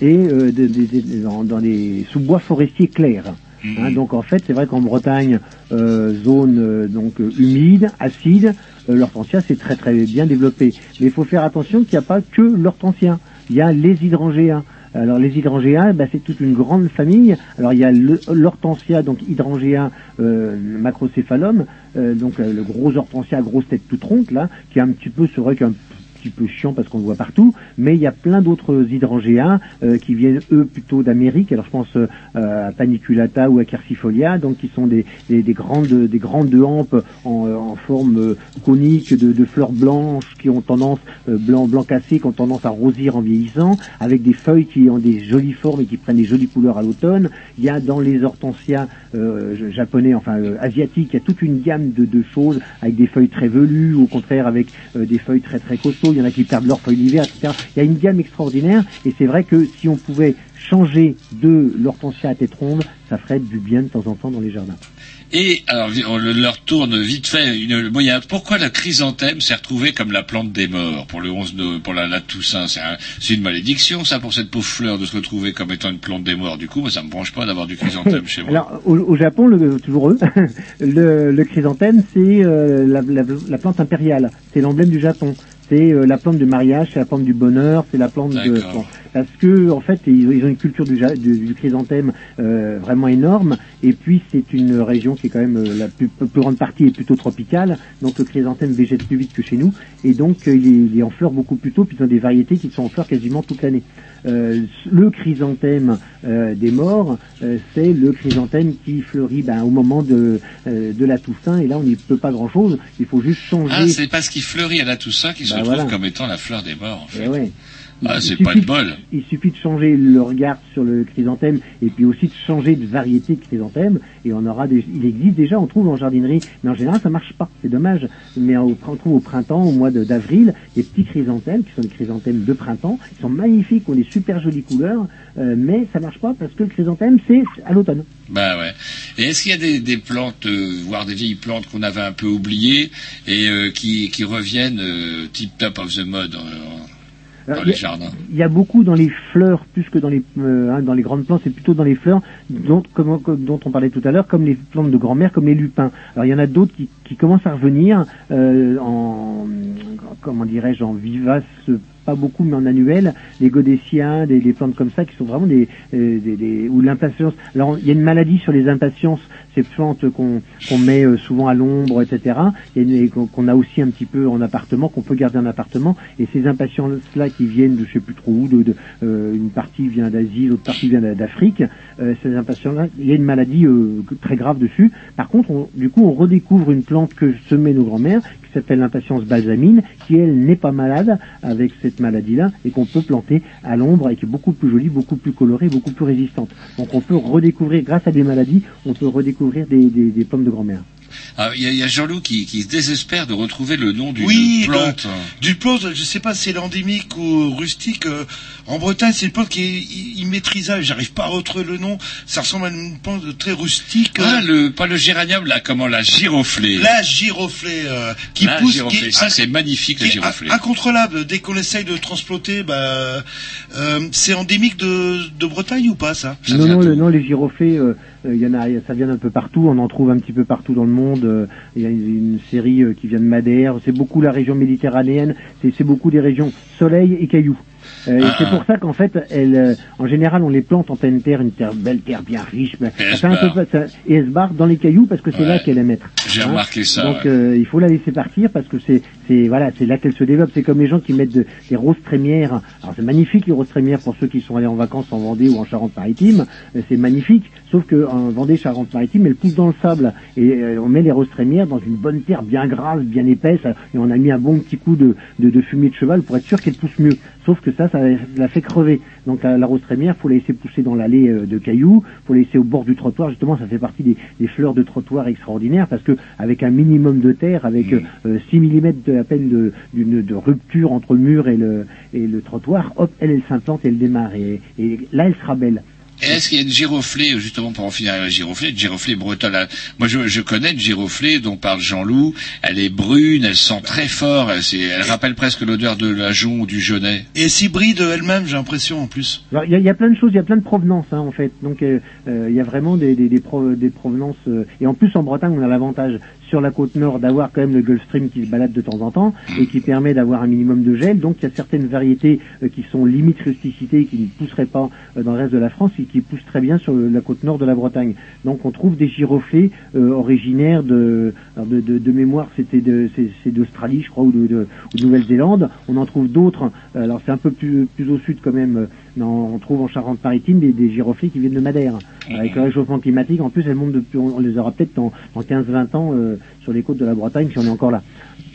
Speaker 14: et euh, de- de- de- dans, dans les sous-bois forestiers clairs. Hein, donc en fait, c'est vrai qu'en Bretagne, euh, zone euh, donc humide, acide, l'hortensia c'est très très bien développé. Mais il faut faire attention qu'il n'y a pas que l'hortensia. Il y a les hydrangéas. Alors les hydrangéas, bah, c'est toute une grande famille. Alors il y a l'hortensia, donc hydrangea euh, macrocéphalum, euh, donc euh, le gros hortensia à grosse tête toute ronde là, qui est un petit peu, c'est vrai qu'un petit peu chiant parce qu'on le voit partout, mais il y a plein d'autres hydrangéas euh, qui viennent eux plutôt d'Amérique. Alors je pense euh, à paniculata ou à quercifolia, donc qui sont des, des, des grandes des grandes hampes en, euh, forme conique de, fleurs blanches qui ont tendance blanc blanc cassé, qui ont tendance à rosir en vieillissant, avec des feuilles qui ont des jolies formes et qui prennent des jolies couleurs à l'automne. Il y a dans les hortensias japonais, enfin asiatiques, il y a toute une gamme de, de choses avec des feuilles très velues, au contraire avec des feuilles très très costauds. Il y en a qui perdent leurs feuilles l'hiver, etc. Il y a une gamme extraordinaire et c'est vrai que si on pouvait changer de l'hortensia à tête ronde, ça ferait du bien de temps en temps dans les jardins.
Speaker 1: Et alors, on le- leur tourne vite fait. Une, a- pourquoi la chrysanthème s'est retrouvée comme la plante des morts pour le 11 de, pour la, la Toussaint? C'est un- c'est une malédiction, ça, pour cette pauvre fleur de se retrouver comme étant une plante des morts. Du coup, moi, ça me branche pas d'avoir du chrysanthème chez moi. <laughs>
Speaker 14: Alors au, au Japon, le, toujours eux, <laughs> le, le chrysanthème c'est euh, la, la- la plante impériale, c'est l'emblème du Japon. C'est euh, la plante du mariage, c'est la plante du bonheur, c'est la plante de bon, parce que en fait ils, ils ont une culture du, ja- du, du chrysanthème euh, vraiment énorme et puis c'est une région qui est quand même euh, la plus, plus grande partie est plutôt tropicale donc le chrysanthème végète plus vite que chez nous et donc il, est, il est en fleurs beaucoup plus tôt puis ils ont des variétés qui sont en fleurs quasiment toute l'année. Euh, le chrysanthème euh, des morts, euh, c'est le chrysanthème qui fleurit ben, au moment de, euh, de la Toussaint et là on n'y peut pas grand chose, il faut juste changer.
Speaker 1: Ah, c'est parce qu'il fleurit à la Toussaint qu'il se
Speaker 14: Bah,
Speaker 1: retrouve
Speaker 14: voilà.
Speaker 1: comme étant la fleur des morts. En fait.
Speaker 14: Eh ouais.
Speaker 1: Ah,
Speaker 14: Il
Speaker 1: c'est
Speaker 14: suffit
Speaker 1: pas de bol.
Speaker 14: Il suffit de changer le regard sur le chrysanthème et puis aussi de changer de variété de chrysanthème et on aura des, il existe déjà, on trouve en jardinerie, mais en général ça marche pas, c'est dommage. Mais on trouve au printemps, au mois de- d'avril, des petits chrysanthèmes qui sont des chrysanthèmes de printemps, qui sont magnifiques, ont des super jolies couleurs, euh, mais ça marche pas parce que le chrysanthème c'est à l'automne.
Speaker 1: Bah ouais. Et est-ce qu'il y a des, des plantes, euh, voire des vieilles plantes qu'on avait un peu oubliées et euh, qui, qui reviennent tip top of the mode dans
Speaker 14: il y
Speaker 1: les
Speaker 14: a-
Speaker 1: jardins
Speaker 14: Il y a beaucoup dans les fleurs, plus que dans les euh, hein, dans les grandes plantes, c'est plutôt dans les fleurs dont, comme- dont on parlait tout à l'heure, comme les plantes de grand-mère, comme les lupins. Alors il y en a d'autres qui, qui commencent à revenir euh, en comment dirais-je en vivace, pas beaucoup mais en annuel, les godécias, des, des plantes comme ça qui sont vraiment des, euh, des, des- ou l'impatience. Alors il y a une maladie sur les impatiences, ces plantes qu'on met euh, souvent à l'ombre, etc. Une- qu'on a aussi un petit peu en appartement, qu'on peut garder en appartement. Et ces impatiences-là qui viennent de je sais plus trop où, euh, une partie vient d'Asie, l'autre partie vient d'Afrique. euh, ces impatiences-là, il y a une maladie très grave dessus. Par contre, on- du coup, on redécouvre une plante que semaient nos grands-mères s'appelle l'impatience balsamine, qui elle n'est pas malade avec cette maladie-là et qu'on peut planter à l'ombre et qui est beaucoup plus jolie, beaucoup plus colorée, beaucoup plus résistante. Donc on peut redécouvrir, grâce à des maladies, on peut redécouvrir des, des, des pommes de grand-mère.
Speaker 1: Ah, Il y, a- il y a Jean-Loup qui, qui se désespère de retrouver le nom d'une
Speaker 2: Oui,
Speaker 1: plante.
Speaker 2: bah, d'une plante, je sais pas si c'est endémique ou rustique. euh, en Bretagne, c'est une plante qui est i- immaîtrisable. J'arrive pas à retrouver le nom. Ça ressemble à une plante très rustique.
Speaker 1: Ah,
Speaker 2: euh,
Speaker 1: le, pas le géranium, là, comment, la giroflée.
Speaker 2: La giroflée euh, qui
Speaker 1: La
Speaker 2: pousse,
Speaker 1: giroflée.
Speaker 2: qui
Speaker 1: Ça, c'est magnifique, la giroflée.
Speaker 2: in- incontrôlable. Dès qu'on essaye de transplanter, bah, euh, c'est endémique de, de Bretagne ou pas ça?
Speaker 14: Non, non, le- non, les giroflées, euh, euh, il y en a, ça vient d'un peu partout. On en trouve un petit peu partout dans le monde. euh, Il y a une, série euh, qui vient de Madère. C'est beaucoup la région méditerranéenne. C'est beaucoup des régions soleil et cailloux. Euh, et
Speaker 1: Ah,
Speaker 14: c'est
Speaker 1: ah.
Speaker 14: pour ça qu'en fait, elle, euh, en général, on les plante en pleine terre, une terre, belle terre bien riche.
Speaker 1: Et elle
Speaker 14: ça un
Speaker 1: se
Speaker 14: peu, ça- et elle se barre dans les cailloux parce que c'est
Speaker 1: Ouais.
Speaker 14: là qu'elle aime être.
Speaker 1: J'ai remarqué ça,
Speaker 14: Donc
Speaker 1: ouais.
Speaker 14: euh, il faut la laisser partir parce que c'est, c'est voilà, c'est là qu'elle se développe. C'est comme les gens qui mettent de- des roses trémières. Alors c'est magnifique les roses trémières pour ceux qui sont allés en vacances en Vendée ou en Charente-Maritime. Euh, C'est magnifique. Sauf que en Vendée, Charente-Maritime, elles poussent dans le sable et euh, on met les roses trémières dans une bonne terre bien grasse, bien épaisse et on a mis un bon petit coup de, de, de fumier de cheval pour être sûr qu'elle pousse mieux. Sauf que ça, ça la fait crever. Donc la, la rose trémière, faut la laisser pousser dans l'allée euh, de cailloux, faut la laisser au bord du trottoir. Justement, ça fait partie des, des fleurs de trottoir extraordinaires parce que avec un minimum de terre, avec euh, 6 mm de, à peine de, d'une- de rupture entre le mur et le, et le trottoir, hop, elle, elle s'implante et elle démarre. Et, et là, elle sera belle.
Speaker 1: Et Est-ce qu'il y a une giroflée, justement, pour en finir avec la giroflée, une giroflée bretonne? Moi, je, je connais une giroflée dont parle Jean-Loup. Elle est brune, elle sent très fort, elle, c'est- elle rappelle presque l'odeur de l'ajon ou du genêt.
Speaker 2: Et elle s'hybride elle-même, j'ai l'impression en plus.
Speaker 14: Il y a, il y a plein de choses, il y a plein de provenances hein, en fait. Donc euh, euh, il y a vraiment des, des, des, pro- des provenances. euh, et en plus en Bretagne, on a l'avantage sur la côte nord d'avoir quand même le Gulf Stream qui se balade de temps en temps et qui permet d'avoir un minimum de gel. Donc il y a certaines variétés euh, qui sont limite rusticité, qui ne pousseraient pas euh, dans le reste de la France et qui poussent très bien sur la côte nord de la Bretagne. Donc on trouve des giroflées euh, originaires de, de, de, de mémoire, c'était de, c'est, d'Australie, je crois, ou de, de, ou de Nouvelle-Zélande. On en trouve d'autres. alors c'est un peu plus, plus au sud quand même. on trouve en Charente-Maritime des, des giroflées qui viennent de Madère. Avec le réchauffement climatique, en plus, elles montent depuis, on, on les aura peut-être dans, dans 15-20 ans euh, sur les côtes de la Bretagne, si on est encore là.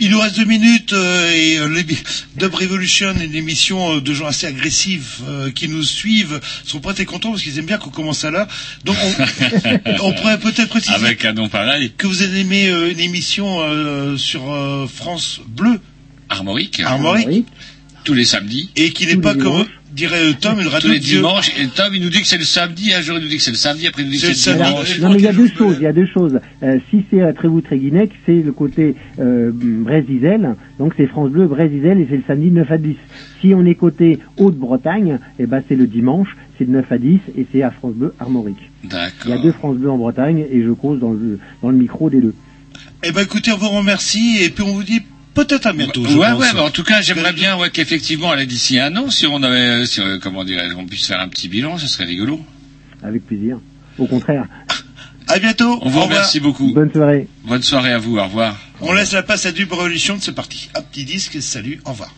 Speaker 2: Il nous reste deux minutes euh, et euh, <laughs> Dub Revolution, une émission euh, de gens assez agressifs euh, qui nous suivent, sont pas très contents parce qu'ils aiment bien qu'on commence à là. Donc on, <laughs> on pourrait peut-être préciser
Speaker 1: Avec un nom pareil.
Speaker 2: que vous avez aimé euh, une émission euh, sur euh, France Bleu,
Speaker 1: Armorique.
Speaker 2: Armorique,
Speaker 1: Tous les samedis.
Speaker 2: et qui n'est pas comme. Dirait Tom, une
Speaker 1: Tous
Speaker 2: radio
Speaker 1: les dimanches. Et Tom, il nous dit que c'est le samedi. Un jour, il nous dit que c'est le samedi. Après, il nous dit que
Speaker 2: C'est le
Speaker 1: dimanche.
Speaker 14: Non, mais il y a deux choses. Il y a deux choses. Euh, si c'est à Trévoux-Tréguinec, c'est le côté euh, Brest-Isel. Donc c'est France Bleu, Brest-Isel, et c'est le samedi de 9 à 10. Si on est côté Haute-Bretagne, eh ben c'est le dimanche, c'est de 9 à 10, et c'est à France Bleu, Armorique. Il y a
Speaker 1: D'accord.
Speaker 14: deux France Bleu en Bretagne, et je cause dans le, dans le micro des deux.
Speaker 2: Eh ben écoutez, on vous remercie et puis on vous dit peut-être à bientôt. je
Speaker 1: ouais,
Speaker 2: pense.
Speaker 1: ouais, mais en tout cas, j'aimerais bien, ouais, qu'effectivement, d'ici un an, si on avait, si, euh, comment dire, on puisse faire un petit bilan, ce serait rigolo.
Speaker 14: Avec plaisir. Au contraire.
Speaker 2: À bientôt.
Speaker 1: On vous remercie beaucoup.
Speaker 14: Bonne soirée.
Speaker 1: Bonne soirée à vous, au revoir.
Speaker 2: On laisse la place à Dub Revolution, c'est parti. Un petit disque, salut, au revoir.